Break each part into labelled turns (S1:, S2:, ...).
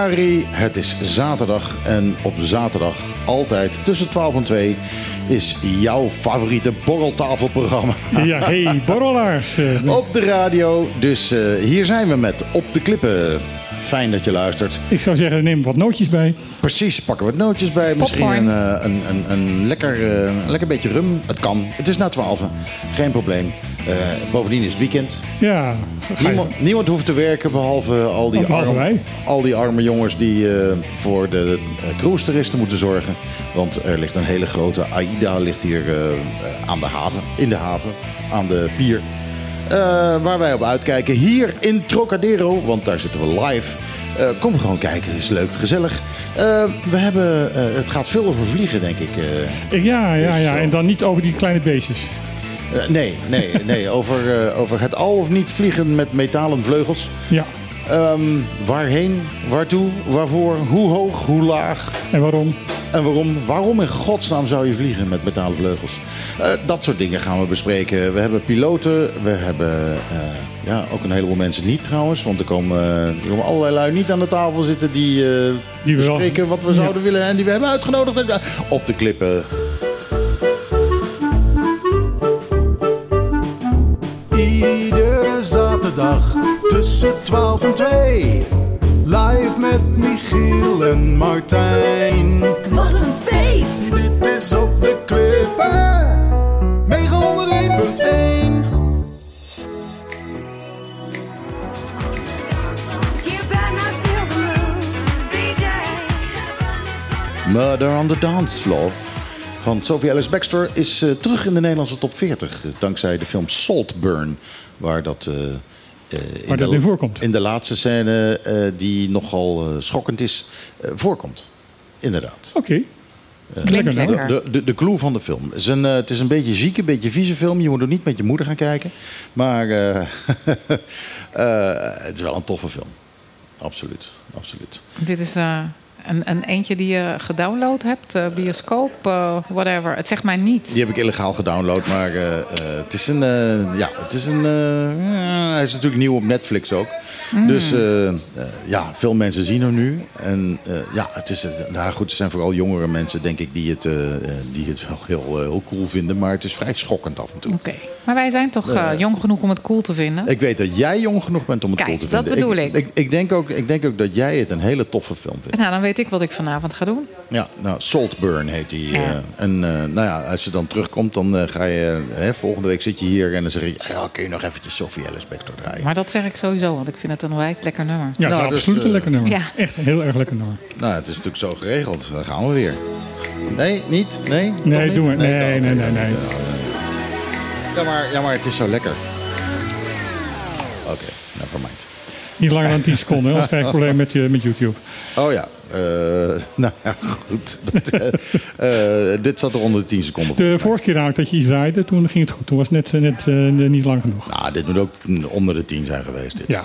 S1: Het is zaterdag en op zaterdag altijd tussen 12 en 2 is jouw favoriete borreltafelprogramma.
S2: Ja, hey, borrelaars. Eh,
S1: Op de radio. Dus eh, hier zijn we met Op de Klippen. Fijn dat je luistert.
S2: Ik zou zeggen, neem wat nootjes bij.
S1: Precies, pakken we wat nootjes bij. Misschien een, eh, een, een, een, lekker, eh, een lekker beetje rum. Het kan. Het is na 12. Geen probleem. Eh, bovendien is het weekend.
S2: Ja.
S1: Niemand, niemand hoeft te werken behalve al die,
S2: behalve
S1: arme, al die arme jongens die eh, voor de uh, cruise-toeristen moeten zorgen. Want er ligt een hele grote AIDA ligt hier eh, eh, aan de haven, in de haven, aan de pier. Eh, waar wij op uitkijken hier in Trocadero, want daar zitten we live. Eh, kom gewoon kijken, is leuk, gezellig. Eh, we hebben, eh, het gaat veel over vliegen, denk ik. eh.
S2: Ja, ja, ja. En dan niet over die kleine beestjes.
S1: Eh, nee, nee, nee. Over, eh, over het al of niet vliegen met metalen vleugels.
S2: Ja.
S1: Ehm, waarheen, waartoe, waarvoor, hoe hoog, hoe laag
S2: En waarom?
S1: en waarom? Waarom in godsnaam zou je vliegen met metalen vleugels? Eh, dat soort dingen gaan we bespreken. We hebben piloten, we hebben ja, ook een heleboel mensen niet trouwens. Want er komen, er komen allerlei lui niet aan de tafel zitten die,
S2: Die we wel-
S1: bespreken wat we
S2: Ja.
S1: zouden willen. En die we hebben uitgenodigd op de klippen.
S3: Zaterdag tussen 12 en 2. Live met Michiel en Martijn.
S4: Wat een feest!
S3: Dit is op de klippen. 901.1.
S4: You better not steal the moves, DJ.
S1: Murder on the Dance Floor van Sophie Ellis Baxter is eh, terug in de Nederlandse top 40. eh, dankzij de film Saltburn. Waar dat, eh, in,
S2: Waar
S1: de,
S2: dat in voorkomt.
S1: in de laatste scène, eh, die nogal eh, schokkend is, eh, voorkomt. Inderdaad.
S2: Oké.
S5: Klinkt
S2: Lekker, nou.
S5: lekker.
S1: De, de, de clue van de film. Het is, een, eh, het is een beetje ziek, een beetje vieze film. Je moet ook niet met je moeder gaan kijken. Maar eh, eh, het is wel een toffe film. Absoluut, absoluut.
S5: Dit is een, een eentje die je gedownload hebt, eh, bioscoop, eh, whatever. Het zegt mij niet.
S1: Die heb ik illegaal gedownload, maar eh, het is een. ja, het is een. hij is natuurlijk nieuw op Netflix ook. Dus eh, eh, ja, veel mensen zien hem nu. En eh, ja, het is. nou goed, het zijn vooral jongere mensen, denk ik, die het, die het wel heel, heel cool vinden. Maar het is vrij schokkend af en toe.
S5: Oké. Maar wij zijn toch jong genoeg om het cool te vinden?
S1: Ik weet dat jij jong genoeg bent om het
S5: Kijk,
S1: cool te
S5: dat
S1: vinden.
S5: bedoel ik.
S1: Ik, ik, denk ook, ik denk ook dat jij het een hele toffe film vindt.
S5: Nou, dan weet ik wat ik vanavond ga doen.
S1: Ja, nou, Saltburn heet hij.
S5: Ja.
S1: en nou ja, als je dan terugkomt, dan ga je... hè, volgende week zit je hier en dan zeg je... Ja, kun je nog eventjes Sophie Ellis Bextor draaien?
S5: Maar dat zeg ik sowieso, want ik vind het een wijs lekker nummer.
S2: Ja, het
S1: Nou,
S2: is
S1: dus,
S2: absoluut een
S1: eh,
S2: lekker nummer.
S5: ja.
S2: Echt een heel erg lekker nummer.
S1: Nou, het is natuurlijk zo geregeld. Dan gaan we weer. Nee, niet? Nee?
S2: Nee,
S1: niet?
S2: doe maar. Nee,
S1: dan-
S2: nee, nee, nee.
S1: Ja maar, ja, maar het is zo lekker. Oké, never mind.
S2: Niet langer dan 10 seconden, anders krijg je een probleem met, je, met YouTube.
S1: Oh ja, eh, nou ja, goed. Eh, dit zat er onder de 10 seconden.
S2: De vorige keer eigenlijk dat je iets draaide, toen ging het goed. Toen was het net, net eh, niet lang genoeg.
S1: Nou, dit moet ook onder de 10 zijn geweest. Dit.
S2: Ja,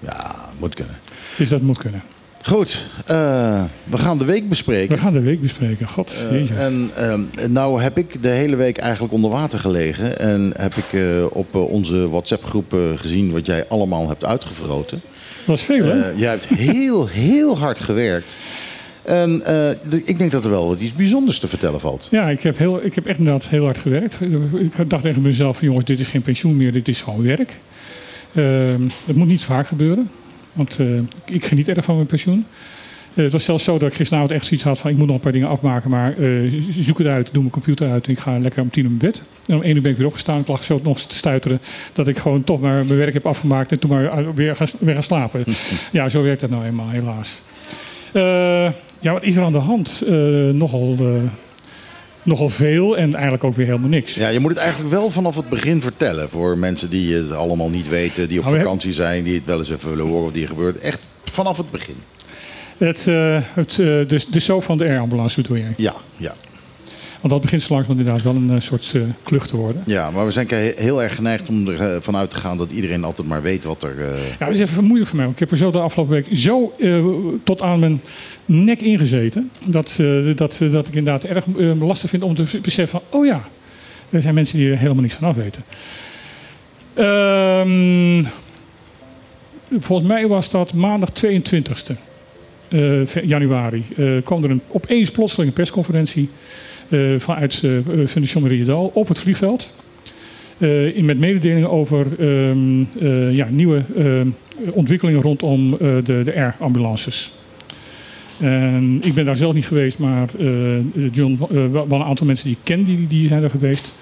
S1: ja, moet kunnen.
S2: dus dat moet kunnen.
S1: Goed, eh, we gaan de week bespreken.
S2: We gaan de week bespreken. God, jeetje.
S1: En ehm, nou heb ik de hele week eigenlijk onder water gelegen. En heb ik eh, op eh, onze WhatsApp-groep eh, gezien wat jij allemaal hebt uitgevroten.
S2: Dat was veel, hè?
S1: Eh, jij hebt heel, heel hard gewerkt. En eh, ik denk dat er wel wat iets bijzonders te vertellen valt.
S2: Ja, ik heb, heel, ik heb echt inderdaad heel hard gewerkt. Ik dacht tegen mezelf, jongens, dit is geen pensioen meer, dit is gewoon werk. Ehm, het moet niet vaak gebeuren, want eh, ik geniet erg van mijn pensioen. Eh, het was zelfs zo dat ik gisteravond echt zoiets had van... ik moet nog een paar dingen afmaken, maar eh, zoek het uit, doe mijn computer uit... en ik ga lekker om tien uur in bed. En om één uur ben ik weer opgestaan. Ik lag zo nog te stuiteren dat ik gewoon toch maar mijn werk heb afgemaakt... en toen maar weer gaan, weer gaan slapen. ja, zo werkt dat nou eenmaal, helaas. Ja, wat is er aan de hand? Nogal, nogal veel en eigenlijk ook weer helemaal niks.
S1: Ja, je moet het eigenlijk wel vanaf het begin vertellen. Voor mensen die het allemaal niet weten, die op
S2: Nou,
S1: vakantie zijn, die het wel eens even willen horen wat hier gebeurt. Echt vanaf het begin.
S2: Het, eh, het, eh, de, de soap van de airambulance bedoel jij?
S1: Ja, ja.
S2: Want dat begint zo langzamerhand inderdaad wel een eh, soort eh, klucht te worden.
S1: Ja, maar we zijn heel erg geneigd om ervan uit te gaan dat iedereen altijd maar weet wat er. eh,
S2: Ja, dat is even moeilijk voor mij. Ik heb er zo de afgelopen week zo eh, tot aan mijn nek ingezeten. Dat, eh, dat, eh, dat ik inderdaad erg eh, lastig vind om te beseffen van... Oh ja, er zijn mensen die er helemaal niks van af weten. Ehm, volgens mij was dat maandag 22e. eh, fe- januari, eh, kwam er een, opeens plotseling een persconferentie eh, vanuit eh, de Jean-Marie Dal op het vliegveld. eh, met mededelingen over ehm, eh, ja, nieuwe ehm, ontwikkelingen rondom eh, de, de air-ambulances. En ik ben daar zelf niet geweest, maar eh, John, eh, wel een aantal mensen die ik ken, die, die zijn er geweest.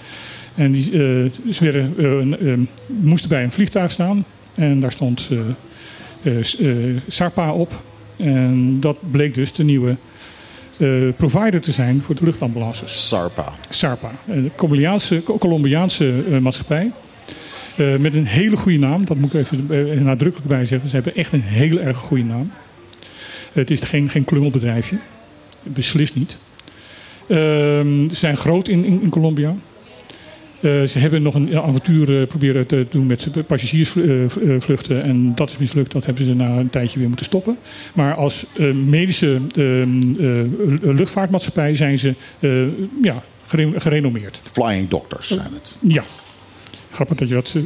S2: En die, eh, ze werden, eh, een- eh, moesten bij een vliegtuig staan. En daar stond eh, eh, eh, SARPA op. En dat bleek dus de nieuwe eh, provider te zijn voor de luchtambulances.
S1: SARPA.
S2: SARPA, een Colombiaanse, Colombiaanse eh, maatschappij. Eh, met een hele goede naam, dat moet ik even nadrukkelijk bij zeggen. Ze hebben echt een hele erg goede naam. Het is geen, geen klungelbedrijfje. Beslist niet. Ehm, ze zijn groot in, in, in Colombia. Eh, ze hebben nog een avontuur eh, proberen te doen met passagiersvluchten. En dat is mislukt. Dat hebben ze na een tijdje weer moeten stoppen. Maar als eh, medische ehm, eh, luchtvaartmaatschappij zijn ze eh, ja, gere- gerenommeerd.
S1: Flying Doctors zijn het.
S2: Ja, grappig dat je dat, eh,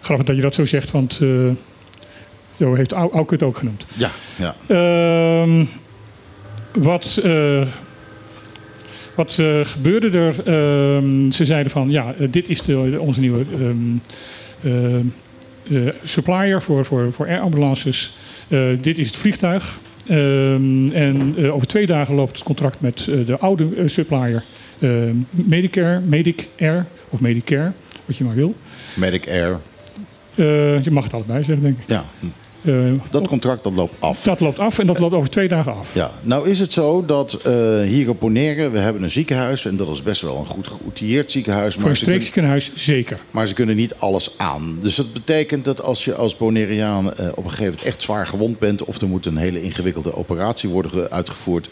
S2: grappig dat, je dat zo zegt, want eh, zo heeft Au- Auke het ook genoemd.
S1: Ja, ja.
S2: Ehm, wat eh, wat eh, gebeurde er? Ehm, ze zeiden van ja, eh, dit is de, onze nieuwe ehm, eh, supplier voor, voor, voor airambulances. Eh, dit is het vliegtuig. Ehm, en over twee dagen loopt het contract met de oude supplier Medicare, Medic Air of Medicare, wat je maar wil.
S1: Medic Air.
S2: Je mag het allebei zeggen, denk ik.
S1: Ja,
S2: Eh,
S1: dat contract dat loopt af.
S2: dat loopt af en dat loopt over twee dagen af.
S1: Ja, nou is het zo dat eh, hier op Bonaire, we hebben een ziekenhuis en dat is best wel een goed geoutilleerd ziekenhuis.
S2: Voor een
S1: Maar kunnen,
S2: streekziekenhuis zeker.
S1: maar ze kunnen niet alles aan. Dus dat betekent dat als je als Bonaireaan eh, op een gegeven moment echt zwaar gewond bent of er moet een hele ingewikkelde operatie worden ge- uitgevoerd,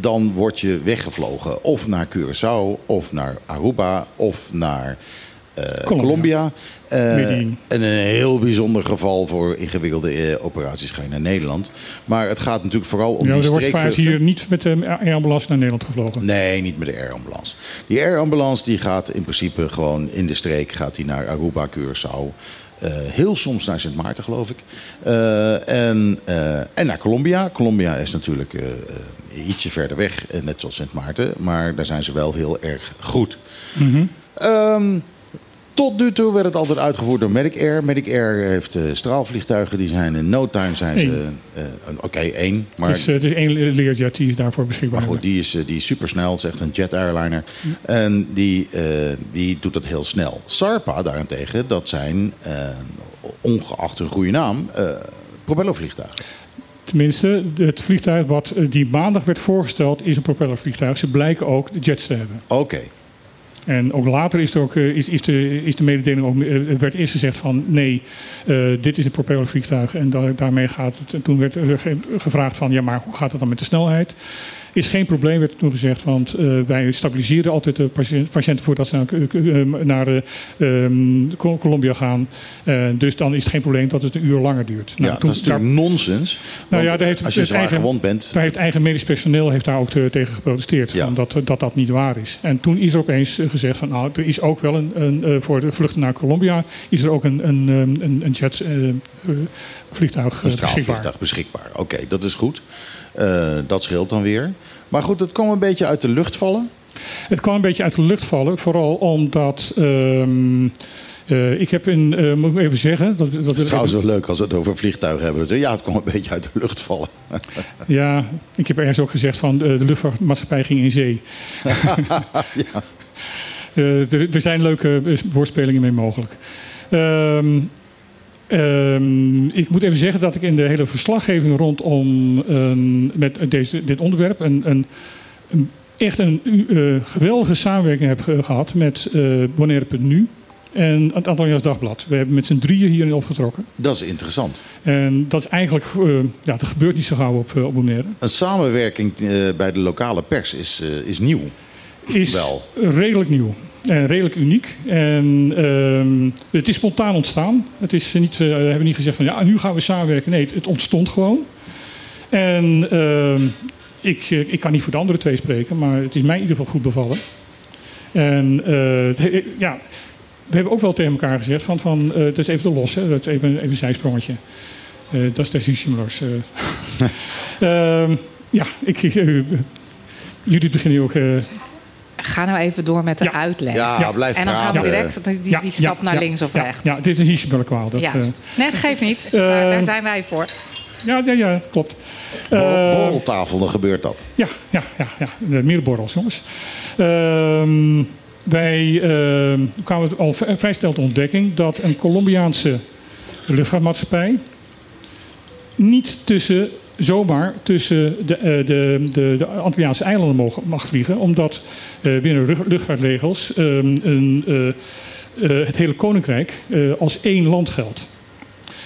S1: dan word je weggevlogen. Of naar Curaçao, of naar Aruba, of naar
S2: Colombia.
S1: Colombia. Eh, en een heel bijzonder geval voor ingewikkelde eh, operaties ga je naar Nederland. Maar het gaat natuurlijk vooral om
S2: Ja,
S1: die
S2: er wordt
S1: streekvluchten.
S2: hier niet met de ambulance naar Nederland gevlogen.
S1: Nee, niet met de airambulance. Die airambulance die gaat in principe gewoon in de streek. Gaat die naar Aruba, Curaçao. eh, heel soms naar Sint Maarten, geloof ik. En, en naar Colombia. Colombia is natuurlijk ietsje verder weg, net zoals Sint Maarten. Maar daar zijn ze wel heel erg goed. Ehm, tot nu toe werd het altijd uitgevoerd door Medic Air. Medic Air heeft eh, straalvliegtuigen. Die zijn in no time zijn ze... Eh, Oké, één. Maar
S2: Het is, eh, het is één Learjet die is daarvoor beschikbaar.
S1: maar goed, die is, die is supersnel. Het is echt een jet airliner. En die, die doet dat heel snel. SARPA daarentegen, dat zijn, ongeacht hun goede naam, propellervliegtuigen.
S2: Tenminste, het vliegtuig wat die maandag werd voorgesteld is een propellervliegtuig. Ze blijken ook de jets te hebben.
S1: Oké,
S2: En ook later is, ook, eh, is, is, de, is de mededeling ook, eh, werd eerst gezegd van nee, eh, dit is een propellervliegtuig. En da- daarmee gaat het. En toen werd er ge- gevraagd van ja, maar hoe gaat het dan met de snelheid? Is geen probleem, werd toen gezegd, want eh, wij stabiliseren altijd de patiënt- patiënten voordat ze naar, eh, naar eh, ehm, Col- Colombia gaan. Dus dan is het geen probleem dat het een uur langer duurt. Nou,
S1: ja,
S2: toen-
S1: dat is natuurlijk nonsens.
S2: Nou ja, daar heeft
S1: als je
S2: het
S1: zwaar
S2: eigen-
S1: gewond bent...
S2: daar heeft eigen medisch personeel heeft daar ook te- tegen geprotesteerd.
S1: Ja.
S2: Van dat, dat dat niet waar is. En toen is er opeens gezegd van nou, er is ook wel een, een voor de vluchten naar Colombia is er ook een, een, ehm, een, een jet vliegtuig eh,
S1: Een
S2: beschikbaar.
S1: straalvliegtuig beschikbaar. Oké, dat is goed. Dat scheelt dan weer. Maar goed, het kwam een beetje uit de lucht vallen.
S2: Het kwam een beetje uit de lucht vallen, vooral omdat ehm, eh, ik heb in, eh, moet ik even zeggen, dat, dat
S1: Het is trouwens wel leuk als we het over vliegtuigen hebben. Ja, het kwam een beetje uit de lucht vallen.
S2: Ja, ik heb ergens ook gezegd van de, de luchtvaartmaatschappij ging in zee. Eh, er, er zijn leuke eh, woordspelingen mee mogelijk. Ehm, ehm, ik moet even zeggen dat ik in de hele verslaggeving rondom een, met deze, dit onderwerp een, een, een- echt een eh, geweldige samenwerking heb ge- gehad met eh Bonaire.nu en het Antilliaans Dagblad. We hebben met z'n drieën hierin opgetrokken.
S1: Dat is interessant.
S2: En dat is eigenlijk, eh, ja, dat gebeurt niet zo gauw op, op Bonaire.
S1: Een samenwerking bij de lokale pers is, is nieuw.
S2: is
S1: Wel.
S2: redelijk nieuw. Redelijk uniek. En ehm, het is spontaan ontstaan. Het is niet, eh, we hebben niet gezegd van ja, nu gaan we samenwerken. Nee, het, het ontstond gewoon. En ehm, ik, eh, ik kan niet voor de andere twee spreken, maar het is mij in ieder geval goed bevallen. En eh, het ja, we hebben ook wel tegen elkaar gezegd van, van eh, dat is even de los, hè, dat is even, even een zijsprongetje. Eh, dat is de Simulars. Ehm, ja, ik, eh, jullie beginnen ook...
S5: Ga nou even door met de
S2: Ja.
S5: uitleg.
S1: Ja,
S2: Ja.
S1: blijf
S5: En dan gaan we direct die, die, stap
S2: ja,
S5: naar links of
S2: ja,
S5: rechts.
S2: Ja, dit is een hiesjebelle dat, eh,
S5: Juist. Nee, dat geeft niet. daar, daar zijn wij voor.
S2: ja, ja, ja, dat klopt.
S1: Borrel-
S2: Eh,
S1: Borreltafel, dan gebeurt dat.
S2: Ja, ja, ja, ja. De meer borrels, jongens. Ehm, wij ehm, kwamen al vrij snel tot ontdekking dat een Colombiaanse luchtvaartmaatschappij niet tussen, zomaar tussen de, eh, de, de, de Antilliaanse eilanden mag, vliegen, omdat eh, binnen lucht- luchtvaartregels ehm, een, eh, het hele koninkrijk als één land geldt.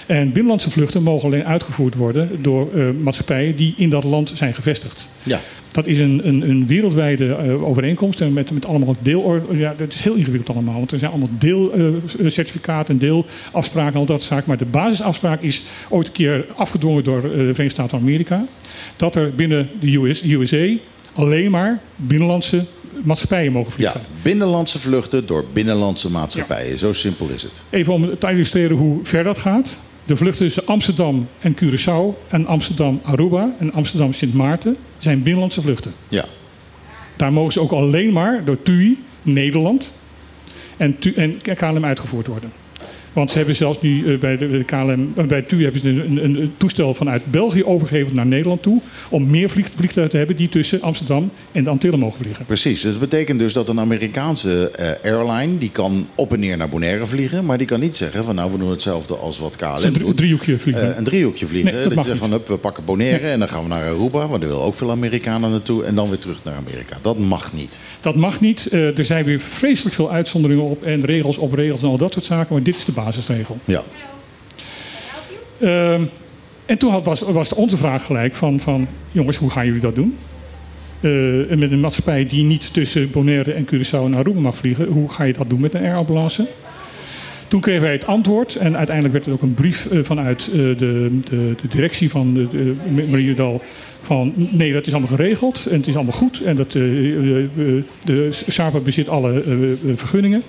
S2: En binnenlandse vluchten mogen alleen uitgevoerd worden door maatschappijen die in dat land zijn gevestigd.
S1: Ja.
S2: Dat is een, een, een wereldwijde eh, overeenkomst en met, met allemaal deel. Ja, dat is heel ingewikkeld allemaal, want er zijn allemaal deelcertificaten en deelafspraken en al dat zaken. Maar de basisafspraak is ooit een keer afgedwongen door eh, de Verenigde Staten van Amerika. Dat er binnen de US, USA alleen maar binnenlandse maatschappijen mogen
S1: Ja,
S2: vliegen.
S1: binnenlandse vluchten door binnenlandse maatschappijen. Zo simpel is het.
S2: Even om te illustreren hoe ver dat gaat. De vluchten tussen Amsterdam en Curaçao en Amsterdam-Aruba en Amsterdam-Sint Maarten zijn binnenlandse vluchten.
S1: Ja.
S2: Daar mogen ze ook alleen maar door TUI, Nederland en, en KLM uitgevoerd worden. Want ze hebben zelfs nu eh, bij de, KLM, eh, bij TUI hebben ze een, een, een toestel vanuit België overgegeven naar Nederland toe. Om meer vlieg, vliegtuigen te hebben die tussen Amsterdam en de Antillen mogen vliegen.
S1: Precies. Dus dat betekent dus dat een Amerikaanse eh, airline... die kan op en neer naar Bonaire vliegen... maar die kan niet zeggen van nou, we doen hetzelfde als wat KLM
S2: een driehoekje vliegen.
S1: Een driehoekje vliegen.
S2: Nee, dat
S1: dat je zegt van, hup, we pakken Bonaire en dan gaan we naar Aruba... want er willen ook veel Amerikanen naartoe... en dan weer terug naar Amerika. Dat mag niet.
S2: Dat mag niet. Er zijn weer vreselijk veel uitzonderingen op en regels op regels en al dat soort zaken. Maar dit is de basisregel.
S1: Ja.
S2: Ehm, en toen had, was, was onze vraag gelijk van, van... jongens, hoe gaan jullie dat doen? Eh, met een maatschappij die niet tussen Bonaire en Curaçao en Aruba mag vliegen... hoe ga je dat doen met een airambulance? Toen kregen wij het antwoord en uiteindelijk werd er ook een brief eh, vanuit eh, de, de, de directie van de, de Mariudal van nee, dat is allemaal geregeld en het is allemaal goed en dat, de SAPA bezit alle vergunningen.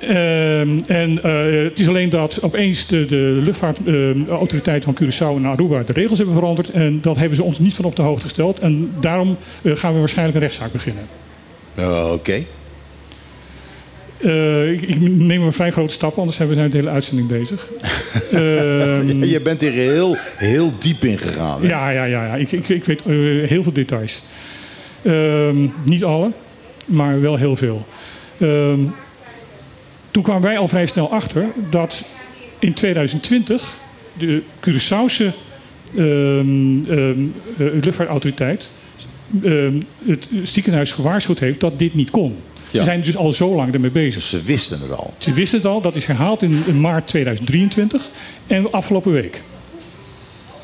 S2: Ehm, en eh, het is alleen dat opeens de, de luchtvaartautoriteit van Curaçao en Aruba de regels hebben veranderd. En dat hebben ze ons niet van op de hoogte gesteld. En daarom eh, gaan we waarschijnlijk een rechtszaak beginnen.
S1: Oké.
S2: Eh, ik, ik neem een vrij grote stap, anders hebben we zijn de hele uitzending bezig. Ehm,
S1: Je bent hier heel, heel diep in gegaan. hè?
S2: ja, ja, ja, ja. Ik, ik, ik weet heel veel details. Ehm, niet alle, maar wel heel veel. Toen kwamen wij al vrij snel achter dat in 2020 de Curaçaose eh, luchtvaartautoriteit ehm, het ziekenhuis gewaarschuwd heeft dat dit niet kon. Ze zijn dus al zo lang ermee bezig.
S1: Ze wisten het al.
S2: Ze wisten het al, dat is herhaald in, in maart 2023 en afgelopen week.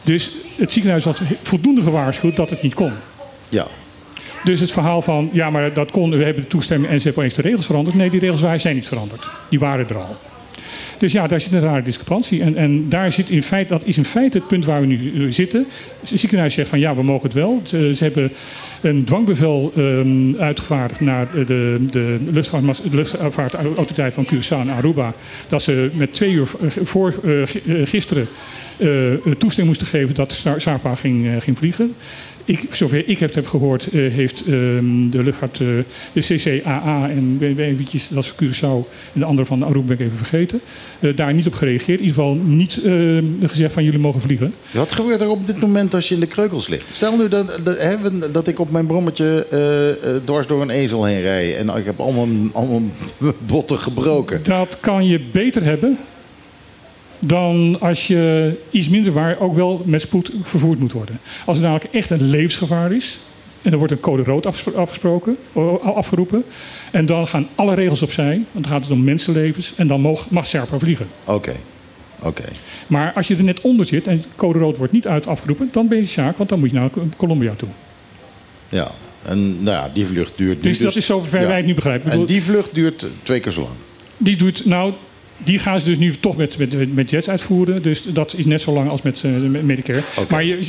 S2: Dus het ziekenhuis had voldoende gewaarschuwd dat het niet kon.
S1: Ja.
S2: Dus het verhaal van, ja, maar dat kon, we hebben de toestemming en ze hebben opeens de regels veranderd. Nee, die regels zijn niet veranderd. Die waren er al. Dus ja, daar zit een rare discrepantie. En, en daar zit in feite, dat is in feite het punt waar we nu eh, zitten. Het ziekenhuis zegt van ja, we mogen het wel. Ze, hebben een dwangbevel ehm, uitgevaardigd naar de, de, luchtvaartautoriteit van Curaçao en Aruba. Dat ze met twee uur eh, voor eh, gi- gisteren eh, toestemming moesten geven dat Sa- SAPA ging, ging vliegen. Ik, zover ik het heb gehoord, eh, heeft ehm, de luchtvaart, eh, de CCAA en eventjes, dat is Curaçao en de andere van Aruba ben ik even vergeten, eh, daar niet op gereageerd. In ieder geval niet eh, gezegd van jullie mogen vliegen.
S1: Wat gebeurt er op dit moment als je in de kreukels ligt? Stel nu dat, dat, hè, we- dat ik op mijn brommetje dwars door een ezel heen rij. En ik heb allemaal, allemaal botten gebroken.
S2: Dat kan je beter hebben dan als je iets minder waar ook wel met spoed vervoerd moet worden. Als het namelijk echt een levensgevaar is en er wordt een code rood afgespro- afgesproken, afgeroepen en dan gaan alle regels opzij, want dan gaat het om mensenlevens en dan mag, mag Serpa vliegen.
S1: Oké. Oké.
S2: Maar als je er net onder zit en code rood wordt niet uit afgeroepen, dan ben je zaak, want dan moet je naar Colombia toe.
S1: Ja. En nou ja, die vlucht duurt nu
S2: Dus dat is zover
S1: ja.
S2: wij het nu begrijpen. Ik
S1: En die vlucht duurt twee keer zo lang.
S2: Die doet, nou, die gaan ze dus nu toch met, met, met jets uitvoeren. Dus dat is net zo lang als met, met Medicare. Maar je,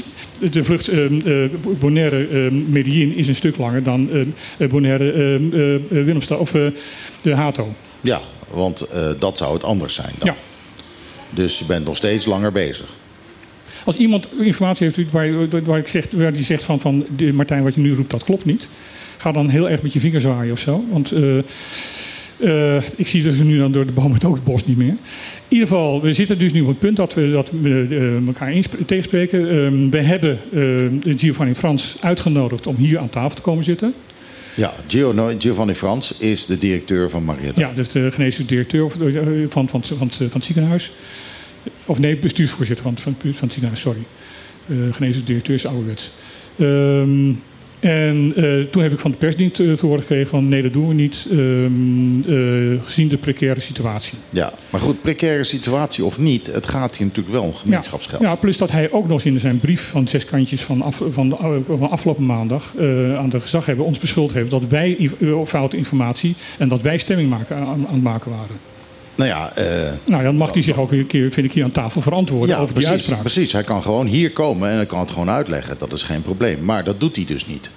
S2: de vlucht ehm, eh, Bonaire ehm, Medellin is een stuk langer dan Bonaire ehm, eh, eh, Willemstad of de Hato.
S1: Ja, want dat zou het anders zijn dan.
S2: Ja.
S1: Dus je bent nog steeds langer bezig.
S2: Als iemand informatie heeft waar, waar, ik zeg, waar die zegt van, van de, Martijn, wat je nu roept, dat klopt niet. Ga dan heel erg met je vinger zwaaien of zo. Want eh, ik zie dus nu dan door de boom het ook het bos niet meer. In ieder geval, we zitten dus nu op het punt dat we, dat we eh, elkaar tegenspreken. Ehm, we hebben eh, Giovanni Frans uitgenodigd om hier aan tafel te komen zitten.
S1: Ja, Gio- no, Giovanni Frans is de directeur van Marietta.
S2: Ja, dus de geneesheer directeur van, van, van, van het ziekenhuis. Of nee, bestuursvoorzitter van, van, van het ziekenhuis, sorry. Uh, directeur is ouderwets. Ehm, en eh, toen heb ik van de persdienst eh, te horen gekregen van nee, dat doen we niet. ehm, eh, gezien de precaire situatie.
S1: Ja, maar goed, precaire situatie of niet, het gaat hier natuurlijk wel om gemeenschapsgeld.
S2: Ja, plus dat hij ook nog eens in zijn brief van zes kantjes van, af, van, de, van afgelopen maandag aan de gezaghebber ons beschuldigd heeft dat wij foute informatie en dat wij stemming maken, aan, aan het maken waren.
S1: Nou ja, eh,
S2: Nou, dan mag hij zich ook een keer, vind ik, hier aan tafel verantwoorden
S1: ja
S2: over die
S1: precies,
S2: uitspraak.
S1: precies. Hij kan gewoon hier komen en hij kan het gewoon uitleggen. Dat is geen probleem. Maar dat doet hij dus niet.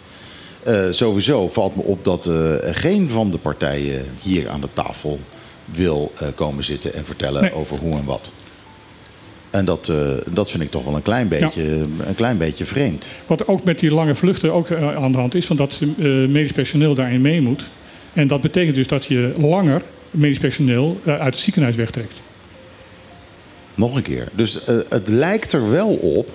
S1: Eh, sowieso valt me op dat eh, geen van de partijen hier aan de tafel wil komen zitten en vertellen
S2: Nee.
S1: over hoe en wat. En dat, dat vind ik toch wel een klein beetje, een klein beetje vreemd.
S2: Wat ook met die lange vluchten ook aan de hand is, van dat medisch personeel daarin mee moet. En dat betekent dus dat je langer medisch personeel eh, uit het ziekenhuis wegtrekt.
S1: Nog een keer. Dus eh, het lijkt er wel op.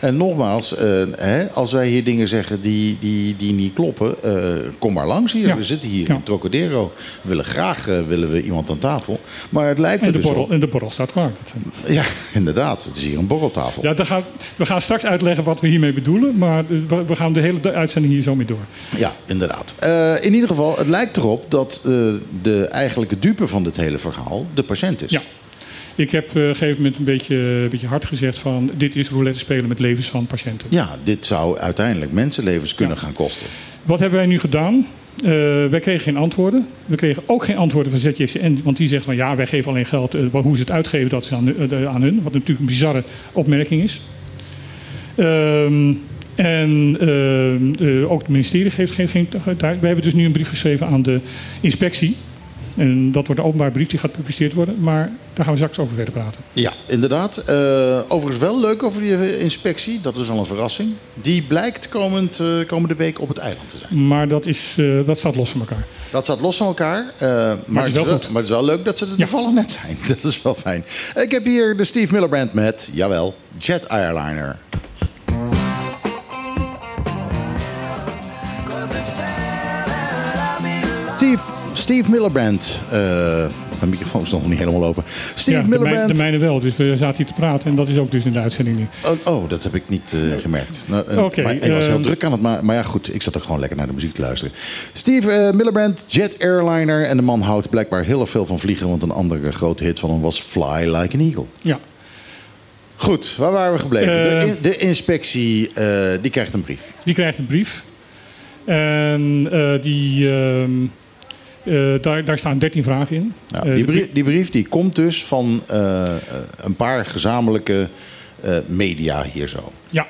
S1: En nogmaals, eh, hè, als wij hier dingen zeggen die, die, die niet kloppen, eh, kom maar langs hier.
S2: Ja.
S1: We zitten hier
S2: Ja.
S1: in Trocadero. We willen graag eh, willen we iemand aan tafel. Maar het lijkt
S2: En
S1: er
S2: de,
S1: dus
S2: borrel,
S1: op.
S2: en de borrel staat klaar.
S1: Ja, inderdaad. Het is hier een borreltafel.
S2: Ja, gaan, we gaan straks uitleggen wat we hiermee bedoelen, maar we- gaan de hele uitzending hier zo mee door.
S1: Ja, inderdaad. In ieder geval, het lijkt erop dat de eigenlijke dupe van dit hele verhaal de patiënt is.
S2: Ja. Ik heb eh, op een gegeven moment een beetje, een beetje hard gezegd van dit is roulette spelen met levens van patiënten.
S1: Ja, dit zou uiteindelijk mensenlevens kunnen
S2: Ja.
S1: gaan kosten.
S2: Wat hebben wij nu gedaan? Eh, wij kregen geen antwoorden. We kregen ook geen antwoorden van ZJCN, want die zegt van ja, wij geven alleen geld. eh, hoe ze het uitgeven, dat is aan, eh, aan hun. Wat natuurlijk een bizarre opmerking is. Ehm, en ehm, eh, ook het ministerie geeft geen. geen we hebben dus nu een brief geschreven aan de inspectie. En dat wordt een openbaar brief die gaat gepubliceerd worden. Maar daar gaan we straks over verder praten.
S1: Ja, inderdaad. Eh, overigens wel leuk over die inspectie. Dat is al een verrassing. Die blijkt komend, eh, komende week op het eiland te zijn.
S2: Maar dat, is, eh, dat staat los van elkaar.
S1: Dat staat los van elkaar. eh, maar,
S2: het is wel goed.
S1: maar het is wel leuk dat ze er toevallig net zijn. Dat is wel fijn. Ik heb hier de Steve Miller Band met, jawel, Jet Airliner. Steve, Steve Miller Band. Eh, mijn microfoon is nog niet helemaal open. Steve
S2: Ja, de,
S1: Miller
S2: mij-
S1: Band.
S2: de mijne wel. Dus we zaten hier te praten en dat is ook dus in de uitzending nu.
S1: Oh, oh, dat heb ik niet eh, gemerkt. Nou,
S2: Oké,
S1: maar ik was heel
S2: ehm,
S1: druk aan het maken. Maar ja, goed, ik zat er gewoon lekker naar de muziek te luisteren. Steve Millerbrand, Jet Airliner. En de man houdt blijkbaar heel erg veel van vliegen. Want een andere grote hit van hem was Fly Like an Eagle.
S2: Ja.
S1: Goed, waar waren we gebleven? de, in- de inspectie, die krijgt een brief.
S2: Die krijgt een brief. En die, ehm, eh, daar, daar staan 13 vragen in.
S1: Nou,
S2: Eh,
S1: die, brief, die brief die komt dus van eh, een paar gezamenlijke media hier zo.
S2: Ja.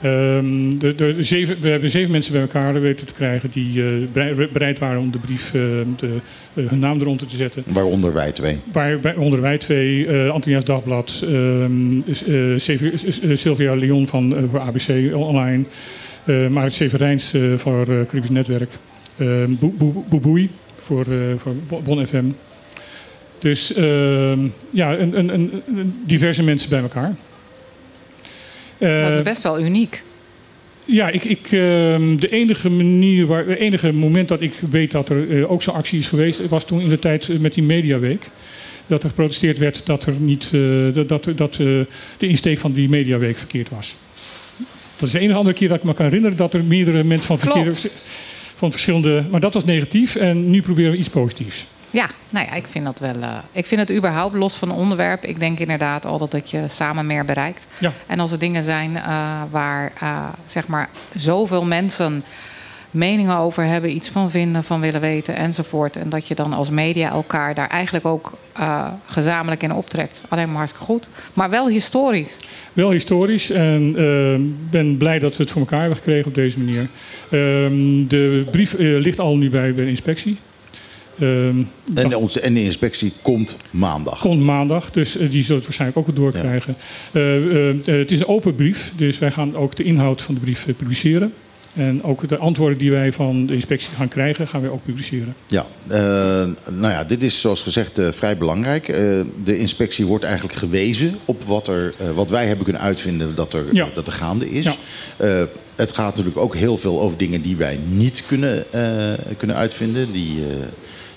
S2: Ehm, de, de zeven, we hebben zeven mensen bij elkaar weten te krijgen die berei- bereid waren om de brief, de, hun naam eronder te zetten.
S1: Waaronder wij twee.
S2: Waar, waaronder wij twee, Antonia's Dagblad, ehm, eh, eh, Sylvia Leon van, voor ABC Online, eh Marit Severijns voor Caribisch Netwerk, eh, Boe- Boeboei voor, eh, voor Bo- Bon FM. Dus ehm, ja, een, een, een, diverse mensen bij elkaar. Eh,
S5: Dat is best wel uniek.
S2: ja, ik, ik, ehm, de enige manier, waar, het enige moment dat ik weet dat er eh, ook zo'n actie is geweest, was toen in de tijd met die Mediaweek. Dat er geprotesteerd werd dat, er niet, dat, dat, de insteek van die Mediaweek verkeerd was. Dat is de enige andere keer dat ik me kan herinneren dat er meerdere mensen van, verkeerde,
S5: Klopt.
S2: Van verschillende. Maar dat was negatief en nu proberen we iets positiefs.
S5: Ja, nou ja, ik vind dat wel. eh, ik vind het überhaupt los van het onderwerp. Ik denk inderdaad altijd dat je samen meer bereikt.
S2: Ja.
S5: En als er dingen zijn eh, waar eh, zeg maar zoveel mensen meningen over hebben, iets van vinden, van willen weten enzovoort. En dat je dan als media elkaar daar eigenlijk ook eh, gezamenlijk in optrekt. Alleen maar hartstikke goed. Maar wel historisch.
S2: Wel historisch en ik ben blij dat we het voor elkaar hebben gekregen op deze manier. Ehm, de brief eh, ligt al nu bij, de inspectie. Ehm,
S1: En, onze, en de inspectie komt maandag.
S2: Komt maandag, dus eh, die zullen het waarschijnlijk ook doorkrijgen. Eh, eh, eh, het is een open brief, dus wij gaan ook de inhoud van de brief eh, publiceren. En ook de antwoorden die wij van de inspectie gaan krijgen, gaan wij ook publiceren.
S1: Ja, eh, nou ja, dit is zoals gezegd eh, vrij belangrijk. Eh, de inspectie wordt eigenlijk gewezen op wat, er, wat wij hebben kunnen uitvinden dat er,
S2: Ja.
S1: dat er gaande is.
S2: Ja.
S1: Het gaat natuurlijk ook heel veel over dingen die wij niet kunnen, kunnen uitvinden. Die,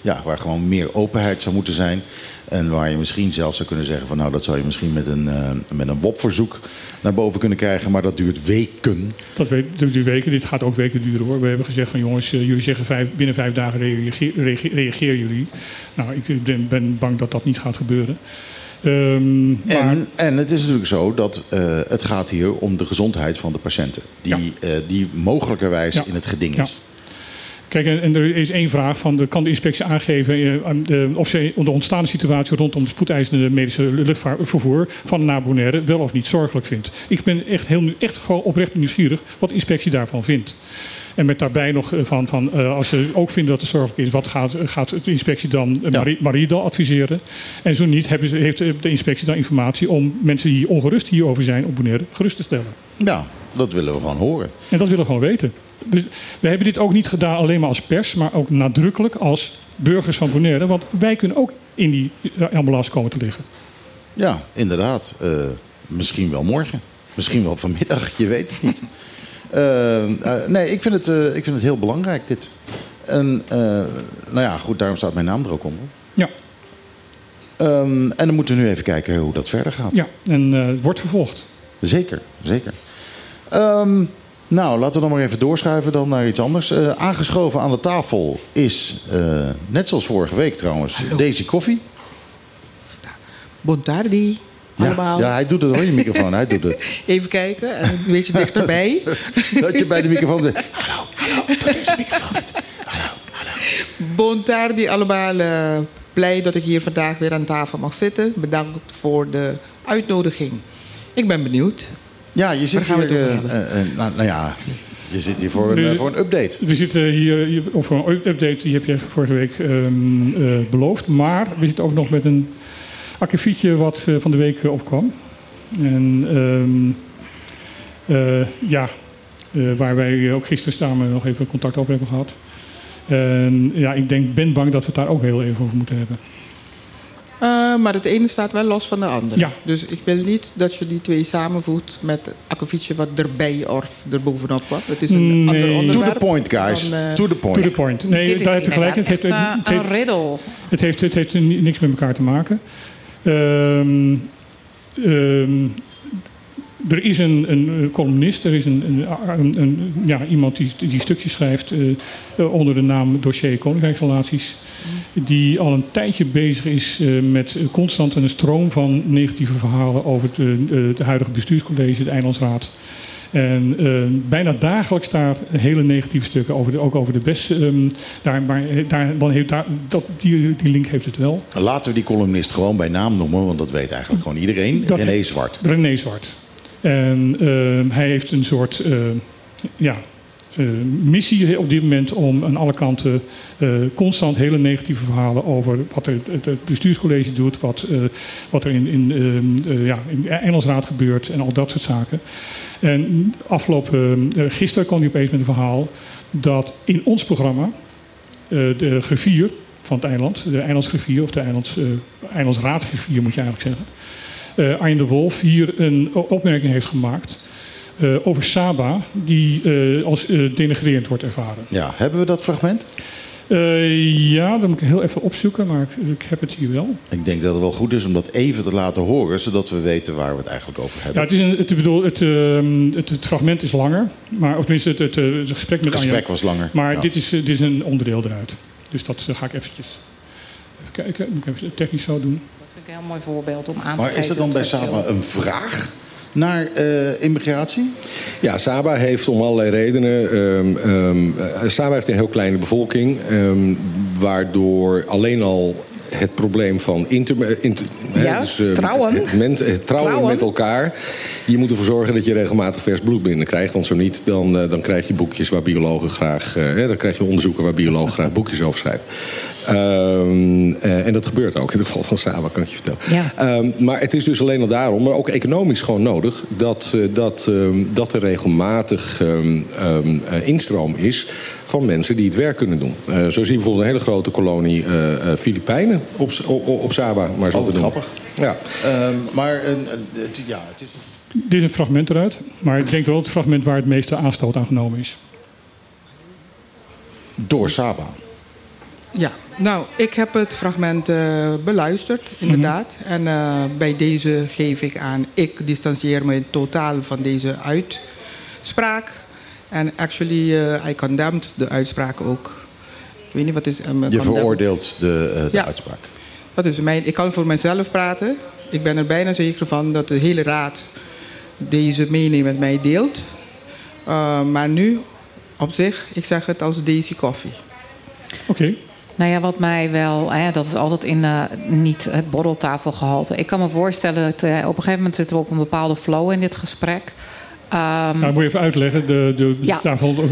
S1: ja, waar gewoon meer openheid zou moeten zijn. En waar je misschien zelfs zou kunnen zeggen van nou dat zou je misschien met een, eh, met een WOP-verzoek naar boven kunnen krijgen. Maar dat duurt weken.
S2: Dat duurt weken, dit gaat ook weken duren hoor. We hebben gezegd van jongens, eh, jullie zeggen vijf, binnen vijf dagen reageer, jullie. Nou, ik ben, ben bang dat dat niet gaat gebeuren. Ehm, maar,
S1: En, en het is natuurlijk zo dat eh, het gaat hier om de gezondheid van de patiënten. Die, eh, die mogelijkerwijs
S2: Ja.
S1: in het geding
S2: Ja. Kijk, en, er is één vraag van, kan de inspectie aangeven eh, of ze de ontstaande situatie rondom de spoedeisende medische luchtvaartvervoer van naar Bonaire wel of niet zorgelijk vindt. Ik ben echt, heel, echt gewoon oprecht nieuwsgierig wat de inspectie daarvan vindt. En met daarbij nog eh, van, van eh, als ze ook vinden dat het zorgelijk is, wat gaat, gaat de inspectie dan
S1: Ja.
S2: Marie, Marie dan adviseren? En zo niet, heeft de inspectie dan informatie om mensen die ongerust hierover zijn op Bonaire gerust te stellen.
S1: Ja, dat willen we gewoon horen.
S2: En dat willen we gewoon weten. Dus we hebben dit ook niet gedaan alleen maar als pers, maar ook nadrukkelijk als burgers van Bonaire. Want wij kunnen ook in die ambulance komen te liggen.
S1: Ja, inderdaad. Eh, misschien wel morgen. Misschien wel vanmiddag, je weet het niet. Eh, eh, nee, ik vind, het, ik vind het heel belangrijk, dit. En nou ja, goed, daarom staat mijn naam er ook onder.
S2: Ja,
S1: Ehm, en dan moeten we nu even kijken hoe dat verder gaat.
S2: ja. en wordt vervolgd.
S1: Zeker, zeker. Ehm, nou, laten we dan maar even doorschuiven dan naar iets anders. Eh, aangeschoven aan de tafel is, eh, net zoals vorige week trouwens, Daisy Koffie.
S6: Bontardi,
S1: Ja,
S6: allemaal.
S1: ja, hij doet het hoor, je microfoon. Hij doet het.
S6: Even kijken, en een beetje dichterbij.
S1: Dat je bij de microfoon... zegt, Hallo, hallo, doe deze microfoon. Hallo, hallo.
S6: Bontardi, allemaal eh, blij dat ik hier vandaag weer aan tafel mag zitten. Bedankt voor de uitnodiging. Ik ben benieuwd.
S1: Ja, je zit hier... eh, eh, eh, nou, nou ja, je zit hier voor een,
S2: De-
S1: voor een update.
S2: We zitten hier hier voor een update, die heb je vorige week ehm, eh, beloofd. Maar we zitten ook nog met een akkefietje wat eh, van de week opkwam. En ehm, eh, ja, eh, waar wij ook gisteren samen nog even contact over hebben gehad. En ja, ik denk, ben bang dat we het daar ook heel even over moeten hebben.
S6: Eh, maar het ene staat wel los van de andere.
S2: Ja.
S6: Dus ik wil niet dat je die twee samenvoegt met het akkefietje wat erbij of erbovenop kwam. Het is een
S2: Nee.
S6: ander
S2: To the
S1: To
S6: onderwerp.
S1: the point, guys.
S6: Dan, eh,
S1: to the point.
S2: To the point. Nee,
S5: Dit
S2: daar heb je gelijk. in. Het heeft, het,
S5: eh,
S2: heeft,
S5: een riddle.
S2: Het heeft, het heeft ni- niks met elkaar te maken. Ehm, ehm, er is een, een columnist, er is een, een, een- een- ja, iemand die, die stukjes schrijft eh, eh, onder de naam Dossier Koninkrijksrelaties. Die al een tijdje bezig is eh, met constant een stroom van negatieve verhalen over de, de, de huidige bestuurscollege, de Eilandsraad. En eh, bijna dagelijks daar hele negatieve stukken over, de, ook over de BES. ehm, daar, maar eh, daar, dan heeft, daar, dat, die, die link heeft het wel.
S1: Laten we die columnist gewoon bij naam noemen, want dat weet eigenlijk gewoon iedereen.
S2: Dat
S1: René Zwart.
S2: René Zwart. En ehm, hij heeft een soort eh, ja, eh, missie op dit moment om aan alle kanten eh, constant hele negatieve verhalen over wat het, bestuurscollege doet, wat, eh, wat er in, in, eh, ja, in Engelsraad gebeurt en al dat soort zaken. En afgelopen, eh, gisteren kwam hij opeens met een verhaal dat in ons programma eh, de griffier van het eiland, de eilandsgriffier of de eilands, eh, eilandsraadgriffier moet je eigenlijk zeggen, eh Arjen de Wolf hier een opmerking heeft gemaakt eh, over Saba, die eh, als eh, denigrerend wordt ervaren.
S1: Ja, hebben we dat fragment?
S2: Eh, ja, dat moet ik heel even opzoeken, maar ik, ik heb het hier wel.
S1: Ik denk dat het wel goed is om dat even te laten horen, zodat we weten waar we het eigenlijk over
S2: Ja,
S1: hebben.
S2: het, is een, het, bedoel, het, ehm, het, het fragment is langer, maar, of tenminste het, het, het gesprek met
S1: het gesprek was langer.
S2: Maar
S1: Ja.
S2: dit, is, dit is een onderdeel eruit. Dus dat ga ik eventjes even kijken. Moet ik even technisch zo doen.
S5: Dat vind ik een heel mooi voorbeeld om aan te
S1: Maar is er dan bij
S5: het.
S1: Saba een vraag naar eh, immigratie?
S7: Ja, Saba heeft om allerlei redenen. ehm, ehm, eh, Saba heeft een heel kleine bevolking, ehm, waardoor alleen al het probleem van inter, eh,
S5: trouwen.
S7: Het, men- het trouwen,
S5: Trouwen.
S7: met elkaar. Je moet ervoor zorgen dat je regelmatig vers bloed binnenkrijgt. Want zo niet, dan, eh, dan krijg je boekjes waar biologen graag. hè, dan krijg je onderzoeken waar biologen graag boekjes over schrijven. Ehm, eh, en dat gebeurt ook in het geval van Saba, kan ik je vertellen.
S5: Ja.
S7: Ehm, maar het is dus alleen al daarom, maar ook economisch gewoon nodig... dat, eh, dat, ehm, dat er regelmatig ehm, ehm, eh, instroom is van mensen die het werk kunnen doen. Eh, zo zie je bijvoorbeeld een hele grote kolonie eh, eh, Filipijnen op, op, op Saba. Maar zo
S1: Oh,
S7: te
S1: wat
S7: doen.
S1: grappig.
S7: Ja.
S1: Ehm, maar het, ja, het is...
S2: Dit is een fragment eruit, maar ik denk wel het fragment waar het meeste aanstoot aan genomen is.
S1: Door Saba.
S6: Ja, nou, ik heb het fragment eh, beluisterd, inderdaad. En eh, bij deze geef ik aan, ik distancieer me totaal van deze uitspraak. En actually, eh I condemned de uitspraak ook. Ik weet niet wat is...
S1: Je
S6: condemned.
S1: veroordeelt de, de
S6: Ja.
S1: uitspraak.
S6: Dat is mijn, ik kan voor mezelf praten. Ik ben er bijna zeker van dat de hele raad deze mening met mij deelt. Uh, maar nu, op zich, ik zeg het als Daisy Coffee.
S2: Oké.
S5: Nou ja, wat mij wel, hè, dat is altijd in eh, niet het borreltafelgehalte. Ik kan me voorstellen dat eh, op een gegeven moment zitten we op een bepaalde flow in dit gesprek. Ehm,
S2: Nou, moet je even uitleggen. De, de,
S5: Ja.
S2: tafel, eh,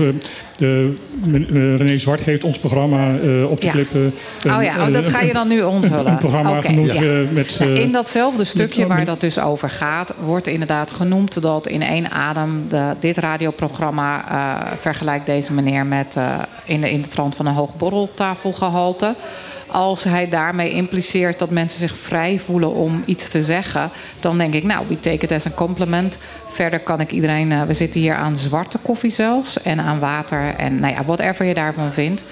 S2: de, eh, René Zwart heeft ons programma eh, op de
S5: Ja.
S2: klippen.
S5: oh ja, oh, dat ga je dan nu onthullen.
S2: Een, een programma
S5: Oké,
S2: genoemd
S5: ja.
S2: met...
S5: Nou,
S2: eh,
S5: in datzelfde stukje
S2: met-
S5: waar dat dus over gaat, wordt inderdaad genoemd dat in één adem de, dit radioprogramma eh, vergelijkt deze meneer met eh, in, de, in de trant van een hoog borreltafelgehalte. Als hij daarmee impliceert dat mensen zich vrij voelen om iets te zeggen, dan denk ik, nou, we take it as een compliment. Verder kan ik iedereen, eh, we zitten hier aan zwarte koffie zelfs en aan water en nou ja, whatever je daarvan vindt.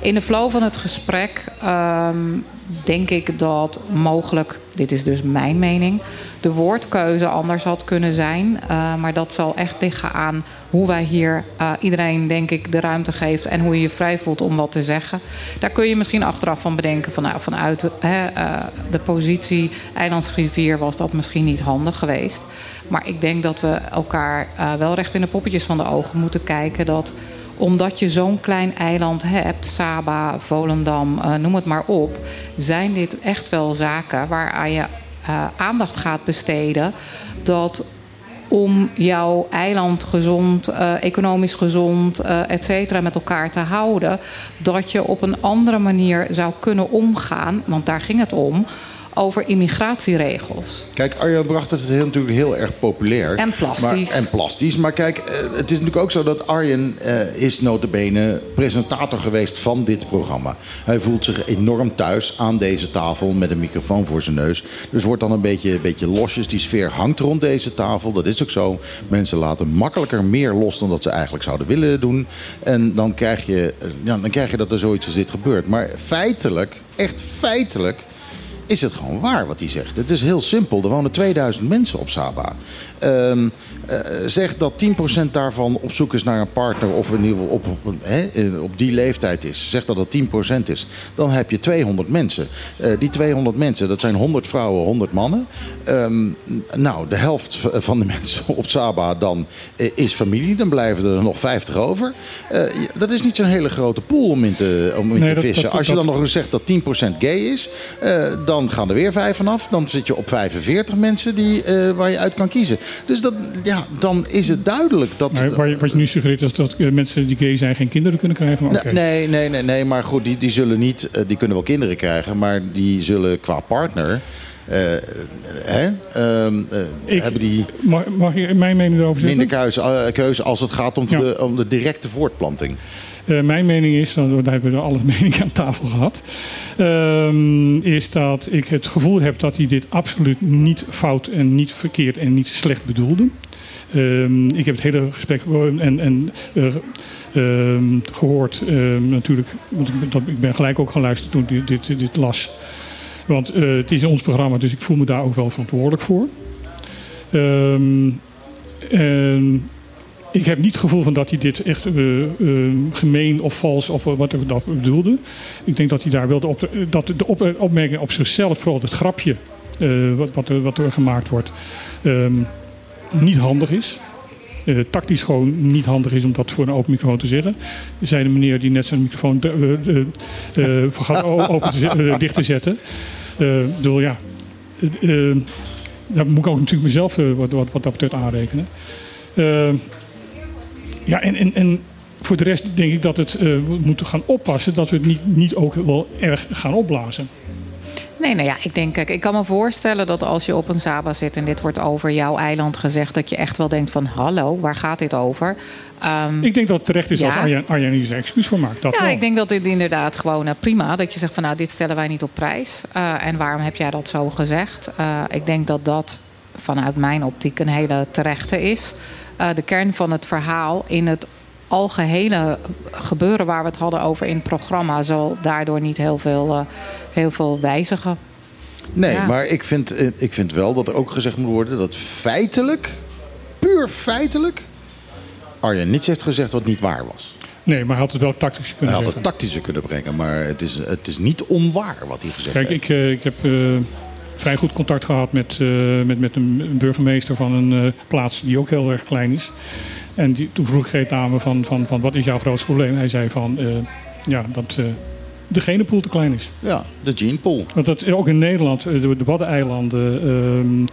S5: In de flow van het gesprek ehm, denk ik dat mogelijk, dit is dus mijn mening, de woordkeuze anders had kunnen zijn. Eh, maar dat zal echt liggen aan hoe wij hier eh, iedereen, denk ik, de ruimte geeft en hoe je je vrij voelt om wat te zeggen. Daar kun je misschien achteraf van bedenken, van, nou, vanuit hè, eh, de positie eilandsrivier was dat misschien niet handig geweest. Maar ik denk dat we elkaar eh, wel recht in de poppetjes van de ogen moeten kijken. Dat omdat je zo'n klein eiland hebt, Saba, Volendam, noem het maar op, zijn dit echt wel zaken waaraan je aandacht gaat besteden. Dat om jouw eiland gezond, eh, economisch gezond, eh et cetera, met elkaar te houden, dat je op een andere manier zou kunnen omgaan, want daar ging het om, over immigratieregels.
S1: Kijk, Arjan bracht het heel, natuurlijk heel erg populair.
S5: En plastisch.
S1: Maar, en plastisch. Maar kijk, eh, het is natuurlijk ook zo dat Arjen eh, is notabene presentator geweest van dit programma. Hij voelt zich enorm thuis aan deze tafel met een microfoon voor zijn neus. Dus wordt dan een beetje, een beetje losjes. Die sfeer hangt rond deze tafel. Dat is ook zo. Mensen laten makkelijker meer los dan dat ze eigenlijk zouden willen doen. En dan krijg je, eh, ja, dan krijg je dat er zoiets als dit gebeurt. Maar feitelijk, echt feitelijk is het gewoon waar wat hij zegt. Het is heel simpel. Er wonen 2000 mensen op Saba. Ehm eh, zeg dat 10% daarvan op zoek is naar een partner of in ieder geval op, op, hè, eh, op die leeftijd is. Zeg dat dat 10% is. Dan heb je 200 mensen. Eh, die 200 mensen, dat zijn 100 vrouwen, 100 mannen. Ehm, nou, de helft van de mensen op Saba dan eh, is familie. Dan blijven er nog 50 over. Eh, dat is niet zo'n hele grote pool om in te, om in
S2: Nee,
S1: te
S2: dat-
S1: vissen.
S2: dat-
S1: Als je dan nog eens zegt dat 10% gay is, eh, dan gaan er weer vijf vanaf. Dan zit je op 45 mensen die, eh, waar je uit kan kiezen. Dus dat, ja, dan is het duidelijk dat.
S2: maar wat je, nu suggereert is dat eh, mensen die gay zijn geen kinderen kunnen krijgen. Maar.
S1: Nee, nee, nee, nee, maar goed, die, die zullen niet, eh, die kunnen wel kinderen krijgen, maar die zullen qua partner, eh, hè, ehm, eh, hebben die
S2: Mag, mag ik mijn mening erover zeggen?
S1: minder keuze, keuze als het gaat om,
S2: Ja.
S1: de, om de directe voortplanting.
S2: Mijn mening is, daar hebben we alle meningen aan tafel gehad, ehm, is dat ik het gevoel heb dat hij dit absoluut niet fout en niet verkeerd en niet slecht bedoelde. Ehm, ik heb het hele gesprek en, en, eh, ehm, gehoord ehm, natuurlijk, ik dat, ik ben gelijk ook gaan luisteren toen dit, dit, dit las. Want eh, het is in ons programma, dus ik voel me daar ook wel verantwoordelijk voor. Ik heb niet het gevoel van dat hij dit echt eh, eh, gemeen of vals of wat ik dat bedoelde. Ik denk dat hij daar wel de, op, dat de op, opmerking op zichzelf, vooral het grapje eh, wat, wat, er, wat er gemaakt wordt, niet handig is. Eh, tactisch gewoon niet handig is om dat voor een open microfoon te zeggen. Er zijn een meneer die net zijn microfoon eh, eh, eh, vergat open dicht te zetten. Ik bedoel, ja. daar moet ik ook natuurlijk mezelf wat, wat, wat dat betreft aanrekenen. Ja, en, en, en voor de rest denk ik dat het, we moeten gaan oppassen dat we het niet, niet ook wel erg gaan opblazen.
S5: Nee, nou ja, ik denk, kijk, ik kan me voorstellen dat als je op een Saba zit en dit wordt over jouw eiland gezegd, dat je echt wel denkt van hallo, waar gaat dit over? Ehm,
S2: Ik denk dat het terecht is
S5: Ja.
S2: als Arjan, Arjan hier zijn excuus voor maakt. Dat
S5: ja,
S2: wel.
S5: ik denk dat dit inderdaad gewoon eh, prima. Dat je zegt van nou, dit stellen wij niet op prijs. Eh, en waarom heb jij dat zo gezegd? Eh, ik denk dat dat vanuit mijn optiek een hele terechte is. De kern van het verhaal in het algehele gebeuren waar we het hadden over in het programma zal daardoor niet heel veel, eh, heel veel wijzigen.
S1: Nee,
S5: Ja.
S1: maar ik vind, eh, ik vind wel dat er ook gezegd moet worden dat feitelijk, puur feitelijk, Arjen niets heeft gezegd wat niet waar was.
S2: Nee, maar hij had het wel tactisch
S1: Hij
S2: kunnen
S1: had
S2: zeggen.
S1: het tactische kunnen brengen, maar het is, het is niet onwaar wat hij gezegd
S2: Kijk,
S1: heeft.
S2: ik, eh, ik heb eh, vrij goed contact gehad met, eh, met, met een een burgemeester van een eh, plaats die ook heel erg klein is. En die, toen vroeg ik aan me van, van, van wat is jouw grootste probleem? Hij zei van eh, ja, dat eh, de genenpool te klein is.
S1: Ja, de gene pool.
S2: Want dat ook in Nederland, eh, de, de Waddeneilanden, ehm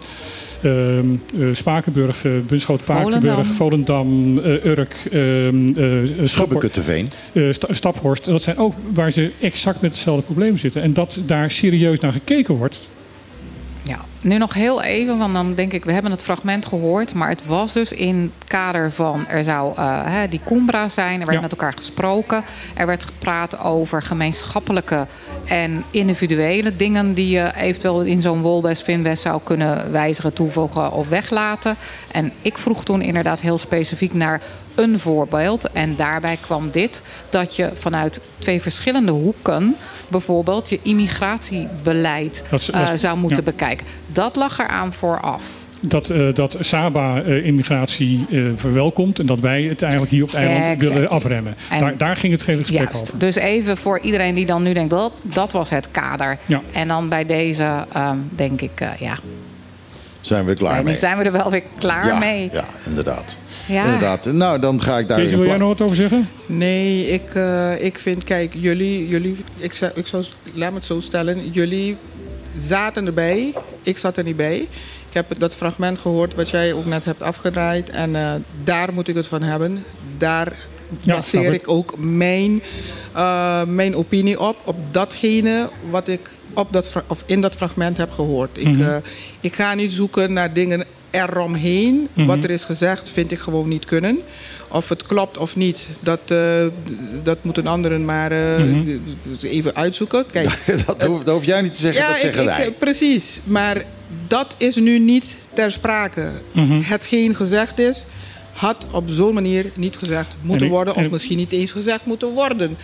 S2: ehm, eh, Spakenburg, Bunschoten, Pakenburg, Volendam, Urk, ehm eh,
S1: Schubbekutteveen.
S2: eh, Sta- Staphorst. Dat zijn ook waar ze exact met hetzelfde probleem zitten. En dat daar serieus naar gekeken wordt.
S5: Ja, nu nog heel even, want dan denk ik, we hebben het fragment gehoord. Maar het was dus in het kader van, er zou eh, die Cumbra zijn. Er werd
S2: Ja.
S5: met elkaar gesproken. Er werd gepraat over gemeenschappelijke en individuele dingen... die je eventueel in zo'n Wolbest Finwest zou kunnen wijzigen, toevoegen of weglaten. En ik vroeg toen inderdaad heel specifiek naar een voorbeeld. En daarbij kwam dit, dat je vanuit twee verschillende hoeken... bijvoorbeeld je immigratiebeleid
S2: Dat dat
S5: eh, zou moeten
S2: ja.
S5: bekijken. Dat lag eraan vooraf.
S2: Dat, eh, dat Saba eh, immigratie eh, verwelkomt. En dat wij het eigenlijk hier op het eiland
S5: Exactly.
S2: willen afremmen.
S5: En-
S2: Daar, daar ging het hele gesprek
S5: Juist.
S2: over.
S5: Dus even voor iedereen die dan nu denkt, dat, dat was het kader.
S2: Ja.
S5: En dan bij deze ehm, denk ik, eh, ja,
S1: Zijn we er klaar
S5: dan
S1: mee?
S5: zijn we er wel weer klaar
S1: ja,
S5: mee.
S1: Ja, inderdaad.
S5: Ja.
S1: inderdaad. Nou, dan ga ik daar...
S2: Kees, wil jij nog wat over zeggen?
S6: Nee, ik, eh, ik vind, kijk, jullie, jullie ik, zou, ik zou, laat me het zo stellen, jullie zaten erbij, ik zat er niet bij. Ik heb dat fragment gehoord wat jij ook net hebt afgedraaid en eh, daar moet ik het van hebben. Daar
S2: Ja,
S6: baseer
S2: ik
S6: ook mijn, eh, mijn opinie op, op datgene wat ik op dat, of in dat fragment heb gehoord. Ik, eh, ik ga niet zoeken naar dingen eromheen.
S2: Mhm.
S6: Wat er is gezegd vind ik gewoon niet kunnen. Of het klopt of niet, dat, eh, dat moeten anderen maar eh,
S2: Mhm.
S6: even uitzoeken. Kijk,
S1: dat, hoef, dat hoef jij niet te zeggen, dat
S6: ik-
S1: zeggen
S6: ik-
S1: wij.
S6: precies, maar dat is nu niet ter sprake.
S2: Mhm.
S6: Hetgeen gezegd is, had op zo'n manier niet gezegd moeten
S2: ik-
S6: worden... of
S2: en-
S6: misschien niet eens gezegd moeten worden.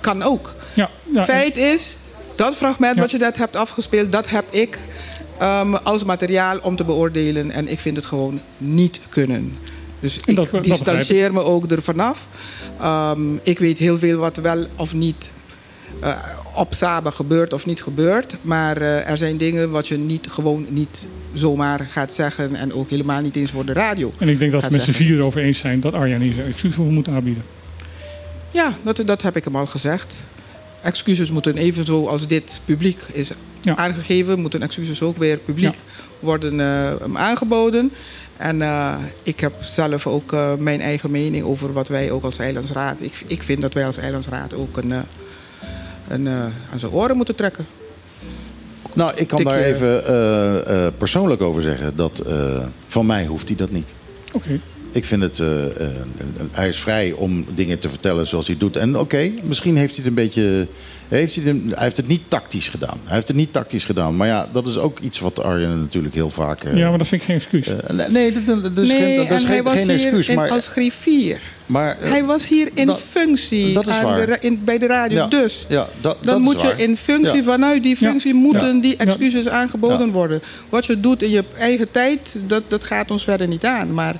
S6: Kan ook.
S2: Ja, ja,
S6: Feit is, dat fragment wat je net hebt afgespeeld... dat heb ik ehm, als materiaal om te beoordelen. En ik vind het gewoon niet kunnen. Dus
S2: dat-
S6: ik
S2: dat
S6: distancieer me ook ervan af. Ehm, ik weet heel veel wat wel of niet eh, op Saba gebeurt of niet gebeurt. Maar eh, er zijn dingen wat je niet, gewoon niet zomaar gaat zeggen. En ook helemaal niet eens voor de radio.
S2: En ik denk dat we met z'n vier erover eens zijn dat Arjan hier zijn excuus voor moet aanbieden.
S6: Ja, dat, dat heb ik hem al gezegd. Excuses moeten evenzo als dit publiek is
S2: Ja.
S6: aangegeven, moeten excuses ook weer publiek worden eh, aangeboden. En eh, ik heb zelf ook eh, mijn eigen mening over wat wij ook als Eilandsraad. Ik, ik vind dat wij als Eilandsraad ook een, eh, een, eh, aan zijn oren moeten trekken.
S1: Nou, ik kan
S6: Tikje-
S1: daar even eh, eh, persoonlijk over zeggen. Dat eh, van mij hoeft hij dat niet.
S2: Oké.
S1: Ik vind het, eh, eh, hij is vrij om dingen te vertellen zoals hij doet. En oké, misschien heeft hij het een beetje, heeft hij, het, hij heeft het niet tactisch gedaan. Hij heeft het niet tactisch gedaan. Maar ja, dat is ook iets wat Arjen natuurlijk heel vaak... eh,
S2: Ja, maar dat vind ik geen excuus.
S1: nee, dat, dat is
S6: nee,
S1: geen, dat is geen,
S6: was
S1: geen
S6: hier
S1: excuus. Maar,
S6: als griffier.
S1: maar
S6: hij was hier in
S1: dat-
S6: functie
S1: dat is
S6: aan
S1: waar.
S6: de, ra- in, bij de radio.
S1: ja,
S6: Dus
S1: ja, dat, dat
S6: Dan
S1: is
S6: moet je
S1: waar.
S6: in functie,
S1: Ja.
S6: vanuit die functie, moeten
S1: Ja.
S6: die excuses aangeboden
S1: Ja.
S6: worden. Wat je doet in je eigen tijd, dat, dat gaat ons verder niet aan. Maar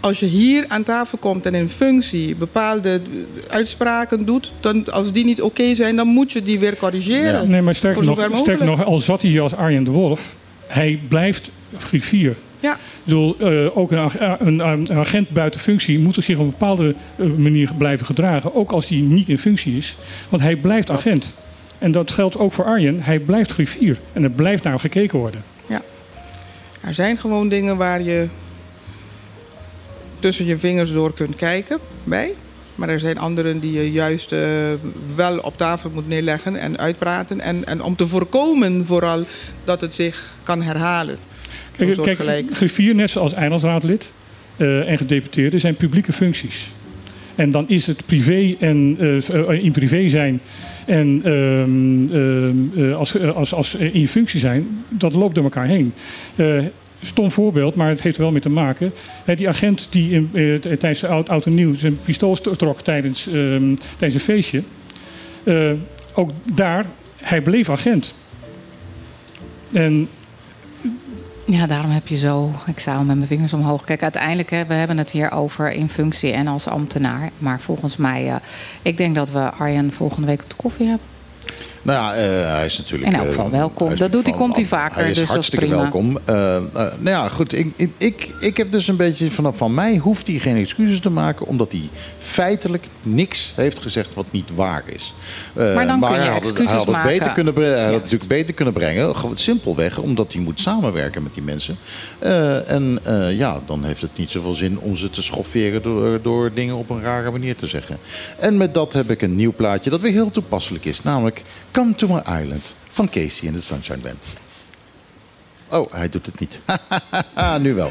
S6: als je hier aan tafel komt en in functie bepaalde uitspraken doet, dan, als die niet oké zijn, dan moet je die weer corrigeren.
S1: Ja.
S2: Nee, maar sterker
S6: Voor
S2: nog,
S6: mogelijk.
S2: nog, al zat hij hier als Arjen de Wolf, hij blijft griffier.
S6: Ja,
S2: Ik bedoel, eh, ook een, ag- een, een agent buiten functie moet zich op een bepaalde eh, manier blijven gedragen. Ook als hij niet in functie is. Want hij blijft agent. En dat geldt ook voor Arjen. Hij blijft griffier. En er blijft naar gekeken worden.
S6: er zijn gewoon dingen waar je tussen je vingers door kunt kijken bij. Maar er zijn anderen die je juist eh, wel op tafel moet neerleggen en uitpraten. En, en om te voorkomen vooral dat het zich kan herhalen.
S2: Kijk, kijk
S6: gelijk.
S2: griffier, net zoals eilandsraadlid eh, en gedeputeerde, zijn publieke functies. En dan is het privé en eh, in privé zijn en ehm, ehm, eh, als, als, als in functie zijn, dat loopt door elkaar heen. Stom voorbeeld, maar het heeft er wel mee te maken. Die agent die eh, tijdens de oud, oud en nieuw zijn pistool st- trok tijdens, ehm, tijdens een feestje. eh, ook daar, hij bleef agent. En
S5: Ja, daarom heb je zo. Ik sta al met mijn vingers omhoog. Kijk, uiteindelijk hè, we hebben het hier over in functie en als ambtenaar. Maar volgens mij, eh, ik denk dat we Arjen volgende week op de koffie hebben.
S1: Nou ja, eh, hij is natuurlijk...
S5: In elk geval
S1: eh,
S5: welkom.
S1: hij is
S5: Dat doet hij- komt hij vaker,
S1: Hij is
S5: dus dat is
S1: hartstikke welkom. Eh, nou ja, goed. Ik, ik, ik, ik heb dus een beetje vanaf van mij hoeft hij geen excuses te maken, omdat hij feitelijk niks heeft gezegd wat niet waar is.
S5: Maar dan kun je
S1: hij had
S5: excuses
S1: hij had het
S5: maken.
S1: beter kunnen. Hij had het natuurlijk beter kunnen brengen. Gewoon simpelweg omdat hij moet samenwerken met die mensen. En ja, dan heeft het niet zoveel zin om ze te schofferen door, door dingen op een rare manier te zeggen. En met dat heb ik een nieuw plaatje dat weer heel toepasselijk is. Namelijk Come to My Island van Casey en de Sunshine Band. Oh, hij doet het niet. nu wel.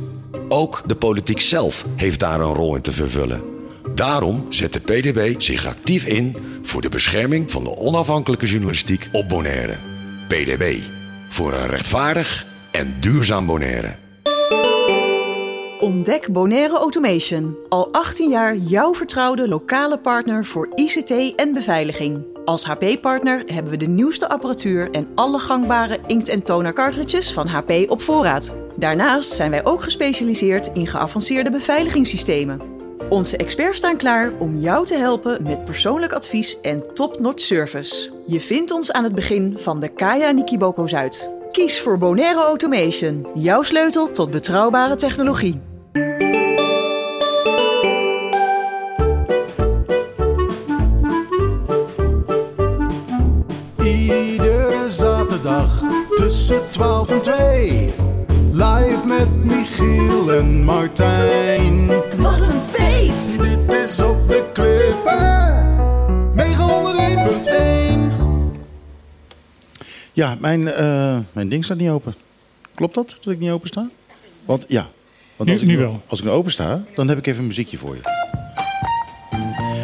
S8: Ook de politiek zelf heeft daar een rol in te vervullen. Daarom zet de PDB zich actief in voor de bescherming van de onafhankelijke journalistiek op Bonaire. PDB. Voor een rechtvaardig en duurzaam Bonaire.
S9: Ontdek Bonaire Automation. Al 18 jaar jouw vertrouwde lokale partner voor ICT en beveiliging. Als HP-partner hebben we de nieuwste apparatuur en alle gangbare inkt- en toner cartridges van HP op voorraad. Daarnaast zijn wij ook gespecialiseerd in geavanceerde beveiligingssystemen. Onze experts staan klaar om jou te helpen met persoonlijk advies en top-notch service. Je vindt ons aan het begin van de Kaya Nikiboko Zuid. Kies voor Bonaire Automation, jouw sleutel tot betrouwbare technologie.
S3: Tussen 12 en 2. Live met Michiel en Martijn.
S4: Wat een feest!
S3: Dit is op de klippen. 901.1.
S1: Ja, mijn, eh, mijn ding staat niet open. Klopt dat, dat ik niet open sta? Want ja, want
S2: Nu-
S1: als, ik
S2: nu wel.
S1: als ik nu open sta, dan heb ik even een muziekje voor je.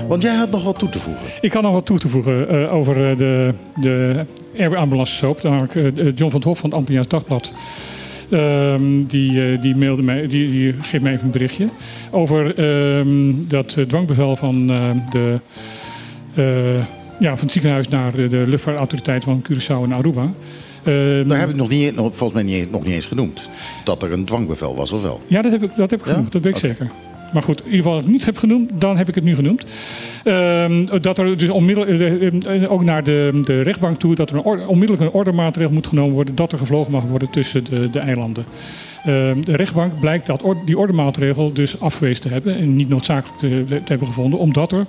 S1: Want jij had nog wat toe te voegen.
S2: Ik kan nog wat toe te voegen eh, over eh, de, de Air Ambulance Soap. Ik eh, John van het Hof van het Antilliaans Dagblad. Ehm, die, eh, die mailde mij, die, die geeft mij even een berichtje. Over ehm, dat eh, dwangbevel van, de, ja, van het ziekenhuis naar de, luchtvaartautoriteit van Curaçao en Aruba. Ehm,
S1: Daar heb ik nog niet, volgens mij niet, nog niet eens genoemd. Dat er een dwangbevel was, of wel?
S2: Ja, dat heb ik, dat heb ik
S1: Ja?
S2: genoemd, dat weet ik zeker. Maar goed, in ieder geval het niet heb genoemd, dan heb ik het nu genoemd. Ehm, dat er dus onmiddellijk, eh, eh, ook naar de, de rechtbank toe, dat er een onmiddellijk een ordermaatregel moet genomen worden dat er gevlogen mag worden tussen de, de eilanden. Ehm, de rechtbank blijkt dat die ordermaatregel dus afgewezen te hebben en niet noodzakelijk te, te hebben gevonden, omdat er,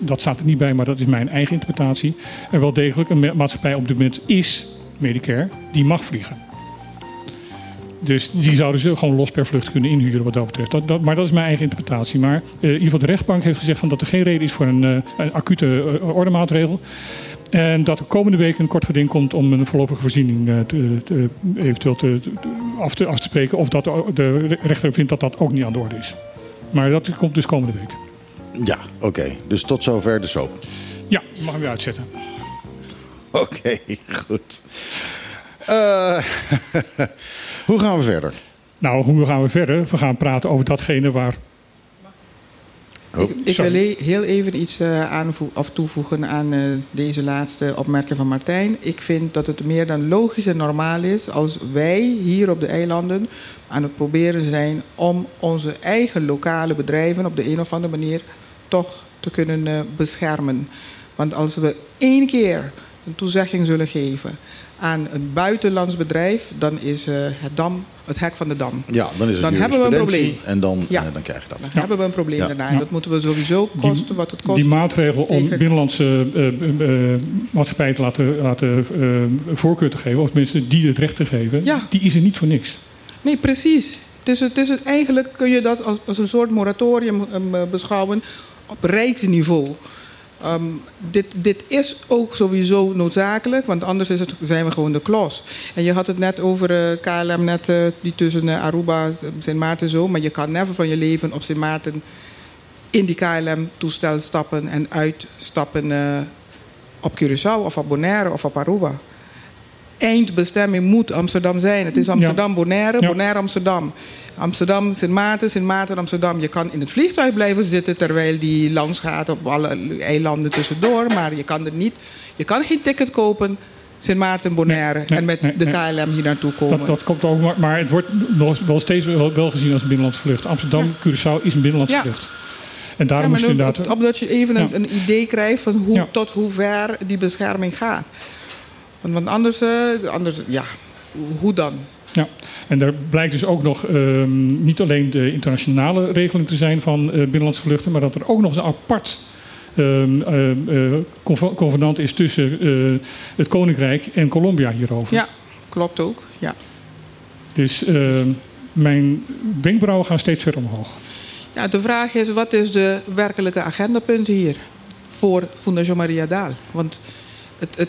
S2: dat staat er niet bij, maar dat is mijn eigen interpretatie, er wel degelijk een ma- maatschappij op dit moment is, Medicare, die mag vliegen. Dus die zouden ze gewoon los per vlucht kunnen inhuren wat dat betreft. Dat, dat, maar dat is mijn eigen interpretatie. Maar eh, in ieder geval de rechtbank heeft gezegd van dat er geen reden is voor een, eh, een acute eh, ordemaatregel. En dat de komende week een kort geding komt om een voorlopige voorziening te, te- eventueel te, af, te, af te spreken. Of dat de, de rechter vindt dat dat ook niet aan de orde is. Maar dat komt dus komende week.
S1: Ja, oké. Dus tot zover de soap.
S2: Ja, mag hem weer uitzetten.
S1: Oké, goed. Eh, hoe gaan we verder?
S2: Nou, hoe gaan we verder? We gaan praten over datgene waar.
S1: Oh,
S6: Ik, wil heel even iets eh, of toevoegen aan eh, deze laatste opmerking van Martijn. Ik vind dat het meer dan logisch en normaal is als wij hier op de eilanden aan het proberen zijn om onze eigen lokale bedrijven op de een of andere manier toch te kunnen eh, beschermen. Want als we één keer een toezegging zullen geven aan een buitenlands bedrijf, dan is eh, het dam het hek van de dam.
S1: Ja, dan is het
S6: Dan hebben we een probleem.
S1: En dan,
S6: Ja.
S1: eh, dan krijg je dat.
S6: Dan
S2: Ja.
S6: hebben we een probleem
S1: Ja.
S6: daarna.
S2: Ja.
S6: En dat moeten we sowieso kosten wat het kost.
S2: Die maatregel om
S6: tegen-
S2: binnenlandse eh, eh, maatschappijen te laten, laten eh, voorkeur te geven, of tenminste die het recht te geven,
S6: Ja.
S2: die is er niet voor niks.
S6: Nee, precies. Dus het is het, eigenlijk kun je dat als, als een soort moratorium beschouwen op rijksniveau. Ehm, dit, dit is ook sowieso noodzakelijk, want anders is het, zijn we gewoon de klos. En je had het net over eh, KLM, net, eh, die tussen eh, Aruba Sint Maarten zo. Maar je kan never van je leven op Sint Maarten in die KLM-toestel stappen en uitstappen op Curaçao of op Bonaire of op Aruba. Eindbestemming moet Amsterdam zijn. Het is Amsterdam, Bonaire. Bonaire, Amsterdam. Amsterdam, Sint Maarten, Sint Maarten, Amsterdam. Je kan in het vliegtuig blijven zitten terwijl die langs gaat op alle eilanden tussendoor. Maar je kan er niet, je kan geen ticket kopen. Sint Maarten, Bonaire.
S2: Nee, nee,
S6: en met
S2: nee,
S6: de. KLM hier naartoe komen.
S2: Dat, dat komt ook, maar, maar het wordt nog wel steeds wel, wel gezien als een binnenlandse vlucht. Amsterdam, Curaçao is een binnenlandse
S6: Ja.
S2: vlucht. En daarom
S6: Ja, maar
S2: moest
S6: ook-
S2: inderdaad.
S6: op- Opdat je even een,
S2: Ja.
S6: een idee krijgt van hoe, tot hoe ver die bescherming gaat. Want, anders, eh, anders, ja, hoe dan?
S2: Ja, en er blijkt dus ook nog ehm, niet alleen de internationale regeling te zijn van eh, binnenlandse vluchten, maar dat er ook nog eens een apart conv- convenant is tussen het Koninkrijk en Colombia hierover.
S6: Ja, klopt ook. Ja.
S2: Dus mijn wenkbrauwen gaan steeds verder omhoog.
S6: Ja, de vraag is, wat is de werkelijke agendapunt hier voor Fundación Maria Daal? Want het, het,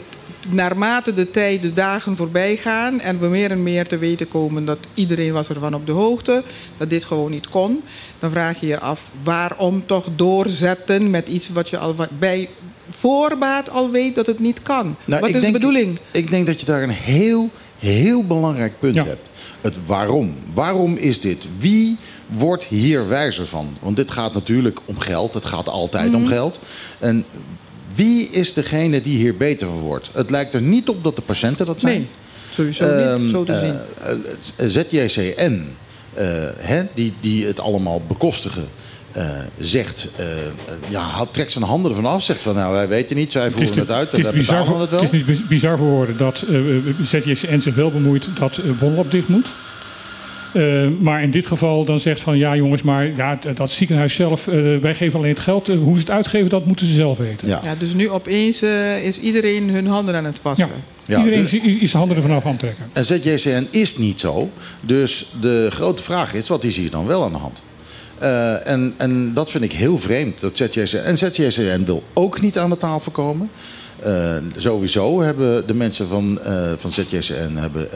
S6: naarmate de tijd, de dagen voorbij gaan en we meer en meer te weten komen dat iedereen was ervan op de hoogte, dat dit gewoon niet kon, dan vraag je je af waarom toch doorzetten met iets wat je al bij voorbaat al weet dat het niet kan.
S1: Nou,
S6: wat is
S1: denk-
S6: de bedoeling?
S1: Ik denk dat je daar een heel, heel belangrijk punt
S2: Ja.
S1: hebt. Het waarom. Waarom is dit? Wie wordt hier wijzer van? Want dit gaat natuurlijk om geld. Het gaat altijd
S6: Mhm.
S1: om geld. En wie is degene die hier beter van wordt? Het lijkt er niet op dat de patiënten dat zijn.
S6: Nee, sowieso
S1: Ehm,
S6: niet, zo te
S1: eh,
S6: zien.
S1: eh, ZJCN, eh, hè, die, die het allemaal bekostigen, eh, zegt, eh, eh, ja, trekt zijn handen ervan af. Zegt van, nou, wij weten niet, zij voeren het, uit.
S2: het is
S1: wij
S2: bizar, voor,
S1: het wel.
S2: het is niet bizar voor woorden dat ZJCN zich wel bemoeit dat uh, Bonlab dicht moet. Eh, maar in dit geval dan zegt van ja jongens, maar ja, dat ziekenhuis zelf, eh, wij geven alleen het geld. Eh, hoe ze het uitgeven, dat moeten ze zelf weten.
S1: Ja.
S6: Ja, dus nu opeens is iedereen hun handen aan het.
S2: Ja.
S1: Ja,
S2: Iedereen
S1: dus-
S2: is, de handen ervan af aan het trekken.
S1: En ZJCN is niet zo. Dus de grote vraag is, wat is hier dan wel aan de hand? Eh, en, en dat vind ik heel vreemd. Dat ZJCN, en ZJCN wil ook niet aan de tafel komen. Eh, sowieso hebben de mensen van, eh, van ZJCN hebben,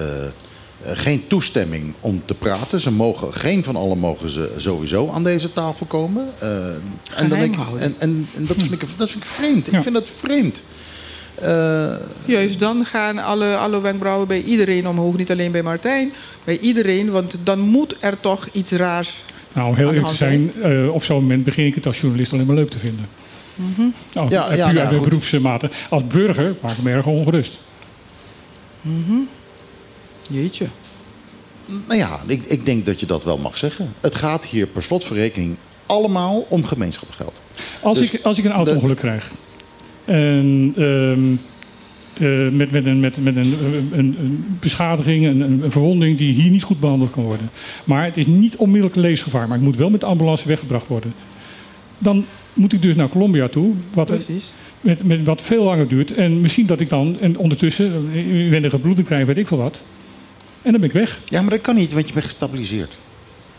S1: geen toestemming om te praten. Ze mogen, geen van allen mogen ze sowieso aan deze tafel komen. Eh, en, dan ik, en, en, en dat, vind ik, dat vind ik vreemd.
S2: Ja.
S1: Ik vind dat vreemd. Eh,
S6: Juist dan gaan alle, alle wenkbrauwen bij iedereen omhoog. Niet alleen bij Martijn, bij iedereen. Want dan moet er toch iets raars.
S2: Nou, heel
S6: Aan de
S2: eerlijk te zijn, eh, op zo'n moment begin ik het als journalist alleen maar leuk te vinden. Nou,
S1: Ja,
S2: eh,
S1: ja,
S2: puur
S1: nou,
S2: uit de
S1: goed.
S2: beroepsmate. Als burger maak ik me erg ongerust.
S6: Jeetje.
S1: Nou ja, ik, ik denk dat je dat wel mag zeggen. Het gaat hier per slotverrekening allemaal om gemeenschapsgeld.
S2: Als,
S1: Dus
S2: ik, als ik een auto-ongeluk krijg en ehm, eh, met, met, een, met, met een, een, een beschadiging, een, een verwonding die hier niet goed behandeld kan worden. Maar het is niet onmiddellijk een levensgevaar, maar ik moet wel met de ambulance weggebracht worden. Dan moet ik dus naar Colombia toe, wat,
S6: Precies.
S2: met, met, wat veel langer duurt. En misschien dat ik dan en ondertussen eh, inwendige bloeding krijg, weet ik veel wat. En dan ben ik weg.
S1: Ja, maar dat kan niet, want je bent gestabiliseerd.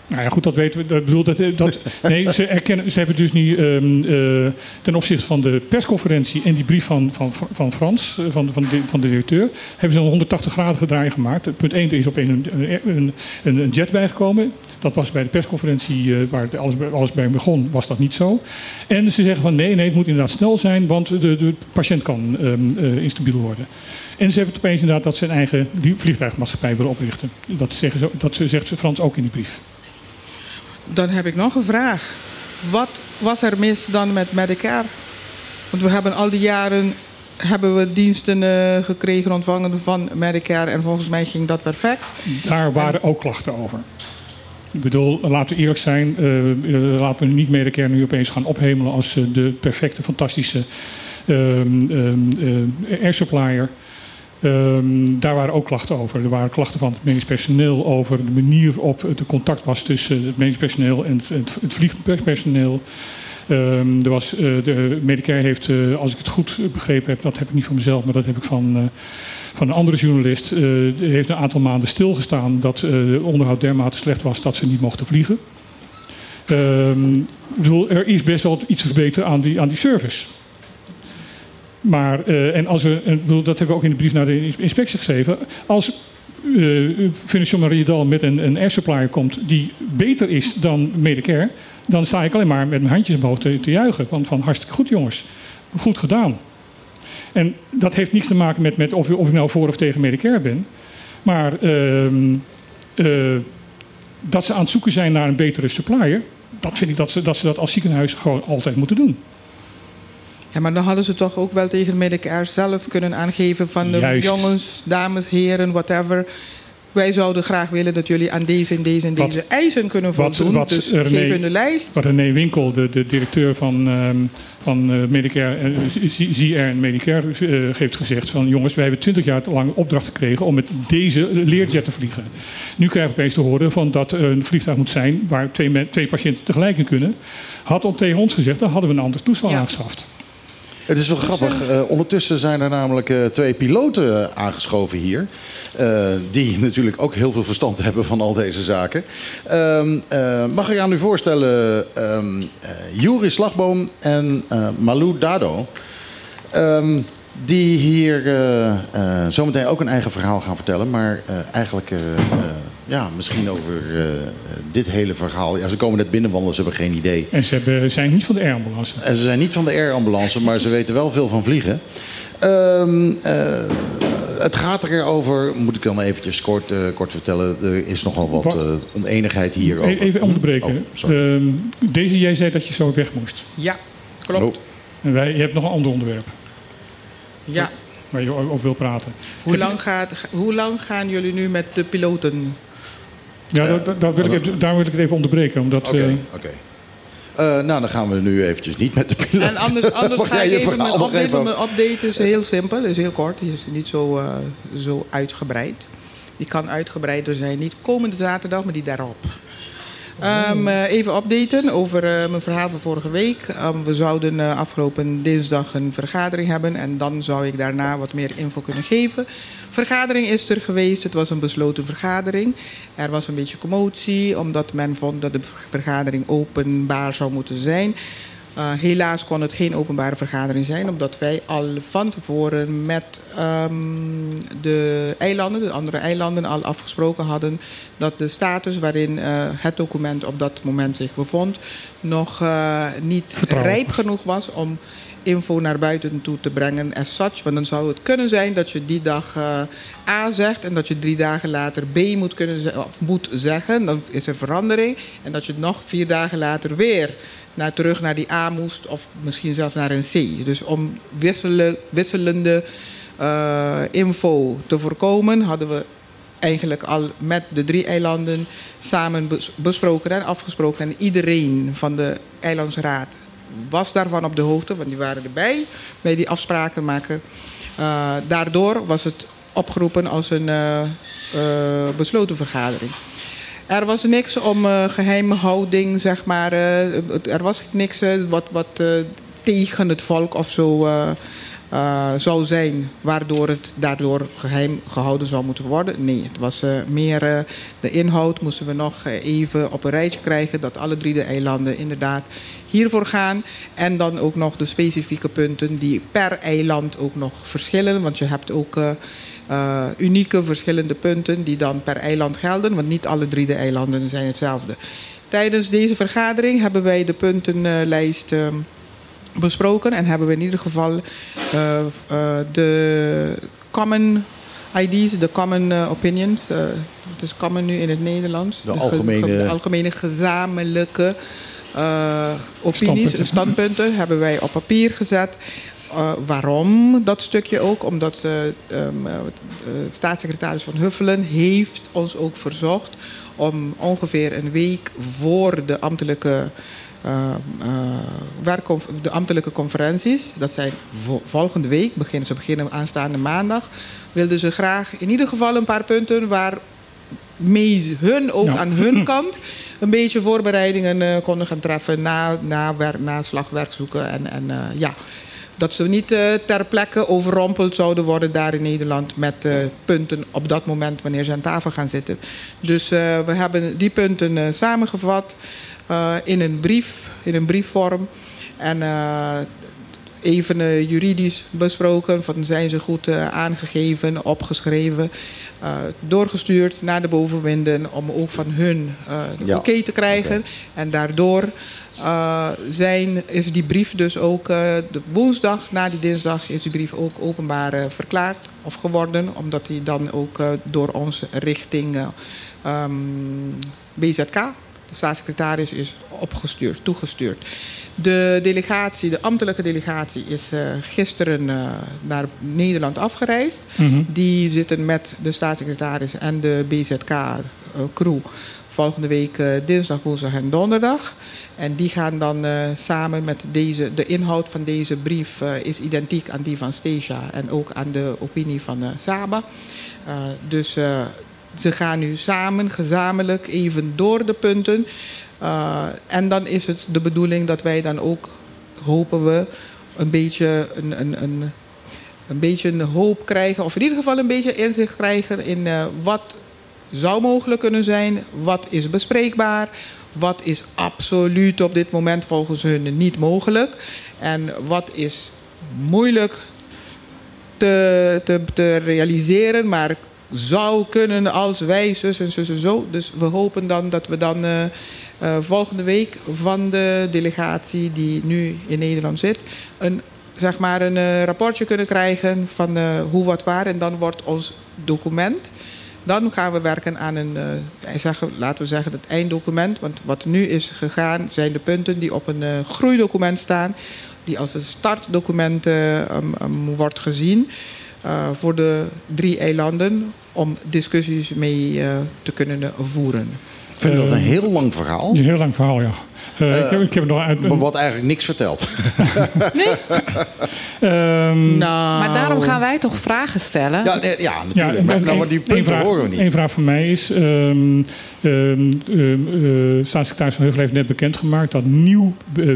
S2: Nou ja, goed, dat weten we. Dat, bedoel, dat, dat, nee, ze, erkennen, ze hebben dus nu ehm, eh, ten opzichte van de persconferentie en die brief van, van, van Frans, eh, van, van, de, van de directeur, hebben ze een 180 graden gedraai gemaakt. Punt 1 er is opeens een, een, een, een jet bijgekomen. Dat was bij de persconferentie eh, waar alles, bij- alles bij begon, was dat niet zo. En ze zeggen van nee, nee, het moet inderdaad snel zijn, want de, de patiënt kan ehm, eh, instabiel worden. En ze hebben het opeens inderdaad dat ze een eigen vliegtuigmaatschappij willen oprichten. Dat, zeggen ze, dat zegt Frans ook in die brief.
S6: Dan heb ik nog een vraag. Wat was er mis dan met Medicare? Want we hebben al die jaren hebben we diensten eh, gekregen, ontvangen van Medicare. En volgens mij ging dat perfect.
S2: Daar waren ook klachten over. Ik bedoel, laten we eerlijk zijn. eh, eh, laten we niet Medicare nu opeens gaan ophemelen als de perfecte, fantastische eh, air supplier. Ehm, daar waren ook klachten over. Er waren klachten van het medisch personeel over de manier waarop de contact was tussen het medisch personeel en het, vliegpersoneel. Ehm, er was, eh, de Medicare heeft, eh, als ik het goed begrepen heb, dat heb ik niet van mezelf, maar dat heb ik van, eh, van een andere journalist, heeft een aantal maanden stilgestaan dat de onderhoud dermate slecht was dat ze niet mochten vliegen. Ehm, ik bedoel, er is best wel iets verbeterd aan die, aan die service. Maar, eh, en als we, en bedoel, dat hebben we ook in de brief naar de inspectie geschreven. Als uh, Financial Mariedal met een, een air supplier komt die beter is dan Medicare, dan sta ik alleen maar met mijn handjes omhoog te, juichen. Want van hartstikke goed jongens, goed gedaan. En dat heeft niets te maken met, met of, of ik nou voor of tegen Medicare ben. Maar ehm, eh, dat ze aan het zoeken zijn naar een betere supplier, dat vind ik dat, ze dat als ziekenhuis gewoon altijd moeten doen.
S6: Ja, maar dan hadden ze toch ook wel tegen Medicare zelf kunnen aangeven van de
S2: Juist.
S6: jongens, dames, heren, whatever. Wij zouden graag willen dat jullie aan deze en deze en
S2: Wat-
S6: deze eisen kunnen
S2: wat-
S6: voldoen.
S2: wat
S6: dus
S2: René-
S6: geef hun de lijst.
S2: Wat René Winkel, de, de directeur van, ehm, van eh, Medicare, eh, Z- ZR en Medicare, eh, heeft gezegd van jongens, wij hebben twintig jaar lang opdracht gekregen om met deze leerjet te vliegen. Nu krijgen we opeens te horen van dat er een vliegtuig moet zijn waar twee, twee patiënten tegelijk in kunnen. Had al tegen ons gezegd, dan hadden we een ander toestel
S6: Ja.
S2: aangeschaft.
S1: Het is wel grappig. eh, ondertussen zijn er namelijk eh, twee piloten aangeschoven hier. eh, die natuurlijk ook heel veel verstand hebben van al deze zaken. Ehm, eh, mag ik aan u voorstellen eh, Juri Slagboom en Malou Dado. Ehm, die hier zometeen ook een eigen verhaal gaan vertellen. Maar eigenlijk ja, misschien over eh, dit hele verhaal. Ja, ze komen net binnenwandelen, ze hebben geen idee.
S2: En ze hebben, zijn niet van de airambulance.
S1: En ze zijn niet van de air ambulance, maar ze weten wel veel van vliegen. Ehm, eh, het gaat erover, moet ik dan eventjes kort, eh, kort vertellen. Er is nogal wat eh, oneenigheid hierover.
S2: Even onderbreken.
S1: Oh.
S2: Ehm, deze, jij zei dat je zo weg moest.
S6: Ja, klopt.
S1: Oh.
S2: En wij, je hebt nog een ander onderwerp
S6: Ja.
S2: waar je over wil praten.
S6: Hoe lang, gaat, hoe lang gaan jullie nu met de piloten?
S2: Ja, dat, dat- dat wil ik, even- daar wil ik het even onderbreken. Omdat,
S1: Oké,
S2: eh,
S1: oké. Eh, nou, dan gaan we nu eventjes niet met de piloot.
S6: En anders, anders ga
S1: jij
S6: ik
S1: je
S6: even mijn update.
S1: even-
S6: Mijn update is heel simpel, is heel kort. Die is niet zo, eh, zo uitgebreid. Die kan uitgebreider zijn. Niet komende zaterdag, maar die daarop. Ehm, eh, even updaten over eh, mijn verhaal van vorige week. Ehm, we zouden eh, afgelopen dinsdag een vergadering hebben. En dan zou ik daarna wat meer info kunnen geven. Vergadering is er geweest. Het was een besloten vergadering. Er was een beetje commotie, omdat men vond dat de vergadering openbaar zou moeten zijn. Uh, helaas kon het geen openbare vergadering zijn, omdat wij al van tevoren met ehm, de eilanden, de andere eilanden, al afgesproken hadden dat de status waarin eh, het document op dat moment zich bevond, nog eh, niet rijp genoeg was om info naar buiten toe te brengen as such. Want dan zou het kunnen zijn dat je die dag eh, A zegt en dat je drie dagen later B moet, kunnen, of moet zeggen. Dan is er verandering. En dat je nog vier dagen later weer naar, terug naar die A moest of misschien zelfs naar een C. Dus om wisselen, wisselende eh, info te voorkomen hadden we eigenlijk al met de drie eilanden samen bes- besproken en afgesproken. En iedereen van de eilandsraad was daarvan op de hoogte, want die waren erbij bij die afspraken maken. Eh, daardoor was het opgeroepen als een eh, besloten vergadering. Er was niks om eh, geheimhouding, zeg maar. eh, er was niks eh, wat, wat tegen het volk of zo zou zijn, waardoor het daardoor geheim gehouden zou moeten worden. Nee, het was meer de inhoud moesten we nog even op een rijtje krijgen dat alle drie de eilanden inderdaad hiervoor gaan. En dan ook nog de specifieke punten die per eiland ook nog verschillen. Want je hebt ook eh, unieke verschillende punten die dan per eiland gelden. Want niet alle drie de eilanden zijn hetzelfde. Tijdens deze vergadering hebben wij de puntenlijst eh, besproken. En hebben we in ieder geval eh, eh, de common ID's, de common opinions. het is common nu in het Nederlands.
S1: De
S6: ge-
S1: algemene-
S6: ge- de algemene gezamenlijke opinies,
S2: Standpunten.
S6: standpunten. hebben wij op papier gezet. Eh, waarom dat stukje ook? Omdat eh, ehm, eh, de staatssecretaris van Huffelen heeft ons ook verzocht om ongeveer een week voor de ambtelijke, eh, eh, werkconf- de ambtelijke conferenties, dat zijn vo- volgende week, beginnen, ze beginnen aanstaande maandag, wilden ze graag in ieder geval een paar punten waar mee hun ook
S2: Ja.
S6: aan hun kant een beetje voorbereidingen konden gaan treffen na, na, wer, na slagwerk zoeken. En, en ja, dat ze niet eh, ter plekke overrompeld zouden worden daar in Nederland met eh, punten op dat moment wanneer ze aan tafel gaan zitten. Dus eh, we hebben die punten samengevat in een brief, in een briefvorm. En even juridisch besproken. Van zijn ze goed aangegeven, opgeschreven, doorgestuurd naar de bovenwinden om ook van hun
S1: Ja.
S6: oké te krijgen. En daardoor eh, zijn, is die brief dus ook eh, de woensdag na die dinsdag is die brief ook openbaar eh, verklaard of geworden, omdat die dan ook door ons richting eh, ehm, BZK, de staatssecretaris, is opgestuurd, toegestuurd. De delegatie, de ambtelijke delegatie, is gisteren naar Nederland afgereisd.
S2: Mhm.
S6: Die zitten met de staatssecretaris en de BZK-crew volgende week eh, dinsdag, woensdag en donderdag. En die gaan dan eh, samen met deze, de inhoud van deze brief eh, is identiek aan die van Stacia en ook aan de opinie van Saba. Dus ze gaan nu samen, gezamenlijk, even door de punten. En dan is het de bedoeling dat wij dan ook, hopen we, een beetje een, een, een, een beetje een hoop krijgen. Of in ieder geval een beetje inzicht krijgen in wat zou mogelijk kunnen zijn. Wat is bespreekbaar. Wat is absoluut op dit moment volgens hun niet mogelijk. En wat is moeilijk te, te, te realiseren, maar zou kunnen als wij zus en zus en zo. Dus we hopen dan dat we dan uh, uh, volgende week van de delegatie die nu in Nederland zit, een, zeg maar een uh, rapportje kunnen krijgen van hoe wat waar. En dan wordt ons document. Dan gaan we werken aan een, zeggen, laten we zeggen, het einddocument. Want wat nu is gegaan zijn de punten die op een groeidocument staan. Die als een startdocument um, um, wordt gezien. Uh, voor de drie eilanden om discussies mee uh, te kunnen voeren.
S1: Ik vind dat een heel lang verhaal.
S2: Een heel lang verhaal, ja. Uh, ik, heb, ik heb nog uit,
S1: wat eigenlijk niks vertelt.
S5: nee?
S2: um,
S5: nou. Maar daarom gaan wij toch vragen stellen?
S1: Ja, nee, ja natuurlijk. Ja, maar, nou, maar die punten
S2: vraag,
S1: horen we niet.
S2: Eén vraag van mij is... Um, um, uh, staatssecretaris Van Heuvel heeft net bekendgemaakt... dat nieuw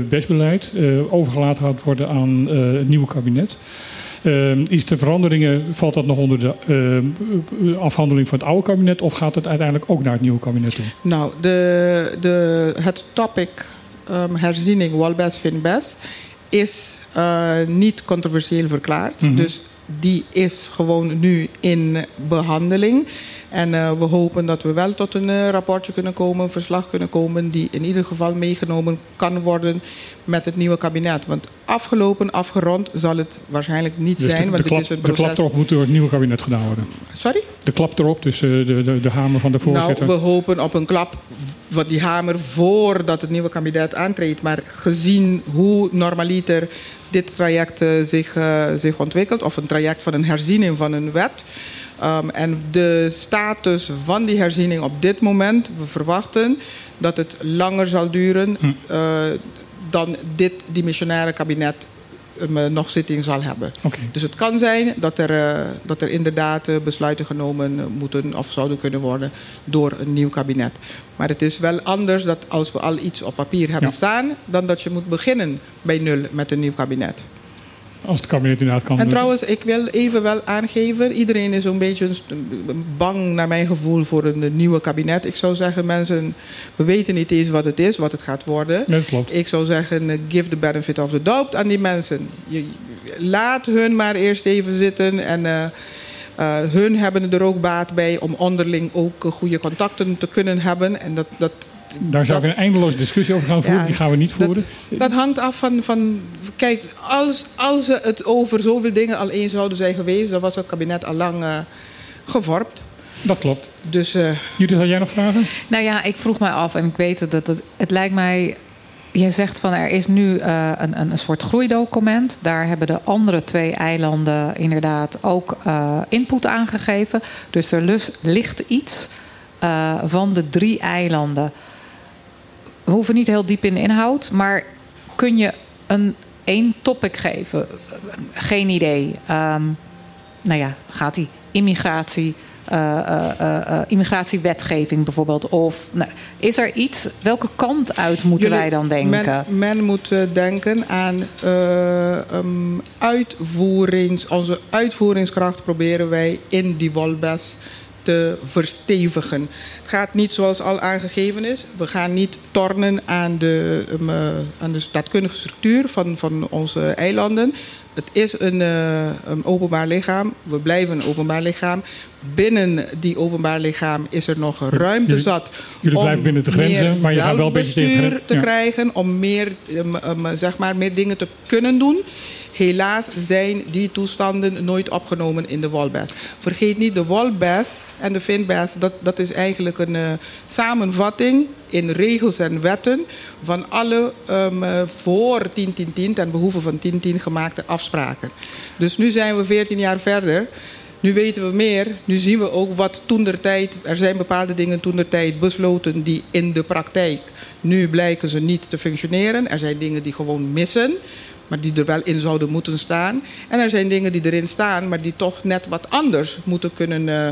S2: bestbeleid uh, overgelaten gaat worden aan uh, het nieuwe kabinet. Uh, is de veranderingen, valt dat nog onder de uh, afhandeling van het oude kabinet of gaat het uiteindelijk ook naar het nieuwe kabinet toe?
S6: Nou, de, de, het topic um, herziening Walbes Finbes is uh, niet controversieel verklaard. Mm -hmm. Dus die is gewoon nu in behandeling. En uh, we hopen dat we wel tot een uh, rapportje kunnen komen, een verslag kunnen komen, die in ieder geval meegenomen kan worden met het nieuwe kabinet. Want afgelopen, afgerond zal het waarschijnlijk niet
S2: dus
S6: zijn.
S2: De,
S6: want
S2: de, klap,
S6: het is een
S2: proces... de klap erop moet door het nieuwe kabinet gedaan worden.
S6: Sorry?
S2: De klap erop, dus uh, de, de, de hamer van de voorzitter.
S6: Nou, we hopen op een klap wat die hamer voordat het nieuwe kabinet aantreedt. Maar gezien hoe normaliter dit traject zich, zich ontwikkelt, of een traject van een herziening van een wet. Um, en de status van die herziening op dit moment, we verwachten dat het langer zal duren hm. uh, dan dit dimissionaire kabinet um, nog zitting zal hebben.
S2: Okay.
S6: Dus het kan zijn dat er, uh, dat er inderdaad besluiten genomen moeten of zouden kunnen worden door een nieuw kabinet. Maar het is wel anders dat als we al iets op papier hebben ja. staan, dan dat je moet beginnen bij nul met een nieuw kabinet.
S2: Als het kabinet inderdaad kan
S6: En
S2: doen.
S6: trouwens, ik wil even wel aangeven, iedereen is een beetje bang naar mijn gevoel voor een nieuwe kabinet. Ik zou zeggen, mensen, we weten niet eens wat het is, wat het gaat worden.
S2: Dat klopt.
S6: Ik zou zeggen, eh, give the benefit of the doubt aan die mensen. Je, laat hun maar eerst even zitten en eh, eh, hun hebben er ook baat bij om onderling ook goede contacten te kunnen hebben. En dat, dat,
S2: Daar zou ik een eindeloze discussie over gaan voeren.
S6: Ja,
S2: Die gaan we niet voeren.
S6: dat, dat hangt af van, van kijk, als, als ze het over zoveel dingen al eens zouden zijn geweest, dan was het kabinet al lang eh, gevormd.
S2: Dat klopt.
S6: Dus eh,
S2: Judith, had jij nog vragen?
S5: Nou ja, ik vroeg mij af en ik weet het, dat het, het lijkt mij. Je zegt van er is nu eh, een, een, een soort groeidocument. Daar hebben de andere twee eilanden inderdaad ook eh, input aangegeven. Dus er lus- ligt iets eh, van de drie eilanden. We hoeven niet heel diep in de inhoud, maar kun je een één topic geven? Geen idee. Ehm, nou ja, gaat die immigratie, eh, eh, eh, immigratiewetgeving bijvoorbeeld? Of nou, is er iets? Welke kant uit moeten
S6: jullie-
S5: wij dan denken?
S6: Men, men moet denken aan um, uitvoerings, onze uitvoeringskracht proberen wij in die Wolbes te verstevigen. Het gaat niet zoals al aangegeven is. We gaan niet tornen aan de, um, eh, aan de staatkundige structuur van, van onze eilanden. Het is een, eh, een openbaar lichaam. We blijven een openbaar lichaam. Binnen die openbaar lichaam is er nog ruimte
S2: Jullie-
S6: zat
S2: jullie
S6: om
S2: blijven binnen de grenzen,
S6: meer
S2: maar je gaat wel een beetje tegen
S6: te
S2: ja.
S6: krijgen, om meer, um, um, zeg maar, meer dingen te kunnen doen. Helaas zijn die toestanden nooit opgenomen in de Wolbes. Vergeet niet, de Wolbes en de Finbes, dat, dat is eigenlijk een eh, samenvatting in regels en wetten van alle um, eh, voor 10-10-10 ten behoeve van 10-10 gemaakte afspraken. Dus nu zijn we 14 jaar verder. Nu weten we meer. Nu zien we ook wat toen der tijd. Er zijn bepaalde dingen toen der tijd besloten die in de praktijk. Nu blijken ze niet te functioneren. Er zijn dingen die gewoon missen. Maar die er wel in zouden moeten staan. En er zijn dingen die erin staan, maar die toch net wat anders moeten kunnen. eh,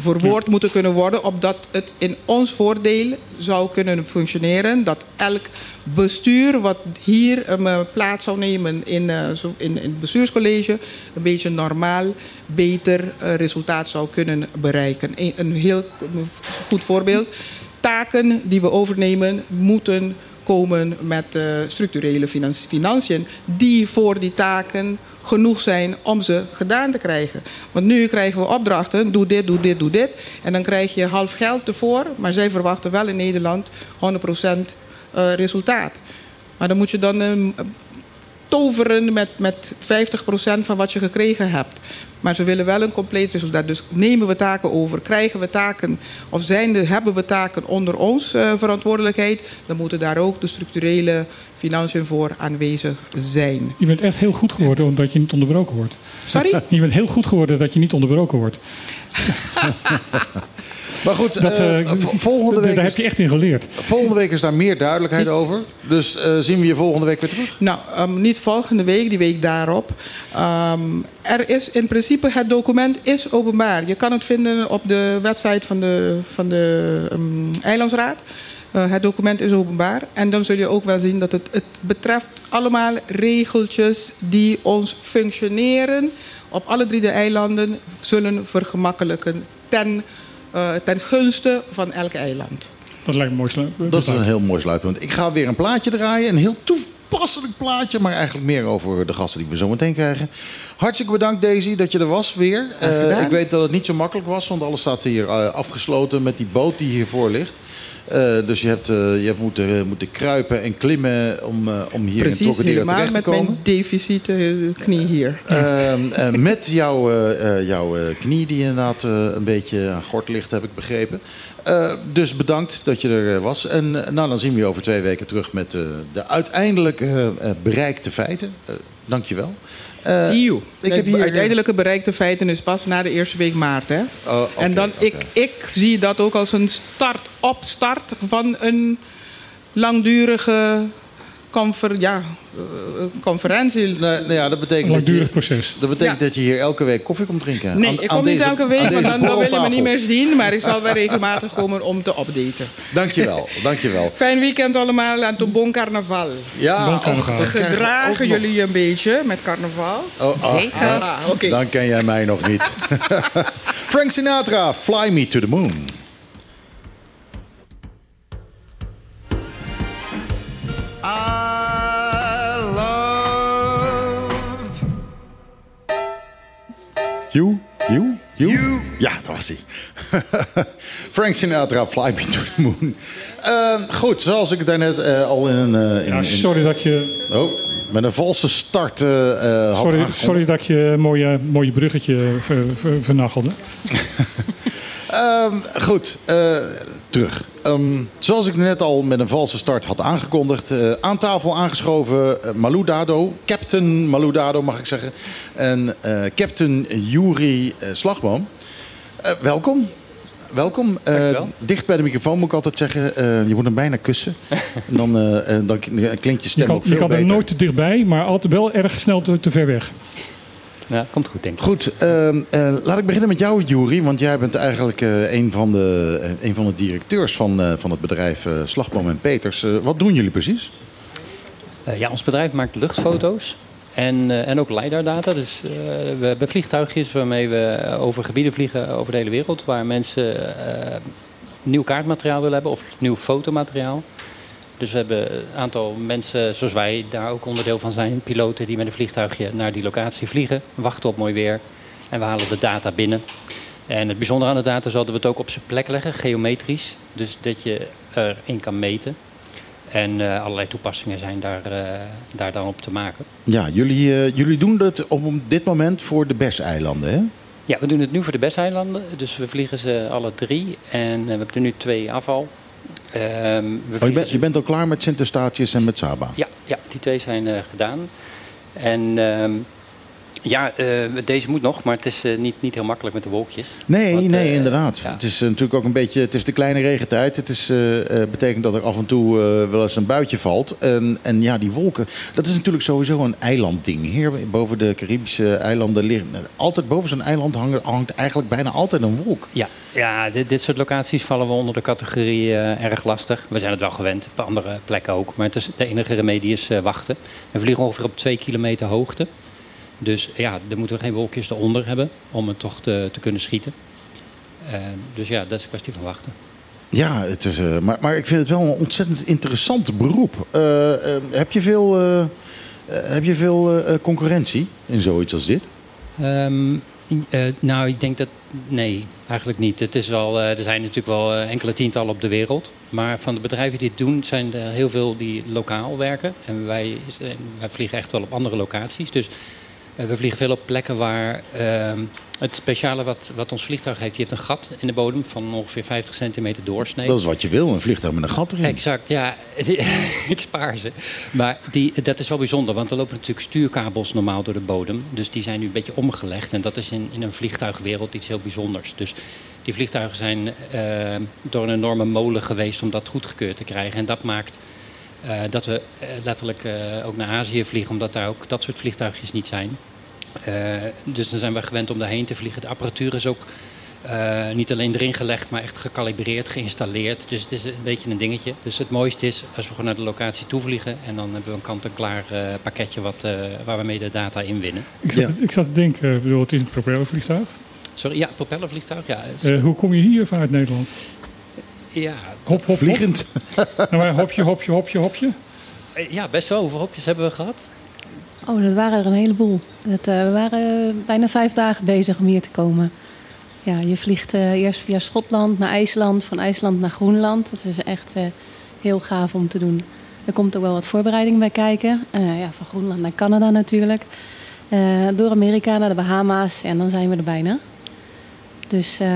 S6: verwoord moeten kunnen worden, opdat het in ons voordeel zou kunnen functioneren. Dat elk bestuur wat hier um, eh, plaats zou nemen in, zo- in, in het bestuurscollege, een beetje normaal, beter resultaat zou kunnen bereiken. Een, een heel goed voorbeeld. Taken die we overnemen moeten komen met eh, structurele finan- financiën die voor die taken genoeg zijn om ze gedaan te krijgen. Want nu krijgen we opdrachten, doe dit, doe dit, doe dit. En dan krijg je half geld ervoor, maar zij verwachten wel in Nederland 100% eh, resultaat. Maar dan moet je dan eh, toveren met, met 50% van wat je gekregen hebt. Maar ze willen wel een compleet resultaat. Dus nemen we taken over, krijgen we taken, of zijn de, hebben we taken onder ons eh, verantwoordelijkheid, dan moeten daar ook de structurele financiën voor aanwezig zijn.
S2: Je bent echt heel goed geworden omdat je niet onderbroken wordt.
S6: Sorry?
S2: Je bent heel goed geworden dat je niet onderbroken wordt.
S1: Maar goed,
S2: Dat,
S1: eh,
S2: eh,
S1: volgende, week
S2: Daar heb je echt in geleerd.
S1: volgende week is daar meer duidelijkheid over. Dus eh, zien we je volgende week weer terug.
S6: Nou, ehm, niet volgende week, die week daarop. Ehm, er is in principe, het document is openbaar. Je kan het vinden op de website van de, van de ehm, Eilandsraad. Eh, het document is openbaar. En dan zul je ook wel zien dat het, het betreft allemaal regeltjes die ons functioneren op alle drie de eilanden zullen vergemakkelijken ten, ten gunste van elk eiland.
S2: Dat lijkt me mooi sluit.
S1: Dat is een heel mooi sluitpunt. Ik ga weer een plaatje draaien. Een heel toepasselijk plaatje. Maar eigenlijk meer over de gasten die we zo meteen krijgen. Hartstikke bedankt Daisy dat je er was weer. Eh, ik weet dat het niet zo makkelijk was. Want alles staat hier eh, afgesloten met die boot die hiervoor ligt. Eh, dus je hebt, eh, je hebt moeten, moeten kruipen en klimmen om, eh, om hier in
S6: Precies,
S1: Trocadero
S6: helemaal
S1: terecht te
S6: met
S1: komen.
S6: mijn deficit eh, knie hier.
S1: Ehm, eh, met jouw, eh, eh, jouw eh, knie die inderdaad eh, een beetje aan gort ligt, heb ik begrepen. Eh, dus bedankt dat je er eh, was. En eh, nou, dan zien we je over twee weken terug met eh, de uiteindelijk eh, eh, bereikte feiten. Dank je wel. Eh,
S6: Zie je.
S1: ik heb hier-
S6: uiteindelijke bereikte feiten is pas na de eerste week maart. Hè?
S1: Oh,
S6: en dan, ik, ik zie dat ook als een start, opstart van een langdurige confer, ja, eh, conferentie.
S1: Nee, nou ja, dat betekent,
S2: Een
S1: dat je,
S2: langdurig proces.
S1: dat, betekent
S6: Ja.
S1: dat je hier elke week koffie komt drinken.
S6: Nee,
S1: Aan-
S6: ik
S1: aan
S6: kom niet
S1: deze-
S6: elke week, want dan, dan wil je me niet meer zien. Maar ik zal wel regelmatig komen om te updaten.
S1: Dankjewel, dankjewel.
S6: Fijn weekend allemaal en tot bon carnaval.
S1: Ja,
S2: Bon carnaval.
S6: Gedragen
S1: nog.
S6: jullie een beetje met carnaval?
S1: Oh, ah,
S5: Zeker.
S6: Ah, oké.
S1: Dan ken jij mij nog niet. Frank Sinatra, Fly Me to the Moon. I love you, you, you. Ja, dat was hij. Frank Sinatra, Fly Me to the Moon. Eh, goed, zoals ik daarnet eh al in een... eh, in,
S2: Ja,
S1: in-
S2: sorry dat je,
S1: oh, met een valse start eh, eh, had
S2: sorry, sorry dat je een mooie, mooie bruggetje ver, ver- vernachelde.
S1: Ehm, goed, eh, terug. Ehm, zoals ik net al met een valse start had aangekondigd, eh, aan tafel aangeschoven eh, Malou Dado, Captain Malou Dado mag ik zeggen, en eh, Captain Yuri eh, Slagboom. Eh, welkom. Welkom. Eh, dicht bij de microfoon moet ik altijd zeggen. eh, je moet hem bijna kussen. En dan, dan klinkt je
S2: Je
S1: stem
S2: kan,
S1: ook
S2: je
S1: veel
S2: kan er
S1: beter.
S2: nooit te dichtbij, maar altijd wel erg snel te, te ver weg.
S10: Ja, komt goed, denk ik.
S1: Goed, ehm, eh, laat ik beginnen met jou, Juri. Want jij bent eigenlijk eh, een, van de, eh, een van de directeurs van, van het bedrijf Slagboom en Peters. Wat doen jullie precies?
S10: Ja, ons bedrijf maakt luchtfoto's en, en ook LiDAR-data. Dus we hebben vliegtuigjes waarmee we over gebieden vliegen over de hele wereld... waar mensen nieuw kaartmateriaal willen hebben of nieuw fotomateriaal. Dus we hebben een aantal mensen, zoals wij, daar ook onderdeel van zijn. Piloten die met een vliegtuigje naar die locatie vliegen, wachten op mooi weer. En we halen de data binnen. En het bijzondere aan de data is dat we het ook op zijn plek leggen, geometrisch. Dus dat je erin kan meten. En eh, allerlei toepassingen zijn daar, eh, daar dan op te maken.
S1: Ja, jullie, eh, jullie doen dat op dit moment voor de BES-eilanden, hè?
S10: Ja, we doen het nu voor de Besseilanden. Dus we vliegen ze alle drie. En we hebben er nu twee afval. Ehm,
S1: Oh, je, bent, je bent al klaar met Sint-Eustatius en met Saba?
S10: Ja, ja, die twee zijn eh, gedaan. En ehm, ja, eh, deze moet nog, maar het is eh, niet, niet heel makkelijk met de wolkjes.
S1: Nee,
S10: Want,
S1: nee,
S10: eh,
S1: inderdaad.
S10: ja.
S1: Het is natuurlijk ook een beetje, het is de kleine regentijd. Het is, betekent dat er af en toe wel eens een buitje valt. En, en ja, die wolken, dat is natuurlijk sowieso een eilandding. Hier boven de Caribische eilanden liggen, altijd boven zo'n eiland hangt, hangt eigenlijk bijna altijd een wolk.
S10: Ja, ja dit, dit soort locaties vallen we onder de categorie erg lastig. We zijn het wel gewend, op andere plekken ook. Maar het is, de enige remedie is wachten. We vliegen ongeveer op twee kilometer hoogte. Dus ja, daar moeten we geen wolkjes eronder hebben om het toch te, te kunnen schieten. Eh, dus ja, dat is een kwestie van wachten.
S1: Ja, het is, eh, maar, maar ik vind het wel een ontzettend interessant beroep. Eh, heb je veel, heb je veel concurrentie in zoiets als dit?
S10: Ehm, eh, nou, ik denk dat. Nee, eigenlijk niet. Het is wel, er zijn natuurlijk wel enkele tientallen op de wereld. Maar van de bedrijven die dit doen, zijn er heel veel die lokaal werken. En wij, wij vliegen echt wel op andere locaties. Dus we vliegen veel op plekken waar. ehm, het speciale wat, wat ons vliegtuig heeft, die heeft een gat in de bodem van ongeveer 50 centimeter doorsnee.
S1: Dat is wat je wil, een vliegtuig met een gat erin.
S10: Exact, ja. ik spaar ze. Maar die, dat is wel bijzonder, want er lopen natuurlijk stuurkabels normaal door de bodem. Dus die zijn nu een beetje omgelegd. En dat is in, in een vliegtuigwereld iets heel bijzonders. Dus die vliegtuigen zijn eh, door een enorme molen geweest om dat goedgekeurd te krijgen. En dat maakt eh, dat we eh, letterlijk eh, ook naar Azië vliegen, omdat daar ook dat soort vliegtuigjes niet zijn. Eh, dus dan zijn we gewend om daarheen te vliegen. De apparatuur is ook eh, niet alleen erin gelegd, maar echt gekalibreerd, geïnstalleerd. Dus het is een beetje een dingetje. Dus het mooiste is als we gewoon naar de locatie toe vliegen en dan hebben we een kant-en-klaar eh, pakketje wat, eh, waar we mee de data inwinnen.
S2: Ik zat,
S1: Ja.
S2: ik zat te denken, ik bedoel, het is een propellervliegtuig.
S10: Sorry, ja, propellervliegtuig. Ja,
S2: Eh, hoe kom je hier vanuit Nederland?
S10: Ja,
S2: Hop, hop, hop.
S1: Vliegend.
S2: Nou, maar hopje, hopje, hopje, hopje.
S10: eh, ja, best wel. Hoeveel hopjes hebben we gehad?
S11: Oh, dat waren er een heleboel. Dat, eh, we waren bijna vijf dagen bezig om hier te komen. Ja, je vliegt eh, eerst via Schotland naar IJsland, van IJsland naar Groenland. Dat is echt eh, heel gaaf om te doen. Er komt ook wel wat voorbereiding bij kijken. Eh, ja, van Groenland naar Canada natuurlijk. Eh, door Amerika naar de Bahama's en dan zijn we er bijna. Dus eh,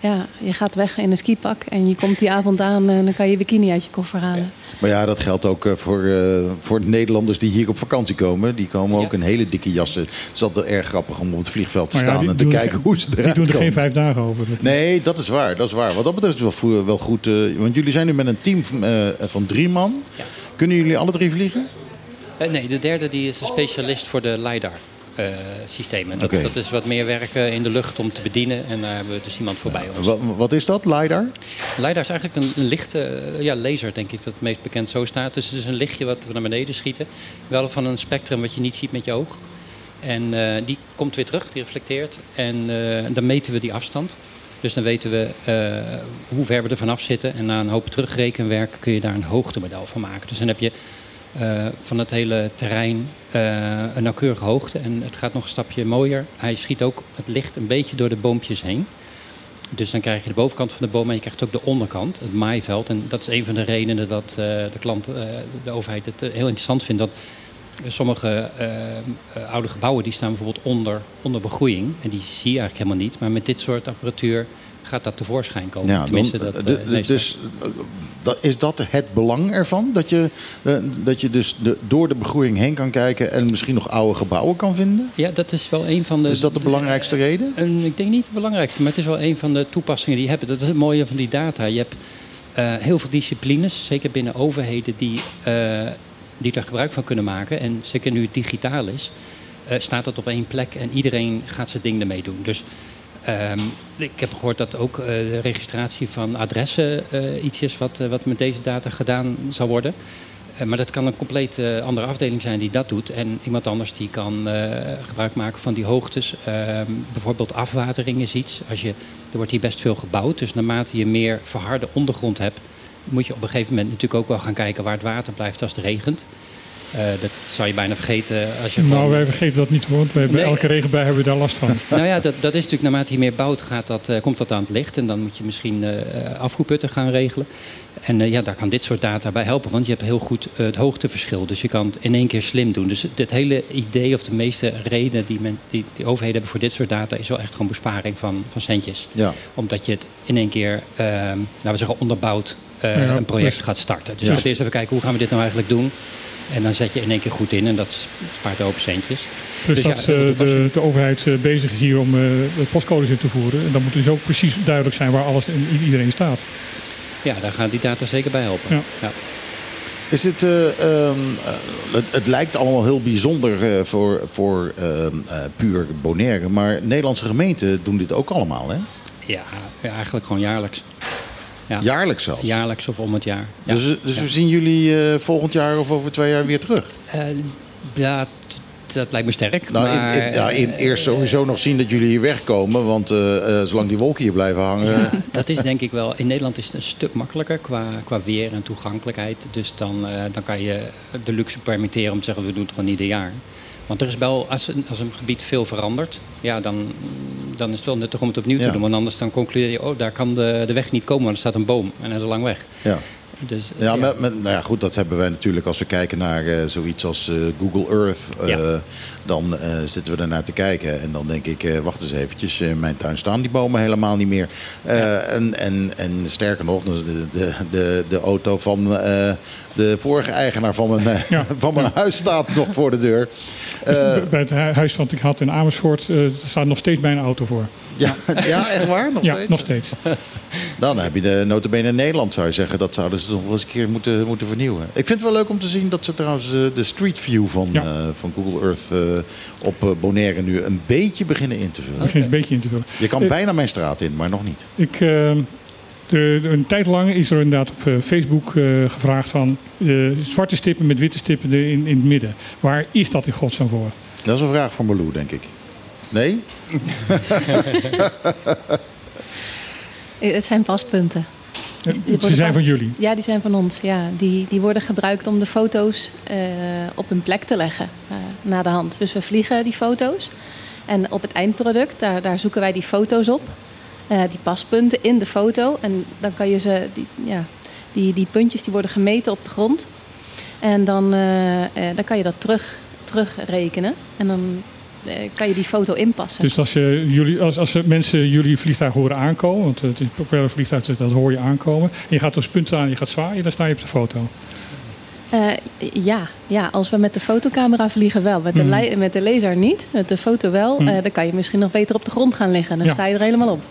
S11: ja, je gaat weg in een skipak en je komt die avond aan en dan kan je bikini uit je koffer halen.
S1: Maar ja, dat geldt ook eh, voor, eh, voor de Nederlanders die hier op vakantie komen. Die komen ook in hele dikke jassen. Het is altijd erg grappig om op het vliegveld te
S2: Maar
S1: staan en te kijken
S2: geen-
S1: hoe ze eruit
S2: Die doen er
S1: komen.
S2: geen vijf dagen over.
S1: Nee, dat is waar. Dat is waar. Wat dat betreft is het wel, wel goed. eh, want jullie zijn nu met een team van, eh, van drie man. Kunnen jullie alle drie vliegen?
S10: Nee, de derde die is een specialist voor de LiDAR-systemen. dat,
S1: Oké.
S10: dat is wat meer werken in de lucht om te bedienen. En daar hebben we dus iemand voorbij ons.
S1: Wat, wat is dat, LiDAR?
S10: LiDAR is eigenlijk een, lichte eh, ja, laser, denk ik dat het meest bekend zo staat. Dus het is een lichtje wat we naar beneden schieten. Wel van een spectrum wat je niet ziet met je oog. En eh, die komt weer terug, die reflecteert. En eh, dan meten we die afstand. Dus dan weten we eh, hoe ver we er vanaf zitten. En na een hoop terugrekenwerk kun je daar een hoogtemodel van maken. Dus dan heb je eh, van het hele terrein eh, een nauwkeurige hoogte. En het gaat nog een stapje mooier. Hij schiet ook het licht een beetje door de boompjes heen. Dus dan krijg je de bovenkant van de boom en je krijgt ook de onderkant, het maaiveld. En dat is een van de redenen dat eh, de klant, eh, de overheid het eh, heel interessant vindt. Dat sommige eh, eh, oude gebouwen die staan bijvoorbeeld onder, onder begroeiing. En die zie je eigenlijk helemaal niet. Maar met dit soort apparatuur gaat dat tevoorschijn komen.
S1: Ja,
S10: Tenminste,
S1: dan-
S10: dat,
S1: de-
S10: eh,
S1: de- dus eh, dat, is dat het belang ervan? Dat je, eh, dat je dus de, door de begroeiing heen kan kijken en misschien nog oude gebouwen kan vinden?
S10: Ja, dat is wel een van de.
S1: Is dat de belangrijkste reden?
S10: En ik denk niet de belangrijkste, maar het is wel een van de toepassingen die je hebt. Dat is het mooie van die data. Je hebt eh, heel veel disciplines, zeker binnen overheden, die, eh, die daar gebruik van kunnen maken. En zeker nu het digitaal is, eh, staat dat op één plek en iedereen gaat zijn ding ermee doen. Dus ehm, ik heb gehoord dat ook eh, de registratie van adressen eh, iets is wat, eh, wat met deze data gedaan zal worden. Maar dat kan een compleet andere afdeling zijn die dat doet. En iemand anders die kan gebruik maken van die hoogtes. Ehm, bijvoorbeeld afwatering is iets. Als je, er wordt hier best veel gebouwd. Dus naarmate je meer verharde ondergrond hebt... moet je op een gegeven moment natuurlijk ook wel gaan kijken... waar het water blijft als het regent. Eh, dat zou je bijna vergeten als je
S2: Nou,
S10: gewoon...
S2: wij vergeten dat niet hoor. Bij, bij
S10: Nee.
S2: elke regenbui hebben we daar last van.
S10: Nou ja, dat, dat is natuurlijk naarmate je meer bouwt, gaat dat, eh, komt dat aan het licht. En dan moet je misschien eh afvoerputten gaan regelen. En eh, ja, daar kan dit soort data bij helpen, want je hebt heel goed het hoogteverschil. Dus je kan het in één keer slim doen. Dus het hele idee of de meeste reden die, men, die, die overheden hebben voor dit soort data... is wel echt gewoon besparing van, van centjes.
S1: Ja.
S10: Omdat je het in één keer, eh, laten we zeggen, onderbouwd eh,
S2: Ja,
S10: een project
S2: dus-
S10: gaat starten. Dus
S2: Ja.
S10: je gaat eerst even kijken, hoe gaan we dit nou eigenlijk doen? En dan zet je in één keer goed in en dat spaart ook centjes.
S2: Dus,
S10: ja,
S2: dat eh, de, de overheid eh, bezig is hier om eh, de postcodes in te voeren. En dan moet dus ook precies duidelijk zijn waar alles en iedereen staat.
S10: Ja, daar gaan die data zeker bij helpen.
S2: Ja.
S10: Ja.
S1: Is dit, eh, ehm, eh, het, het lijkt allemaal heel bijzonder eh, voor, voor ehm, eh, puur Bonaire. Maar Nederlandse gemeenten doen dit ook allemaal, hè?
S10: Ja, ja, eigenlijk gewoon jaarlijks. Ja.
S1: Jaarlijks zelfs.
S10: Jaarlijks of om het jaar. Ja.
S1: Dus, dus
S10: Ja.
S1: we zien jullie eh, volgend jaar of over twee jaar weer terug.
S10: Eh, ja, dat lijkt me sterk.
S1: Nou, in,
S10: maar,
S1: in- ja, in, eerst sowieso nog zien dat jullie hier wegkomen. Want eh, eh, zolang die wolken hier blijven hangen...
S10: dat is denk ik wel. In Nederland is het een stuk makkelijker qua, qua weer en toegankelijkheid. Dus dan, eh, dan kan je de luxe permitteren om te zeggen: we doen het gewoon ieder jaar. Want er is wel, als een, als een gebied veel verandert, ja, dan, dan is het wel nuttig om het opnieuw
S1: Ja.
S10: te doen. Want anders dan concludeer je, oh, daar kan de, de weg niet komen, want er staat een boom en hij is al lang weg.
S1: ja.
S10: Dus,
S1: Ja, Met, met- nou ja, goed, dat hebben wij natuurlijk als we kijken naar eh, zoiets als eh, Google Earth. eh,
S10: Ja.
S1: Dan eh, zitten we ernaar te kijken en dan denk ik, eh, wacht eens eventjes, in mijn tuin staan die bomen helemaal niet meer. Eh, en, en, en sterker nog, de, de, de, de auto van eh, de vorige eigenaar van mijn,
S2: Ja.
S1: van mijn huis staat nog voor de deur.
S2: Dus
S1: Eh,
S2: bij het hu- huis wat ik had in Amersfoort staat nog steeds mijn auto voor.
S1: Ja, ja, echt waar? Nog
S2: ja,
S1: steeds?
S2: nog steeds.
S1: Dan heb je de notabene in Nederland, zou je zeggen. Dat zouden ze toch wel eens een keer moeten, moeten vernieuwen. Ik vind het wel leuk om te zien dat ze trouwens eh, de Street View van,
S2: Ja.
S1: eh, van Google Earth eh, op Bonaire nu een beetje beginnen in te vullen.
S2: Een beetje in te vullen.
S1: Je kan bijna mijn straat in, maar nog niet.
S2: Ik, de, de- een tijd lang is er inderdaad op Facebook eh, gevraagd van zwarte stippen met witte stippen er in, in het midden. Waar is dat in godsnaam voor?
S1: Dat is een vraag voor Malou, denk ik. Nee?
S11: Eh, Het zijn paspunten. Dus die
S2: Ze zijn van jullie.
S11: Ja, die zijn van ons. Ja, die, die worden gebruikt om de foto's eh, op hun plek te leggen eh, na de hand. Dus we vliegen die foto's. En op het eindproduct, daar, daar zoeken wij die foto's op. Eh, die paspunten in de foto. En dan kan je ze, die, ja, die, die puntjes die worden gemeten op de grond. En dan, eh, eh, dan kan je dat terug, terugrekenen. En dan eh, kan je die foto inpassen.
S2: Dus als, je, jullie, als, als mensen jullie vliegtuig horen aankomen, want het is een populaire vliegtuig, dus dat hoor je aankomen. En je gaat op punt aan en je gaat zwaaien, dan sta je op de foto.
S11: Eh, ja, ja, als we met de fotocamera vliegen wel. Met de,
S2: Hmm.
S11: li- met de laser niet, met de foto wel.
S2: Hmm.
S11: Eh, dan kan je misschien nog beter op de grond gaan liggen. Dan
S2: Ja.
S11: sta je er helemaal op.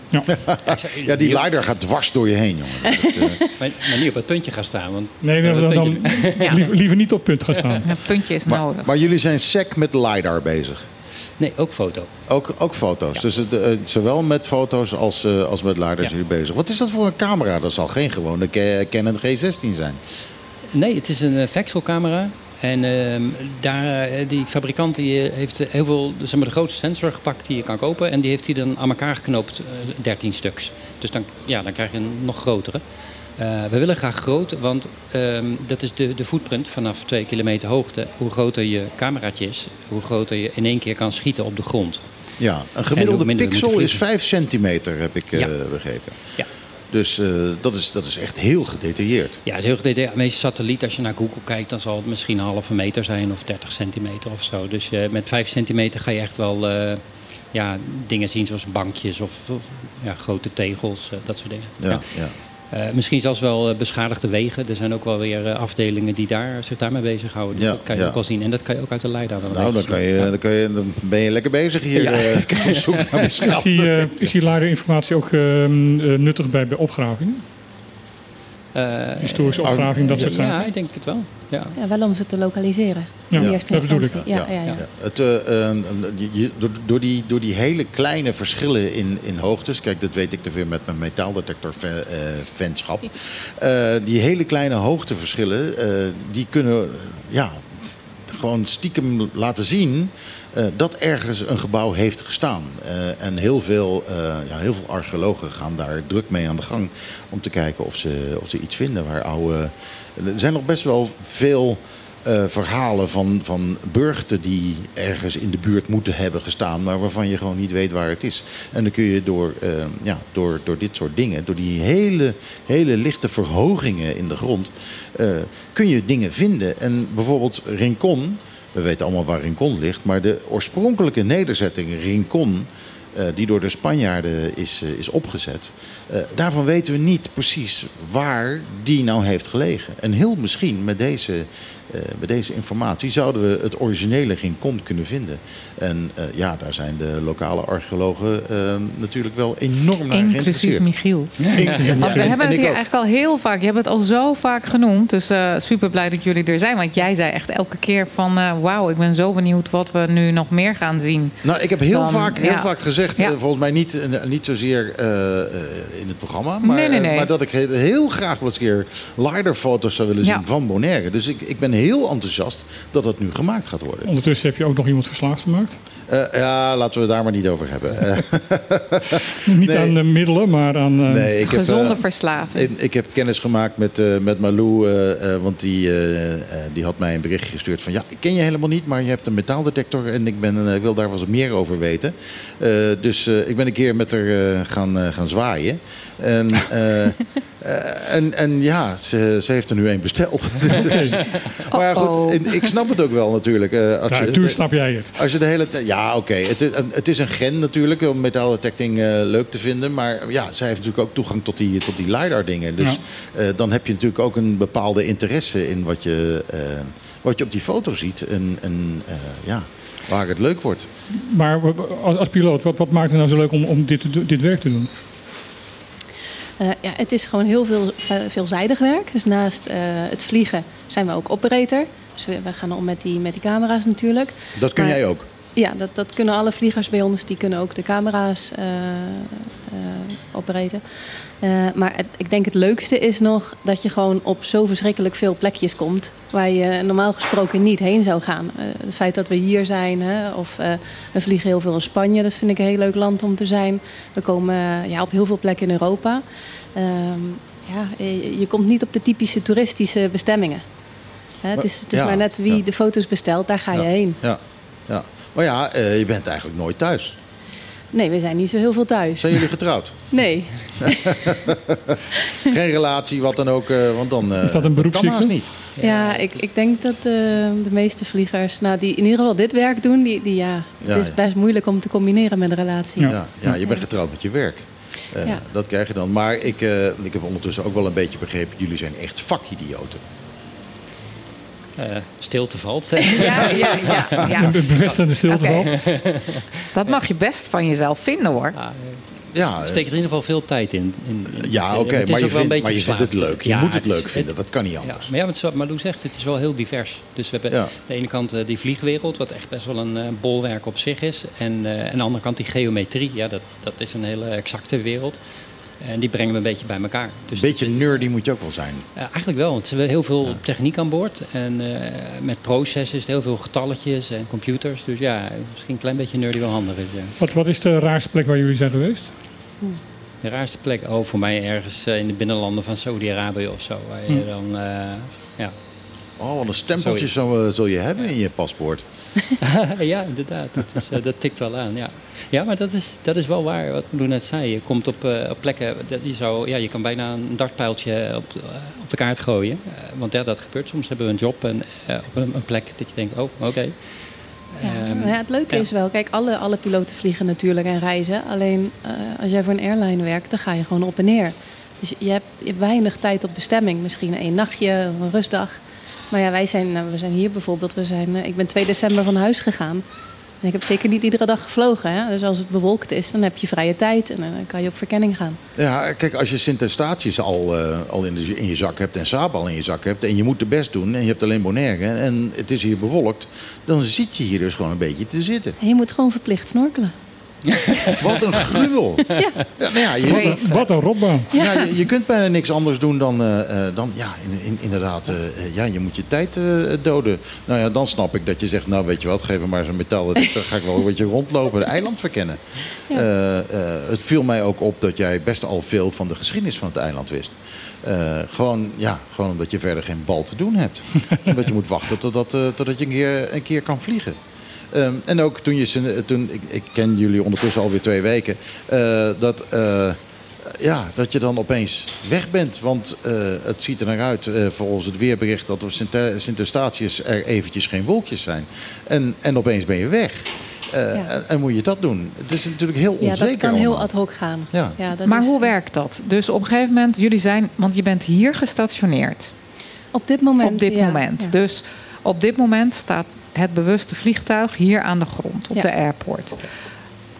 S1: Ja, die leider gaat dwars door je heen, jongen. Dat, eh,
S10: Maar, maar niet op het puntje gaan staan. Want
S2: Nee, dan, dan, liever, liever niet op punt gaan staan.
S5: Een puntje is
S1: maar,
S5: nodig.
S1: maar jullie zijn sec met LiDAR bezig.
S10: Nee, ook foto.
S1: Ook, ook foto's. Dus het, eh, zowel met foto's als, eh, als met LiDAR zijn jullie bezig. Wat is dat voor een camera? Dat zal geen gewone Ca- Canon G16 zijn.
S10: Nee, het is een eh, Vexel-camera. En ehm, daar, die fabrikant die, heeft heel veel, zeg maar, de grootste sensor gepakt die je kan kopen. En die heeft hij dan aan elkaar geknoopt, eh, 13 stuks. Dus dan, ja, dan krijg je een nog grotere. Eh, we willen graag groot, want ehm, dat is de, de footprint vanaf 2 kilometer hoogte. Hoe groter je cameraatje is, hoe groter je in één keer kan schieten op de grond.
S1: Ja, een
S10: En
S1: gemiddelde pixel is
S10: vliegen.
S1: 5 centimeter, heb ik eh, begrepen.
S10: Ja.
S1: Dus eh, dat, is, dat is echt heel gedetailleerd.
S10: Ja, het is heel gedetailleerd. De meeste satelliet, als je naar Google kijkt, dan zal het misschien een halve meter zijn of 30 centimeter of zo. Dus met 5 centimeter ga je echt wel ja, dingen zien zoals bankjes of, of, ja, grote tegels, dat soort dingen.
S1: Ja, ja.
S10: Eh, misschien zelfs wel eh, beschadigde wegen. Er zijn ook wel weer eh, afdelingen die daar, zich daarmee bezighouden. Dus
S1: Ja,
S10: dat kan je
S1: ja.
S10: ook wel zien. En dat kan je ook uit de LiDAR wel een
S1: Nou, dan, kan je,
S10: Ja.
S1: dan, kan je, dan ben je lekker bezig hier.
S10: Ja.
S1: eh, op zoek naar
S2: Is die, eh, is die LiDAR-informatie ook ehm, eh, nuttig bij, bij opgraving?
S10: Eh,
S2: Historische opgraving, dat soort
S10: ja,
S2: zaken?
S10: ik denk het wel. Ja.
S11: Ja, wel om ze te lokaliseren.
S2: Ja,
S11: in eerste
S2: dat bedoel ik.
S11: Ja, ja, ja.
S1: Het, eh, eh, je- door, die, door die hele kleine verschillen in, in hoogtes, kijk, dat weet ik er weer met mijn metaaldetector-fanschap. Eh, die hele kleine hoogteverschillen, eh, die kunnen eh, ja, gewoon stiekem laten zien eh, dat ergens een gebouw heeft gestaan. Eh, en heel veel, eh, ja, heel veel archeologen gaan daar druk mee aan de gang om te kijken of ze, of ze iets vinden waar oude. Er zijn nog best wel veel eh, verhalen van, van burchten die ergens in de buurt moeten hebben gestaan, maar waarvan je gewoon niet weet waar het is. En dan kun je door, eh, ja, door, door dit soort dingen, door die hele, hele lichte verhogingen in de grond, eh, kun je dingen vinden. En bijvoorbeeld Rincon, we weten allemaal waar Rincon ligt, maar de oorspronkelijke nederzetting Rincon, die door de Spanjaarden is, eh, is opgezet, eh, daarvan weten we niet precies waar die nou heeft gelegen. En heel misschien met deze, eh, met deze informatie zouden we het originele Rincon kunnen vinden. En eh, ja, daar zijn de lokale archeologen eh, natuurlijk wel enorm naar
S5: Inclusief
S1: geïnteresseerd.
S5: Michiel.
S1: Ja,
S5: we
S1: en-
S5: hebben
S1: en
S5: het hier eigenlijk al heel vaak. Je hebt het al zo vaak genoemd. Dus eh, super blij dat jullie er zijn. Want jij zei echt elke keer van... wauw, ik ben zo benieuwd wat we nu nog meer gaan zien.
S1: Nou, ik heb heel,
S5: Dan,
S1: vaak, heel vaak gezegd, volgens mij niet, niet zozeer in het programma, maar,
S5: Nee, nee, nee.
S1: maar dat ik he- heel graag een keer LiDAR-foto's zou willen zien van Bonaire. Dus ik, ik ben heel enthousiast dat dat nu gemaakt gaat worden.
S2: Ondertussen heb je ook nog iemand verslaafd gemaakt.
S1: Eh, ja, laten we het daar maar niet over hebben. Eh,
S2: Niet
S1: Nee.
S2: aan de middelen, maar aan... eh,
S1: nee, ik heb,
S5: Gezonde verslaving.
S1: ik, ik heb kennis gemaakt met, eh, met Malou, eh, eh, want die, eh, eh, die had mij een berichtje gestuurd van... ja, ik ken je helemaal niet, maar je hebt een metaaldetector en ik, ben, ik wil daar wel eens meer over weten. Eh, dus eh, ik ben een keer met haar eh, gaan, eh, gaan zwaaien. En, eh, eh, en, en ja, ze, ze heeft er nu een besteld. maar ja, goed, ik- snap het ook wel natuurlijk. eh, als
S2: ja,
S1: je-
S2: natuurlijk snap jij het.
S1: als je de hele tijd. Ja, oké. Het, is- het is een gen natuurlijk om metaaldetecting eh leuk te vinden. Maar ja, zij heeft natuurlijk ook toegang tot die, tot die LiDAR-dingen. Dus eh, dan heb je natuurlijk ook een bepaalde interesse in wat je, wat je op die foto ziet. En, en eh, ja, waar het leuk wordt.
S2: Maar als, als piloot, wat, wat maakt het nou zo leuk om, om dit, dit werk te doen?
S11: Eh, ja, het is gewoon heel veel, ve- veelzijdig werk. Dus naast eh, het vliegen zijn we ook operator. Dus we, we gaan om met die, met die camera's natuurlijk.
S1: Dat kun
S11: Maar-
S1: jij ook.
S11: Ja, dat, dat kunnen alle vliegers bij ons. Die kunnen ook de camera's eh, operaten. Eh, maar het- ik denk het leukste is nog dat je gewoon op zo verschrikkelijk veel plekjes komt... waar je normaal gesproken niet heen zou gaan. Het feit dat we hier zijn, hè, of we vliegen heel veel in Spanje... dat vind ik een heel leuk land om te zijn. We komen ja, op heel veel plekken in Europa. Ehm, ja, je, je komt niet op de typische toeristische bestemmingen. Hè, het is, het is
S1: Ja,
S11: maar net wie
S1: ja.
S11: de foto's bestelt, daar ga je heen.
S1: Ja, ja. Maar ja, eh, je bent eigenlijk nooit thuis.
S11: Nee, we zijn niet zo heel veel thuis.
S1: Zijn jullie getrouwd?
S11: Nee.
S1: Geen relatie, wat dan ook, eh, want dan eh,
S2: Is dat een beroepsziekte?
S1: niet.
S11: Ja, ik, ik denk dat eh, de meeste vliegers, nou, die in ieder geval dit werk doen, die, die ja,
S1: Ja,
S11: het is
S1: ja.
S11: best moeilijk om te combineren met een relatie.
S1: Ja, ja, je bent getrouwd met je werk. Eh,
S11: Ja.
S1: Dat krijg je dan. Maar ik, eh, ik heb ondertussen ook wel een beetje begrepen, jullie zijn echt vakidioten.
S10: Eh, stilte valt.
S5: Ja, ja, ja. ja.
S2: Een bevestigende stilte valt.
S5: Dat mag je best van jezelf vinden hoor.
S1: Ja,
S10: Er steekt er in ieder geval veel tijd in. in, in
S1: ja
S10: het-
S1: oké, maar, je
S10: ook wel een
S1: vindt, maar je vindt het leuk. Je
S10: Ja,
S1: moet het leuk vinden, dat kan niet
S10: Ja,
S1: anders.
S10: maar ja, wat Malou zegt, het is wel heel divers. Dus we hebben
S1: Ja.
S10: aan de ene kant eh, die vliegwereld, wat echt best wel een eh, bolwerk op zich is. En eh, aan de andere kant die geometrie, ja, dat, dat is een hele exacte wereld. En die brengen we een beetje bij elkaar. Dus
S1: Een beetje nerdy moet je ook wel zijn.
S10: ja, eigenlijk wel, want we hebben heel veel techniek aan boord. En eh, met processen is het heel veel getalletjes en computers. Dus ja, misschien een klein beetje nerdy wel handig is. Ja.
S2: Wat, wat is de raarste plek waar jullie zijn geweest?
S10: De raarste plek, oh, voor mij ergens eh, in de binnenlanden van Saudi-Arabië of zo. Waar je
S2: Hm.
S10: dan, eh, ja.
S1: Oh, wat een stempeltje eh, zul je hebben in je paspoort.
S10: ja, inderdaad. Dat, is, eh, dat tikt wel aan. Ja, ja maar dat is, dat is wel waar. Wat Lou net zei. Je komt op, eh, op plekken. Dat je, zou, ja, je kan bijna een dartpijltje op, de- op de kaart gooien. Eh, want ja, dat gebeurt. Soms hebben we een job en, eh, op een, een plek dat je denkt: oh, oké.
S11: Ja,
S10: Ehm,
S11: ja, het leuke
S10: ja.
S11: is wel, kijk, alle, alle piloten vliegen natuurlijk en reizen. Alleen eh, als jij voor een airline werkt, dan ga je gewoon op en neer. Dus je hebt, je hebt weinig tijd op bestemming. Misschien een nachtje, een rustdag. Maar ja, wij zijn, nou, we zijn hier bijvoorbeeld. We zijn, eh, ik ben 2 december van huis gegaan. En ik heb zeker niet iedere dag gevlogen. Hè? Dus als het bewolkt is, dan heb je vrije tijd en dan kan je op verkenning gaan.
S1: Ja, kijk, als je Sint Eustatius al, eh, al in, de, in je zak hebt en Saab al in je zak hebt... en je moet de best doen en je hebt alleen Bonaire en het is hier bewolkt... dan zit je hier dus gewoon een beetje te zitten.
S11: En je moet gewoon verplicht snorkelen.
S1: Wat een gruwel. Ja. nou ja, je,
S2: Wat een, rotbaan.
S1: ja, je, je kunt bijna niks anders doen dan, eh, eh, dan ja, in, in- inderdaad, eh, ja, je moet je tijd eh, doden. Nou ja, dan snap ik dat je zegt, nou weet je wat, geef me maar zo'n metaal, dan ga ik wel een beetje rondlopen, de eiland verkennen. Eh, eh, het viel mij ook op dat jij best al veel van de geschiedenis van het eiland wist. Eh, gewoon, ja, gewoon omdat je verder geen bal te doen hebt. omdat je moet wachten totdat, eh, totdat je een keer, een keer kan vliegen. Ehm, en ook toen je, ze- toen, ik, ik ken jullie ondertussen alweer twee weken, eh, dat, eh, ja, dat je dan opeens weg bent. Want eh, het ziet er naar uit, eh, volgens het weerbericht, dat op Sint- Sint Eustatius er eventjes geen wolkjes zijn. En, en opeens ben je weg. Eh,
S11: Ja.
S1: en, en moet je dat doen? Het is natuurlijk heel
S11: Ja,
S1: onzeker
S11: dat kan heel ad hoc gaan.
S1: Ja.
S11: dat
S5: maar
S11: is-
S5: hoe werkt dat? Dus op een gegeven moment, jullie zijn, want je bent hier gestationeerd.
S11: Op dit moment.
S5: op dit
S11: ja,
S5: moment.
S11: ja.
S5: Dus op dit moment staat het bewuste vliegtuig hier aan de grond, op
S11: Ja.
S5: de airport.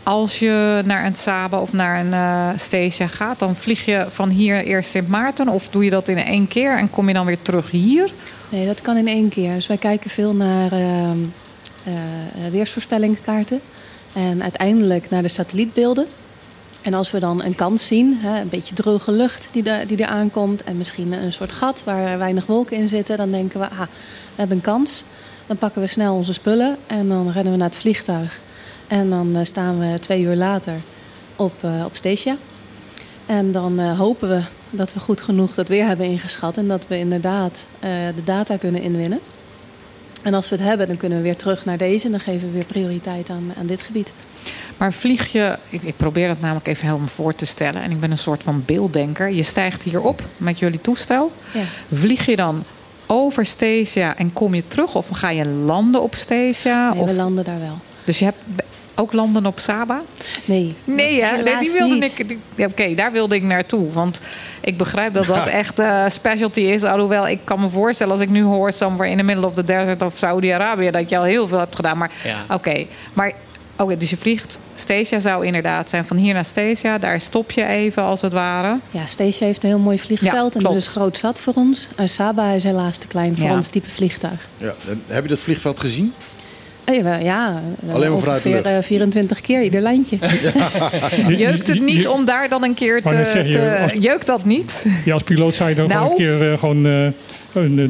S5: Als je naar een Saba of naar een Stasia gaat, dan vlieg je van hier eerst Sint Maarten of doe je dat in één keer en kom je dan weer terug hier?
S11: Nee, dat kan in één keer. Dus wij kijken veel naar eh, weersvoorspellingskaarten. En uiteindelijk naar de satellietbeelden. En als we dan een kans zien, hè, een beetje droge lucht die, er- die er aankomt... en misschien een soort gat waar weinig wolken in zitten... dan denken we, ah, we hebben een kans. Dan pakken we snel onze spullen en dan rennen we naar het vliegtuig. En dan eh, staan we twee uur later op, eh op Stasia. En dan eh, hopen we dat we goed genoeg dat weer hebben ingeschat en dat we inderdaad de data kunnen inwinnen. En als we het hebben, dan kunnen we weer terug naar deze en dan geven we weer prioriteit aan, aan dit gebied.
S5: Maar vlieg je, ik, ik probeer dat namelijk even helemaal voor te stellen en ik ben een soort van beelddenker. Je stijgt hier op met jullie toestel.
S11: Ja.
S5: Vlieg je dan over Stasia en kom je terug of ga je landen op Stasia?
S11: Nee,
S5: of,
S11: we landen daar wel.
S5: dus je hebt ook landen op Saba?
S11: Nee,
S5: Nee, hè? nee die wilde
S11: niet.
S5: ik. Oké, daar wilde ik naartoe. Want ik begrijp dat dat echt eh specialty is. Alhoewel, ik kan me voorstellen als ik nu hoor somewhere in the middle of the desert of Saudi-Arabië dat je al heel veel hebt gedaan. Maar
S10: Ja.
S5: oké, maar oké, dus je vliegt. Stasia zou inderdaad zijn van hier naar Stasia. Daar stop je even als het ware.
S11: Ja, Stacia heeft een heel mooi vliegveld
S5: Ja,
S11: en dat
S5: klopt.
S11: is groot zat voor ons. En Saba is helaas te klein voor
S5: Ja.
S11: ons type vliegtuig.
S1: Ja, heb je dat vliegveld gezien?
S11: Eh, ja, ja,
S1: Alleen maar vanuit de
S11: ongeveer
S1: lucht.
S11: eh, 24 keer ieder lijntje.
S5: Jeukt het niet om daar dan een keer te...
S2: zeggen,
S5: te-
S2: als-
S5: Jeukt dat niet?
S2: Ja, als piloot zou je dan
S5: Nou.
S2: gewoon een keer eh, gewoon, gewoon,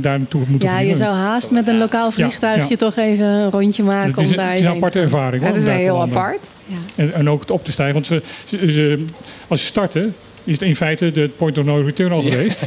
S2: daar naartoe moeten
S11: Ja, je
S2: vliegen.
S11: zou haast met een lokaal vliegtuigje
S2: ja.
S11: toch even een rondje maken
S2: Het is,
S11: om
S2: een-
S11: daar
S2: het is een aparte ervaring. hoor,
S5: Het is heel apart.
S11: Ja.
S2: En, en ook het op te stijgen. Want ze, ze- ze- als ze starten, is het in feite de point of no return al geweest.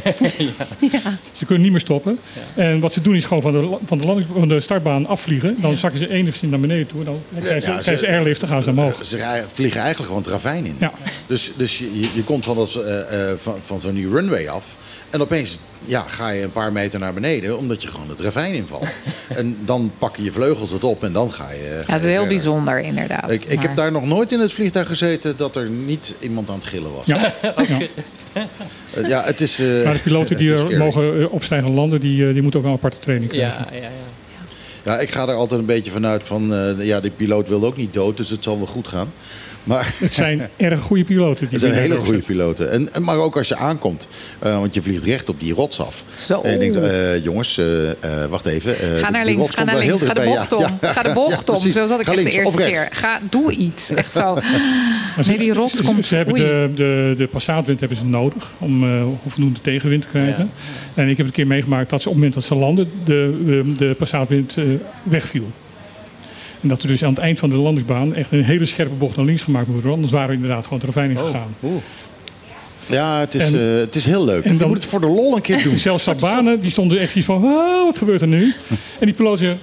S2: Ze kunnen niet meer stoppen. En wat ze doen is gewoon van de, van de, landings- van de startbaan afvliegen. Dan zakken ze enigszins naar beneden toe. Dan krijgen ze,
S1: Ja,
S2: krijgen ze
S1: ze-
S2: airlift, dan gaan ze omhoog.
S1: Ze vliegen eigenlijk gewoon het ravijn in.
S2: Ja.
S1: Dus, dus je, je komt van, dat, eh, eh, van, van zo'n runway af. En opeens ja, ga je een paar meter naar beneden, omdat je gewoon het ravijn invalt. en dan pakken je vleugels het op en dan ga je. ga
S5: Ja, het is heel
S1: verder.
S5: bijzonder inderdaad.
S1: Ik, ik
S5: Maar-
S1: heb daar nog nooit in het vliegtuig gezeten dat er niet iemand aan het gillen was.
S2: Ja.
S1: Eh, ja, het is. eh,
S2: Maar de piloten die er
S1: scary.
S2: mogen eh, opstijgen en landen, die, eh, die moeten ook een aparte training krijgen.
S10: Ja, ja, ja.
S1: Ja, ik ga er altijd een beetje vanuit van. eh, ja, die piloot wil ook niet dood, dus het zal wel goed gaan. Maar
S2: Het zijn erg goede piloten. Die
S1: Het zijn hele goede piloten. En, en, maar ook als je aankomt. eh, want je vliegt recht op die rots af.
S5: Zo.
S1: En je denkt, eh, jongens, eh, eh, wacht even. eh,
S5: Ga naar links, ga naar links, ga de bocht om.
S1: ja,
S5: Ga de
S1: ja,
S5: bocht om. Zo zat ik
S1: Ga
S5: echt de eerste keer. Ga, doe iets. Echt zo.
S2: Maar
S5: Nee, die rots
S2: ze,
S5: komt-
S2: Ze hebben de, de, de passaatwind hebben ze nodig om eh, voldoende tegenwind te krijgen. En ik heb een keer meegemaakt dat ze op het moment dat ze landen, de, de, de passaatwind wegviel. En dat er dus aan het eind van de landingsbaan echt een hele scherpe bocht naar links gemaakt moet worden. Anders waren we inderdaad gewoon het ravijn in gegaan.
S1: Ja, het is,
S2: En-
S1: eh, het is heel leuk.
S2: en
S1: je
S2: dan-
S1: moet het voor de lol een keer doen.
S2: Zelfs Sabanen, die stonden echt iets van, "Ah, wat gebeurt er nu? En die piloot zei,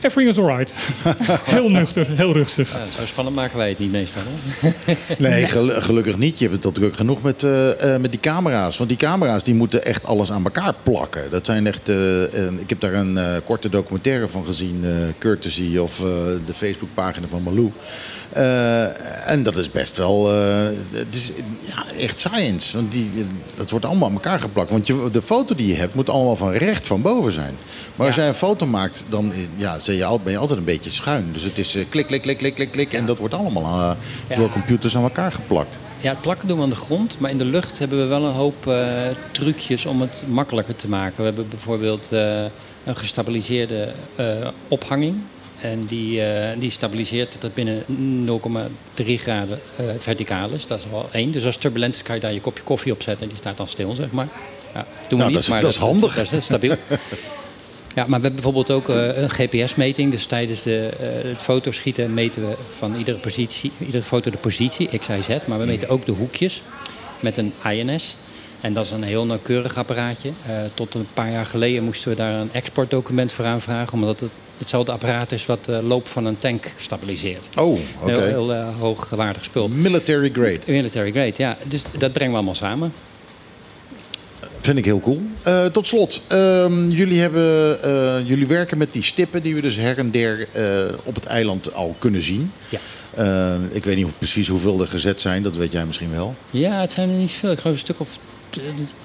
S2: everything is alright. heel nuchter, heel rustig.
S10: Ja, zo spannend maken wij het niet meestal. Hè?
S1: Nee, gel- gelukkig niet. Je hebt het al druk genoeg met, eh, eh, met die camera's. Want die camera's die moeten echt alles aan elkaar plakken. Dat zijn echt. eh, ik heb daar een eh, korte documentaire van gezien, eh, courtesy of eh, de Facebookpagina van Malou. Eh, en dat is best wel. eh, het is ja, echt science. Want die, dat wordt allemaal aan elkaar geplakt. Want je, de foto die je hebt moet allemaal van recht van boven zijn. Maar als jij een foto maakt, dan ja, ben je altijd een beetje schuin. Dus het is eh, klik, klik, klik, klik, klik, klik. En dat wordt allemaal door computers aan elkaar geplakt.
S10: Ja, het plakken doen we aan de grond, maar in de lucht hebben we wel een hoop trucjes om het makkelijker te maken. We hebben bijvoorbeeld een gestabiliseerde ophanging. En die, eh, die stabiliseert dat het binnen 0,3 graden eh, verticaal is. Dat is wel één. Dus als het turbulent is, kan je daar je kopje koffie op zetten en die staat dan stil, zeg maar. Ja, dat doen we
S1: Nou,
S10: niet,
S1: dat is-
S10: maar
S1: dat is handig.
S10: Dat is stabiel. Ja, maar we hebben bijvoorbeeld ook eh, een GPS-meting. Dus tijdens de, het fotoschieten meten we van iedere, positie, iedere foto de positie, x, y, z. Maar we meten ook de hoekjes met een INS. En dat is een heel nauwkeurig apparaatje. Tot een paar jaar geleden moesten we daar een exportdocument voor aanvragen. Omdat het hetzelfde apparaat is wat de loop van een tank stabiliseert.
S1: Oh, oké.
S10: Heel, heel eh, hoogwaardig spul.
S1: Military grade.
S10: Military grade, ja. Dus dat brengen we allemaal samen.
S1: Vind ik heel cool. Eh, tot slot, ehm, jullie, hebben, eh, jullie werken met die stippen die we dus her en der op het eiland al kunnen zien.
S10: Ja.
S1: Ik weet niet precies hoeveel er gezet zijn, dat weet jij misschien wel.
S10: Ja, het zijn er niet veel. Ik geloof een stuk of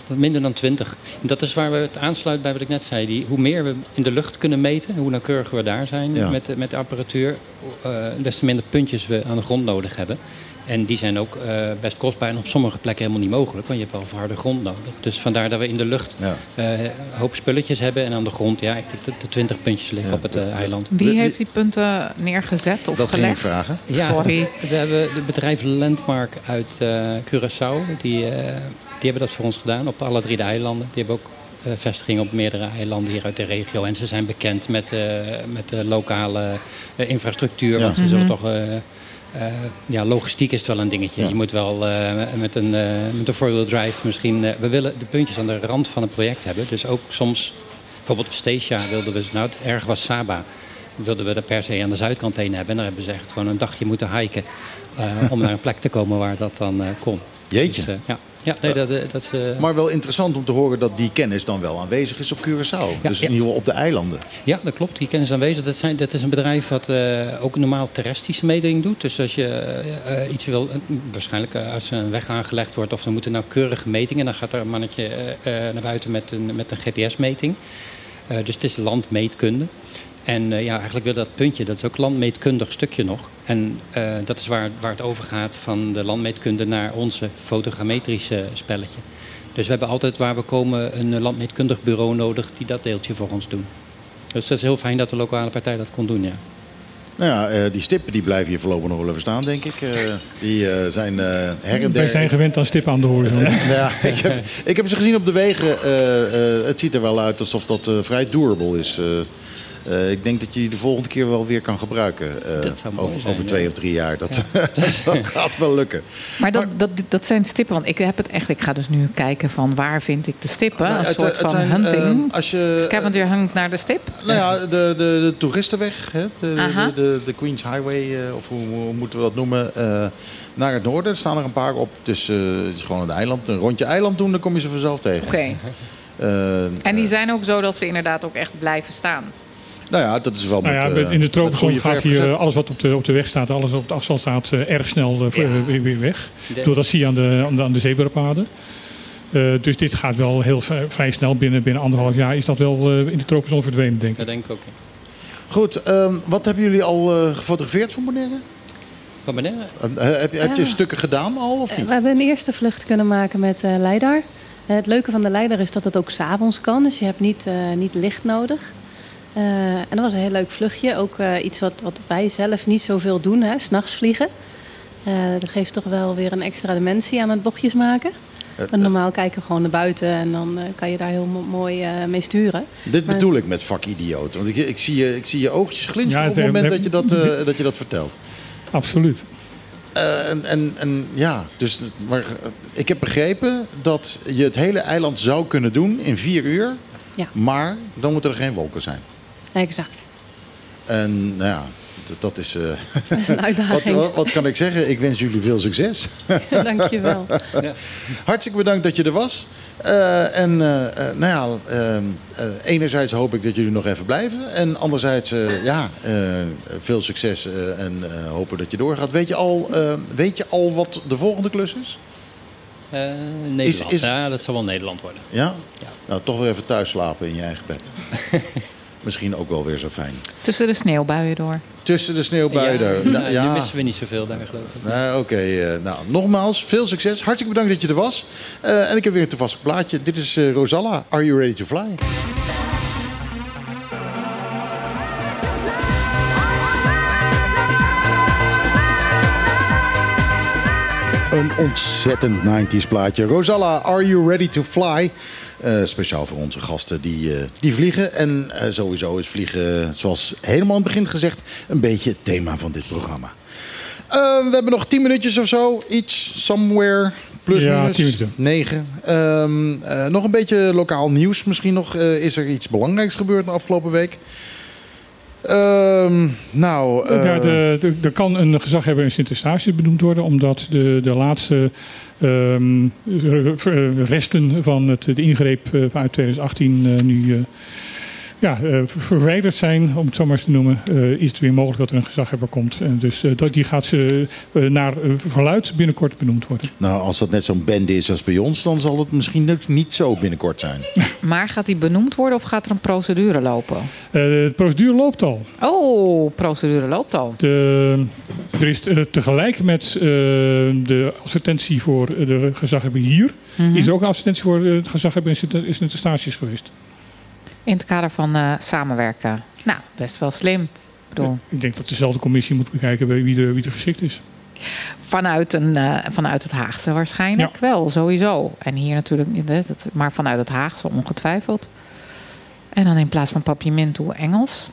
S10: minder dan twintig. Dat is waar we het aansluit bij wat ik net zei. Die, hoe meer we in de lucht kunnen meten, hoe nauwkeuriger we daar zijn
S1: Ja.
S10: met, de- met de apparatuur, eh, des te minder puntjes we aan de grond nodig hebben. En die zijn ook eh, best kostbaar en op sommige plekken helemaal niet mogelijk, want je hebt wel harde grond nodig. Dus vandaar dat we in de lucht
S1: Ja.
S10: eh, een hoop spulletjes hebben en aan de grond, ja, ik denk dat de twintig puntjes liggen
S1: Ja.
S10: op het eh, eiland.
S5: Wie heeft die punten neergezet of
S1: Dat ging ik
S5: gelegd?
S1: vragen.
S10: Ja,
S5: Sorry.
S10: We hebben het bedrijf Landmark uit eh, Curaçao. Die, eh, die hebben dat voor ons gedaan op alle drie de eilanden. Die hebben ook eh, vestigingen op meerdere eilanden hier uit de regio. En ze zijn bekend met, eh, met de lokale eh, infrastructuur.
S1: Ja.
S10: Want ze zullen toch... eh, eh, ja, logistiek is het wel een dingetje.
S1: Ja.
S10: Je moet wel eh, met een, eh met een four-wheel drive misschien... we willen de puntjes aan de rand van het project hebben. Dus ook soms... Bijvoorbeeld op Stacia wilden we... Nou, het erg was Saba wilden we er per se aan de zuidkant heen hebben. En daar hebben ze echt gewoon een dagje moeten hiken. eh, om naar een plek te komen waar dat dan eh, kon.
S1: Jeetje.
S10: Dus, ja. Ja, nee, dat, eh, dat is... eh,
S1: Maar wel interessant om te horen dat die kennis dan wel aanwezig is op Curaçao.
S10: Ja,
S1: dus in ieder geval op de eilanden.
S10: Ja, dat klopt. Die kennis aanwezig. Dat, zijn, dat is een bedrijf wat eh, ook normaal terrestrische meting doet. Dus als je iets wil, waarschijnlijk als er een weg aangelegd wordt of er moeten nauwkeurige metingen, dan gaat er een mannetje naar buiten met een, met een GPS-meting. Dus het is landmeetkunde. En eh, ja, eigenlijk wil dat puntje, dat is ook landmeetkundig stukje nog. En eh, dat is waar, waar het overgaat van de landmeetkunde naar onze fotogrammetrische spelletje. Dus we hebben altijd waar we komen een landmeetkundig bureau nodig die dat deeltje voor ons doen. Dus dat is heel fijn dat de lokale partij dat kon doen, ja.
S1: Nou ja, eh, die stippen die blijven hier voorlopig nog wel even staan, denk ik. Eh, die eh, zijn eh her en der...
S2: Wij zijn gewend aan stippen aan de horizon.
S1: ja, ik, heb, ik heb ze gezien op de wegen. Eh, eh, het ziet er wel uit alsof dat eh, vrij durable is. Eh, Eh, ik denk dat je die de volgende keer wel weer kan gebruiken. eh,
S10: Dat zou mooi
S1: over,
S10: zijn,
S1: over
S10: ja.
S1: twee of drie jaar. Dat, dat gaat wel lukken.
S5: Maar dat, dat, dat zijn stippen, want ik heb het echt. Ik ga dus nu kijken van waar vind ik de stippen.
S1: Nou,
S5: een
S1: het-
S5: soort
S1: het
S5: van
S1: zijn,
S5: hunting.
S1: eh, als je,
S5: Scavenger hangt naar de stip.
S1: Nou ja, de, de, de toeristenweg, hè? De, de, de, de Queens Highway, eh, of hoe, hoe moeten we dat noemen, eh, naar het noorden. Er staan er een paar op. Dus eh, het is gewoon een eiland. Een rondje eiland doen, dan kom je ze vanzelf tegen.
S5: Oké.
S1: Eh,
S5: En die zijn ook zo dat ze inderdaad ook echt blijven staan.
S1: Nou ja, dat is wel
S2: Nou
S1: met,
S2: ja,
S1: eh,
S2: in de
S1: goede
S2: gaat hier
S1: gezet.
S2: eh, alles wat op de, op de weg staat, alles wat op de afstand staat, eh, erg snel
S10: Ja.
S2: weer, weer weg.
S10: De-
S2: Door dat zie je aan de, aan de, aan de zebrapaden. Eh, dus dit gaat wel heel vrij, snel. Binnen, binnen anderhalf jaar is dat wel eh, in de tropenzone verdwenen, denk ik.
S10: Dat denk ik ook. ja.
S1: Goed, ehm, wat hebben jullie al eh, gefotografeerd van Bonaire?
S10: Van beneden?
S1: Eh, heb, je- heb je
S11: Ja.
S1: stukken gedaan al of niet?
S11: We hebben een eerste vlucht kunnen maken met eh Leidar. Eh, het leuke van de Leidar is dat het ook s'avonds kan. Dus je hebt niet, eh, niet licht nodig. Eh, en dat was een heel leuk vluchtje. Ook eh, iets wat, wat wij zelf niet zoveel doen, hè, s'nachts vliegen. Eh, dat geeft toch wel weer een extra dimensie aan het bochtjes maken. Want normaal kijken we gewoon naar buiten en dan eh, kan je daar heel mo- mooi eh, mee sturen.
S1: Dit
S11: maar-
S1: bedoel ik met vakidioot. Want ik, ik, zie je, ik zie je oogjes glinsteren
S2: Ja,
S1: op het moment dat je dat, eh, dat je dat vertelt.
S2: Absoluut.
S1: Eh, en, en, en ja, dus, maar ik heb begrepen dat je het hele eiland zou kunnen doen in vier uur.
S11: Ja.
S1: Maar dan moeten er geen wolken zijn.
S11: Exact.
S1: En nou ja, dat, dat is. eh,
S11: Dat is een
S1: wat,
S11: uitdaging.
S1: wat, wat kan ik zeggen? Ik wens jullie veel succes.
S11: Dankjewel.
S1: Hartstikke bedankt dat je er was. Eh, en eh, nou ja, enerzijds hoop ik dat jullie nog even blijven. En anderzijds, eh, ja, eh, veel succes eh, en eh, hopen dat je doorgaat. Weet je, al, eh, weet je al wat de volgende klus is?
S10: Eh, Nederland.
S1: is-
S10: Ja, dat zal wel Nederland worden.
S1: Ja?
S10: Ja.
S1: Nou, toch weer even thuis slapen in je eigen bed. Misschien ook wel weer zo fijn.
S5: Tussen de sneeuwbuien door.
S1: Tussen de sneeuwbuien.
S10: ja, ja,
S1: Nou,
S10: Nu
S1: ja.
S10: missen we niet zoveel daar, geloof ik.
S1: Nou, Oké, eh, nou, nogmaals, veel succes. Hartstikke bedankt dat je er was. Eh, en ik heb weer een toevallig plaatje. Dit is eh, Rosalla. Are you ready to fly? Een ontzettend 90s plaatje. Rosalla, Are You Ready to Fly? Eh, speciaal voor onze gasten die, eh, die vliegen. En eh, sowieso is vliegen, zoals helemaal in het begin gezegd, een beetje het thema van dit programma. We hebben nog 10 minuutjes of zo. Iets, somewhere, plus
S2: Ja,
S1: minus
S2: 10 minuten.
S1: 9. Ehm, eh, nog een beetje lokaal nieuws misschien nog. Is er iets belangrijks gebeurd de afgelopen week? Ehm, nou,
S2: Ja, de, de- er kan een gezaghebber in Sint-Eustatius benoemd worden, omdat de, de laatste resten van het, de ingreep eh, vanuit 2018 eh, nu eh, ja, eh, verwijderd zijn, om het zo maar eens te noemen, eh, is het weer mogelijk dat er een gezaghebber komt. En dus eh, dat, die gaat ze eh, naar verluid binnenkort benoemd worden.
S1: nou, als dat net zo'n bende is als bij ons, dan zal het misschien niet zo binnenkort zijn.
S5: Maar gaat die benoemd worden of gaat er een procedure lopen?
S2: Eh, de procedure loopt al.
S5: Oh, procedure loopt al.
S2: De, er is tegelijk met eh, de advertentie voor de gezaghebber hier,
S5: Mhm.
S2: is er ook een advertentie voor de gezaghebber in in Sint-Eustatius geweest.
S5: In het kader van eh, samenwerken. Nou, best wel slim. Ik bedoel,
S2: Ik denk dat dezelfde commissie moet bekijken bij wie er, wie er geschikt is.
S5: vanuit, een, eh, vanuit het Haagse waarschijnlijk wel, sowieso. En hier natuurlijk niet, maar vanuit het Haagse ongetwijfeld. En dan in plaats van papiamento Engels.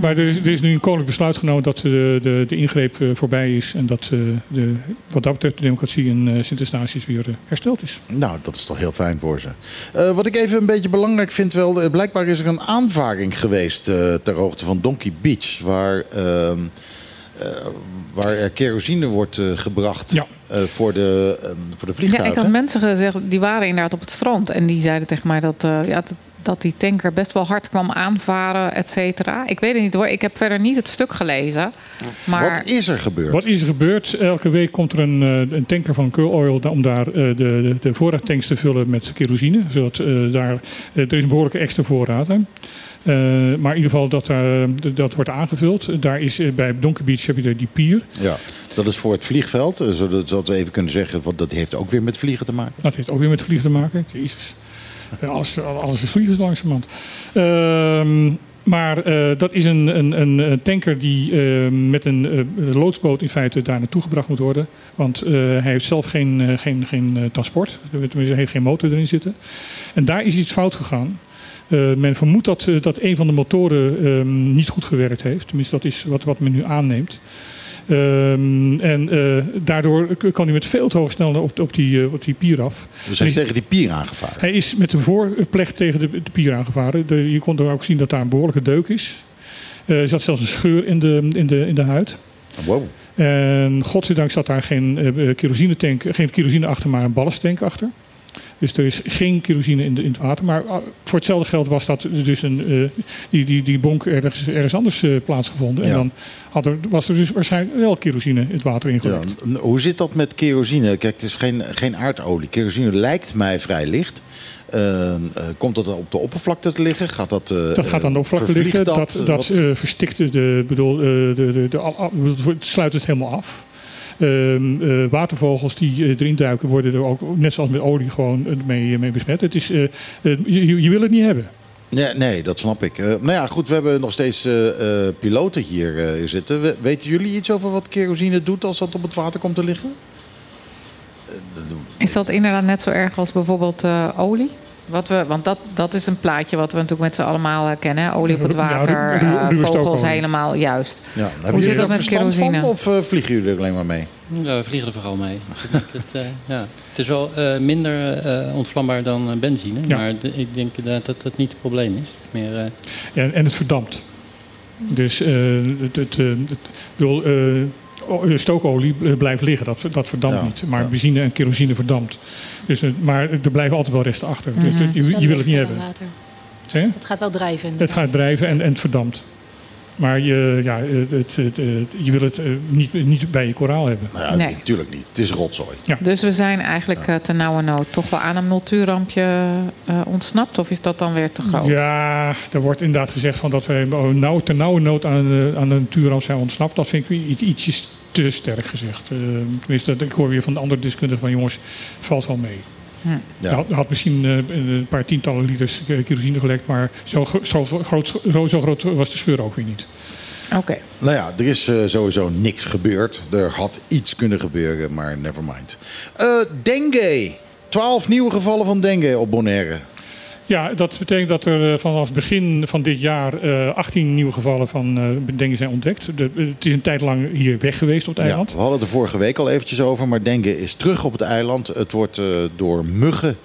S2: Maar er is, er is nu een koninklijk besluit genomen dat de, de, de ingreep eh, voorbij is. En dat eh, de, wat dat betreft de democratie in eh, Sint-Eustatius weer hersteld is.
S1: Nou, dat is toch heel fijn voor ze. Eh, wat ik even een beetje belangrijk vind wel... blijkbaar is er een aanvaring geweest eh, ter hoogte van Donkey Beach... waar, ehm, eh, waar er kerosine wordt eh, gebracht
S2: Ja.
S1: eh, voor, de, ehm, voor de
S5: Ja,
S1: vliegtuigen.
S5: ik had mensen gezegd, die waren inderdaad op het strand. En die zeiden tegen mij dat, eh, ja, dat, die tanker best wel hard kwam aanvaren, et cetera. Ik weet het niet hoor. Ik heb verder niet het stuk gelezen. Maar
S1: Wat is er gebeurd?
S2: Wat is er gebeurd? Elke week komt er een, eh, een tanker van Curl Oil om daar eh, de, de, de voorraadtanks te vullen met kerosine. Zodat eh, daar, er is een behoorlijke extra voorraad. Hè. Eh, maar in ieder geval dat, eh, dat wordt aangevuld. Daar is, bij Donker Beach heb je daar die pier.
S1: Ja, dat is voor het vliegveld. Zodat zodat we even kunnen zeggen, want dat heeft ook weer met vliegen te maken.
S2: Dat heeft ook weer met vliegen te maken. Jezus. Ja, Alles, alles is vliegen langzamerhand. Ehm maar eh, dat is een, een, een tanker die eh, met een eh, loodsboot in feite daar naartoe gebracht moet worden. Want eh, hij heeft zelf geen, eh, geen, geen eh, transport. Tenminste, Hij heeft geen motor erin zitten. En daar is iets fout gegaan. Eh, men vermoedt dat, eh, dat een van de motoren ehm, niet goed gewerkt heeft. Tenminste, dat is wat, wat men nu aanneemt. Ehm, en eh, daardoor kan hij met veel te hoge snelheid op, op, die, eh, op die pier af.
S1: We zijn
S2: En hij-
S1: tegen die pier aangevaren.
S2: hij is met de voorplecht tegen de, de pier aangevaren. De, je kon er ook zien dat daar een behoorlijke deuk is. Eh, er zat zelfs een scheur in de, in de, in de huid.
S1: Wow.
S2: En godzijdank zat daar geen kerosinetank, geen kerosine achter, maar een ballenstank achter. Dus er is geen kerosine in, de, in het water. Maar ah, voor hetzelfde geld was dat dus een, eh, die, die, die bonk ergens, ergens anders eh, plaatsgevonden. En
S1: Ja.
S2: dan had er, was er dus waarschijnlijk wel kerosine in het water
S1: Ja,
S2: ingelekt.
S1: n- hoe zit dat met kerosine? Kijk, het is geen, geen aardolie. Kerosine lijkt mij vrij licht. Eh, komt dat dan op de oppervlakte te liggen? Gaat dat,
S2: Dat gaat aan de oppervlakte liggen. Dat, dat, verstikt de, bedoel, de, de, de, het sluit het helemaal af. Ehm, eh, watervogels die eh, erin duiken worden er ook, net zoals met olie, gewoon eh, mee, mee besmet. Het is, je, je wil het niet hebben.
S1: Nee, nee, dat snap ik. Eh, nou ja, goed, we hebben nog steeds eh, eh, piloten hier eh, zitten. We- weten jullie iets over wat kerosine doet als dat op het water komt te liggen?
S5: Is dat inderdaad net zo erg als bijvoorbeeld eh, olie? Wat we, want dat, dat is een plaatje wat we natuurlijk met z'n allemaal kennen. Olie op het
S2: Ja,
S5: water,
S2: ru- ru-
S5: eh, vogels helemaal juist.
S1: Ja, hebben
S5: Hoe
S1: jullie
S5: zit
S1: er
S5: dat met kerosine?
S1: van of eh, vliegen jullie er alleen maar mee?
S10: Ja, we vliegen er vooral mee. het, het, eh, ja. het is wel eh, minder eh, ontvlambaar dan benzine.
S2: Ja.
S10: Maar de- ik denk dat dat, dat niet het probleem is. Meer, eh,
S2: Ja, en het verdampt. Dus eh, het, het, eh, het- ik bedoel, stookolie eh, blijft liggen, dat, dat verdampt
S1: Ja,
S2: niet. Maar
S1: ja.
S2: benzine en kerosine verdampt. Dus, eh, maar er blijven altijd wel resten achter. Dus
S5: Mhm.
S2: je, je wil het niet hebben.
S11: Water. Het gaat wel drijven.
S2: Het gaat drijven en, en het verdampt. Maar je, ja, het, het, het, het- je wil het eh, niet, niet bij je koraal hebben.
S1: Nou ja,
S5: Nee.
S1: natuurlijk niet. Het is rotzooi.
S5: Dus we zijn eigenlijk eh ten nauwe nood toch wel aan een multirampje eh, ontsnapt? Of is dat dan weer te groot?
S2: Ja, er wordt inderdaad gezegd van dat oh, nauw, ten nauwe nood aan, eh, aan de natuurramp zijn ontsnapt. Dat vind ik weer iets, ietsjes te sterk gezegd. Eh, tenminste, ik hoor weer van de andere deskundigen van jongens, valt wel mee.
S5: Hm.
S2: Er had, er had misschien eh, een paar tientallen liters eh, kerosine gelekt, maar zo, zo, groot, zo groot was de scheur ook weer niet.
S5: Oké.
S1: Nou ja, er is sowieso niks gebeurd. Er had iets kunnen gebeuren, maar never mind. Eh, dengue. 12 nieuwe gevallen van dengue op Bonaire.
S2: Ja, dat betekent dat er eh, vanaf het begin van dit jaar eh 18 nieuwe gevallen van eh dengue zijn ontdekt. De, het is een tijd lang hier weg geweest op het
S1: Ja,
S2: eiland.
S1: we hadden het er vorige week al eventjes over, maar dengue is terug op het eiland. Het wordt eh, door muggen,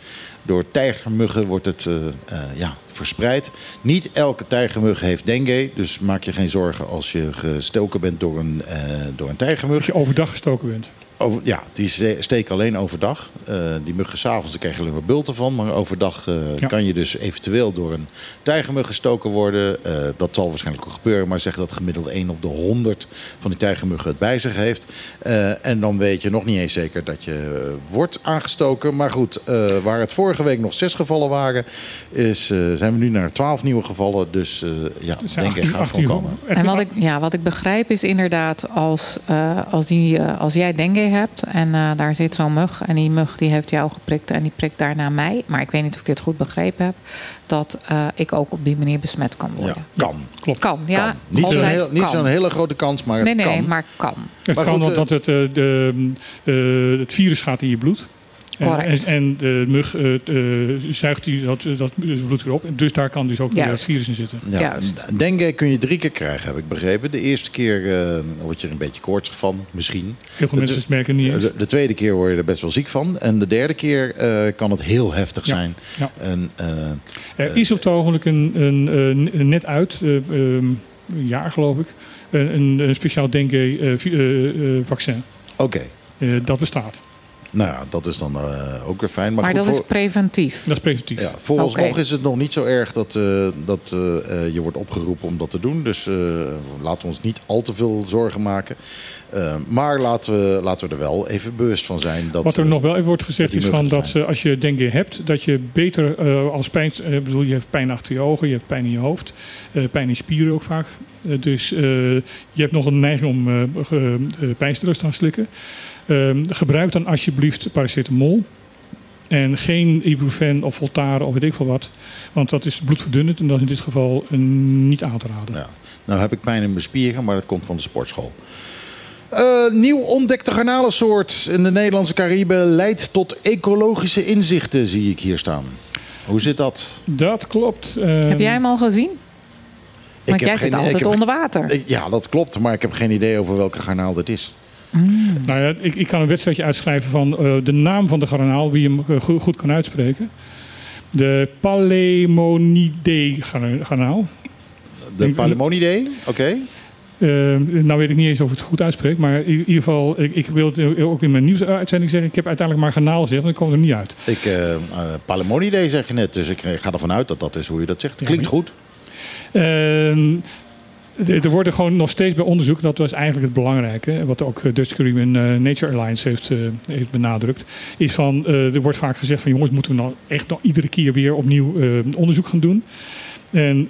S1: door tijgermuggen wordt het eh, eh, ja, verspreid. Niet elke tijgermug heeft dengue, dus maak je geen zorgen als je gestoken bent door een, eh, door een
S2: Als
S1: tijgermug.
S2: je overdag gestoken bent.
S1: Over, ja, die ste- steken alleen overdag. Eh, die muggen s'avonds daar krijg je alleen maar bulten van. Maar overdag eh,
S2: Ja.
S1: kan je dus eventueel door een tijgermug gestoken worden. Eh, dat zal waarschijnlijk ook gebeuren. Maar zeg dat gemiddeld 1 op de 100 van die tijgermuggen het bij zich heeft. Eh, en dan weet je nog niet eens zeker dat je wordt aangestoken. Maar goed, eh, waar het vorige week nog zes gevallen waren... Is, eh, zijn we nu naar 12 nieuwe gevallen. Dus eh, ja,
S2: zijn
S1: denk ik
S2: 18
S1: gaat
S2: 18
S1: gewoon komen.
S5: En wat ik, ja, wat ik begrijp is inderdaad, als, eh, als, die, als jij dengue hebt en eh, daar zit zo'n mug en die mug die heeft jou geprikt en die prikt daarna mij, maar ik weet niet of ik dit goed begrepen heb, dat eh, ik ook op die manier besmet kan
S1: Ja,
S5: worden.
S1: kan.
S2: Klopt.
S5: Kan, ja.
S1: kan. Niet zo'n heel, niet
S5: kan.
S1: zo'n hele grote kans, maar het
S5: Nee, nee,
S1: kan.
S5: maar kan.
S2: Het
S1: Maar
S2: kan,
S1: goed,
S2: want,
S1: eh,
S2: het, eh, de, eh, het virus gaat in je bloed. En, en,
S5: Correct.
S2: en de mug eh, eh, zuigt die, dat, dat bloed weer op. Dus daar kan dus ook weer het virus in zitten.
S1: Ja,
S5: Juist.
S1: Dengue kun je drie keer krijgen, heb ik begrepen. De eerste keer eh, word je er een beetje koortsig van, misschien.
S2: Heel veel
S1: De
S2: mensen merken het niet eens.
S1: De, de tweede keer word je er best wel ziek van. En de derde keer eh, kan het heel heftig
S2: Ja,
S1: zijn.
S2: ja.
S1: En, eh,
S2: Er is op het ogenblik een, een, eh, net uit, eh, ehm, een jaar geloof ik, een, een, een speciaal dengue-vaccin.
S1: Oké,
S2: dat bestaat.
S1: Nou ja, dat is dan eh, ook weer fijn. Maar,
S5: Maar,
S1: goed,
S5: dat is preventief.
S2: Dat is preventief.
S1: ja, vooralsnog is het nog niet zo erg dat, eh, dat eh, eh, je wordt opgeroepen om dat te doen. Dus eh, laten we ons niet al te veel zorgen maken. Maar laten we, laten we er wel even bewust van zijn. Dat,
S2: Wat er nog wel even wordt gezegd is van dat als je dengue hebt, dat je beter eh, als pijn, eh, ik bedoel, je hebt pijn achter je ogen, je hebt pijn in je hoofd, eh, pijn in spieren ook vaak. Dus eh, je hebt nog een neiging om eh eh, pijnstillers te gaan slikken. Ehm, gebruik dan alsjeblieft paracetamol. En geen ibuprofen of Voltaren of weet ik veel wat. Want dat is bloedverdunnend en dat is in dit geval niet aan te raden.
S1: Ja. Nou heb ik pijn in mijn spieren, maar dat komt van de sportschool. Eh, nieuw ontdekte garnalensoort in de Nederlandse Cariben leidt tot ecologische inzichten, zie ik hier staan. Hoe zit dat?
S2: Dat klopt. eh,
S5: Heb jij hem al gezien? Want
S1: heb
S5: jij zit
S1: geen-
S5: altijd
S1: heb-
S5: onder water.
S1: Ik- Ja, dat klopt. Maar ik heb geen idee over welke garnaal dit is.
S2: Nou ja, ik, ik kan een wedstrijdje uitschrijven van eh, de naam van de garnaal, wie hem eh, goed, goed kan uitspreken. De Palemonidae garna- garnaal.
S1: De Palemonidae? Oké.
S2: Eh, nou weet ik niet eens of ik het goed uitspreek, maar in ieder geval, ik, ik wil het ook in mijn nieuwsuitzending zeggen. Ik heb uiteindelijk maar garnaal gezegd, want ik kom er niet uit.
S1: Ik, Palemonidae zeg je net. Dus ik ga ervan uit dat dat is hoe je dat zegt. Klinkt goed.
S2: Ehm, er worden gewoon nog steeds bij onderzoek, dat was eigenlijk het belangrijke, wat ook eh, Dutch Caribbean eh, Nature Alliance heeft, eh, heeft benadrukt, is van, er wordt vaak gezegd van jongens, moeten we nou echt nog iedere keer weer opnieuw onderzoek gaan doen? En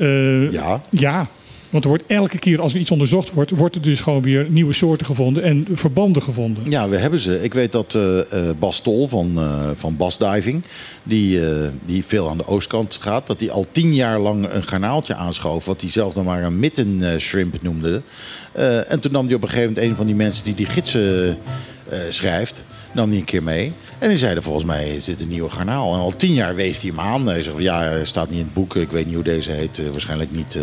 S1: Ja.
S2: ja, want er wordt elke keer als er iets onderzocht wordt, wordt er dus gewoon weer nieuwe soorten gevonden en verbanden gevonden.
S1: Ja, we hebben ze. Ik weet dat eh, eh, Bas Tol van, eh van Bas Diving, die, die veel aan de oostkant gaat, dat hij al tien jaar lang een garnaaltje aanschoof, wat hij zelf dan maar een mitten shrimp noemde. En toen nam hij op een gegeven moment een van die mensen die die gidsen schrijft, nam hij een keer mee. En die zeiden volgens mij dit een nieuwe garnaal. En al tien jaar wees hij hem aan. Hij zegt ja, staat niet in het boek. Ik weet niet hoe deze heet. Eh, waarschijnlijk niet eh,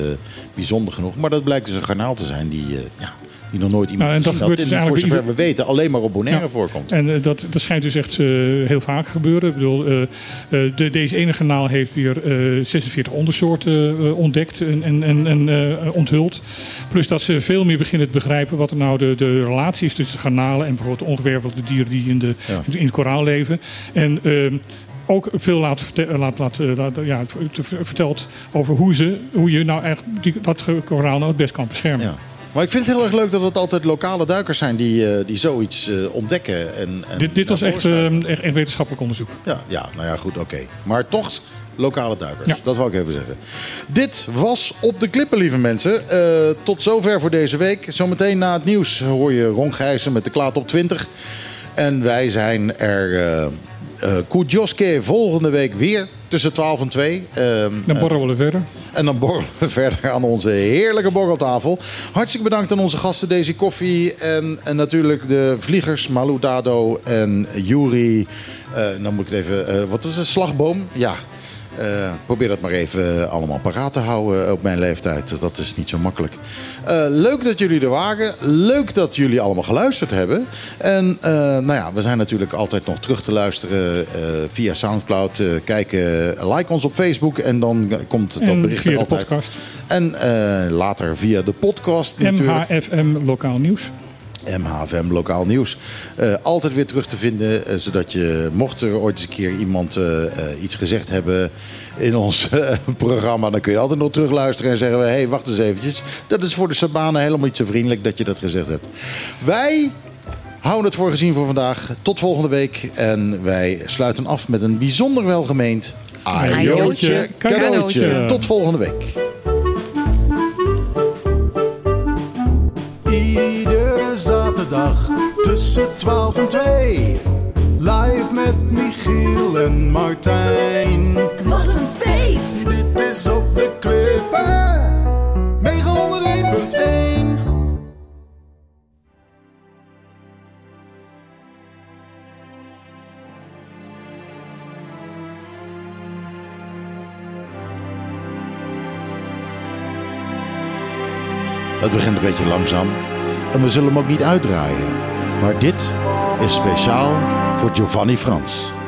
S1: bijzonder genoeg. Maar dat blijkt dus een garnaal te zijn die, eh, ja, die nog nooit iemand
S2: Nou, en dat gebeurt dus
S1: voor zover we weten alleen maar op Bonaire
S2: Ja.
S1: voorkomt.
S2: En eh, dat, dat schijnt dus echt eh, heel vaak te gebeuren. Ik bedoel, eh, de, deze ene kanaal heeft weer eh, 46 ondersoorten ontdekt en, en, en, en onthuld. Plus dat ze veel meer beginnen te begrijpen wat er nou de, de relatie is tussen de garnalen en bijvoorbeeld de ongewervelde dieren die in, de,
S1: Ja.
S2: in het koraal leven. En ehm, ook veel laat, laat, laat, laat- ja, te- verteld over hoe, ze, hoe je nou echt die, dat koraal nou het best kan beschermen.
S1: Ja. Maar ik vind het heel erg leuk dat het altijd lokale duikers zijn die, eh, die zoiets eh, ontdekken. En, en
S2: Dit, dit was echt, eh, echt, echt wetenschappelijk onderzoek.
S1: Ja, ja, nou ja, goed, oké. Maar toch lokale duikers.
S2: Ja.
S1: Dat wou ik even zeggen. Dit was Op de Klippen, lieve mensen. Tot zover voor deze week. Zometeen na het nieuws hoor je Ron Gijssen met de Klaat op 20. En wij zijn er... eh eh Koedjoske volgende week weer tussen 12 en 2. Ehm,
S2: Dan
S1: eh,
S2: borrelen we verder.
S1: en dan borrelen we verder aan onze heerlijke borreltafel. Hartstikke bedankt aan onze gasten Daisy Koffie. En, en natuurlijk de vliegers Malou Dado en Juri. Eh, dan moet ik het even... eh, wat was het? Slagboom? Ja. Eh, probeer dat maar even allemaal paraat te houden op mijn leeftijd. Dat is niet zo makkelijk. Eh, leuk dat jullie er waren. Leuk dat jullie allemaal geluisterd hebben. En eh, nou ja, we zijn natuurlijk altijd nog terug te luisteren eh, via Soundcloud. Eh, kijken, like ons op Facebook en dan komt dat
S2: En
S1: bericht
S2: via
S1: er
S2: de
S1: altijd.
S2: podcast.
S1: En eh, later via de podcast natuurlijk.
S2: MHFM Lokaal Nieuws.
S1: MHFM Lokaal Nieuws. Eh, altijd weer terug te vinden, eh, zodat je, mocht er ooit eens een keer iemand eh, iets gezegd hebben in ons programma, dan kun je altijd nog terugluisteren en zeggen we, hé, hey, wacht eens eventjes. Dat is voor de Sabanen helemaal niet zo vriendelijk dat je dat gezegd hebt. Wij houden het voor gezien voor vandaag. Tot volgende week. En wij sluiten af met een bijzonder welgemeend ajootje cadeautje. Tot volgende week.
S3: Zaterdag tussen 12 en 2. Live met Michiel en Martijn.
S4: Wat een feest!
S3: Dit is op de klippen. 901.1.
S1: Het begint een beetje langzaam. En we zullen hem ook niet uitdraaien. Maar dit is speciaal voor Giovanni Frans.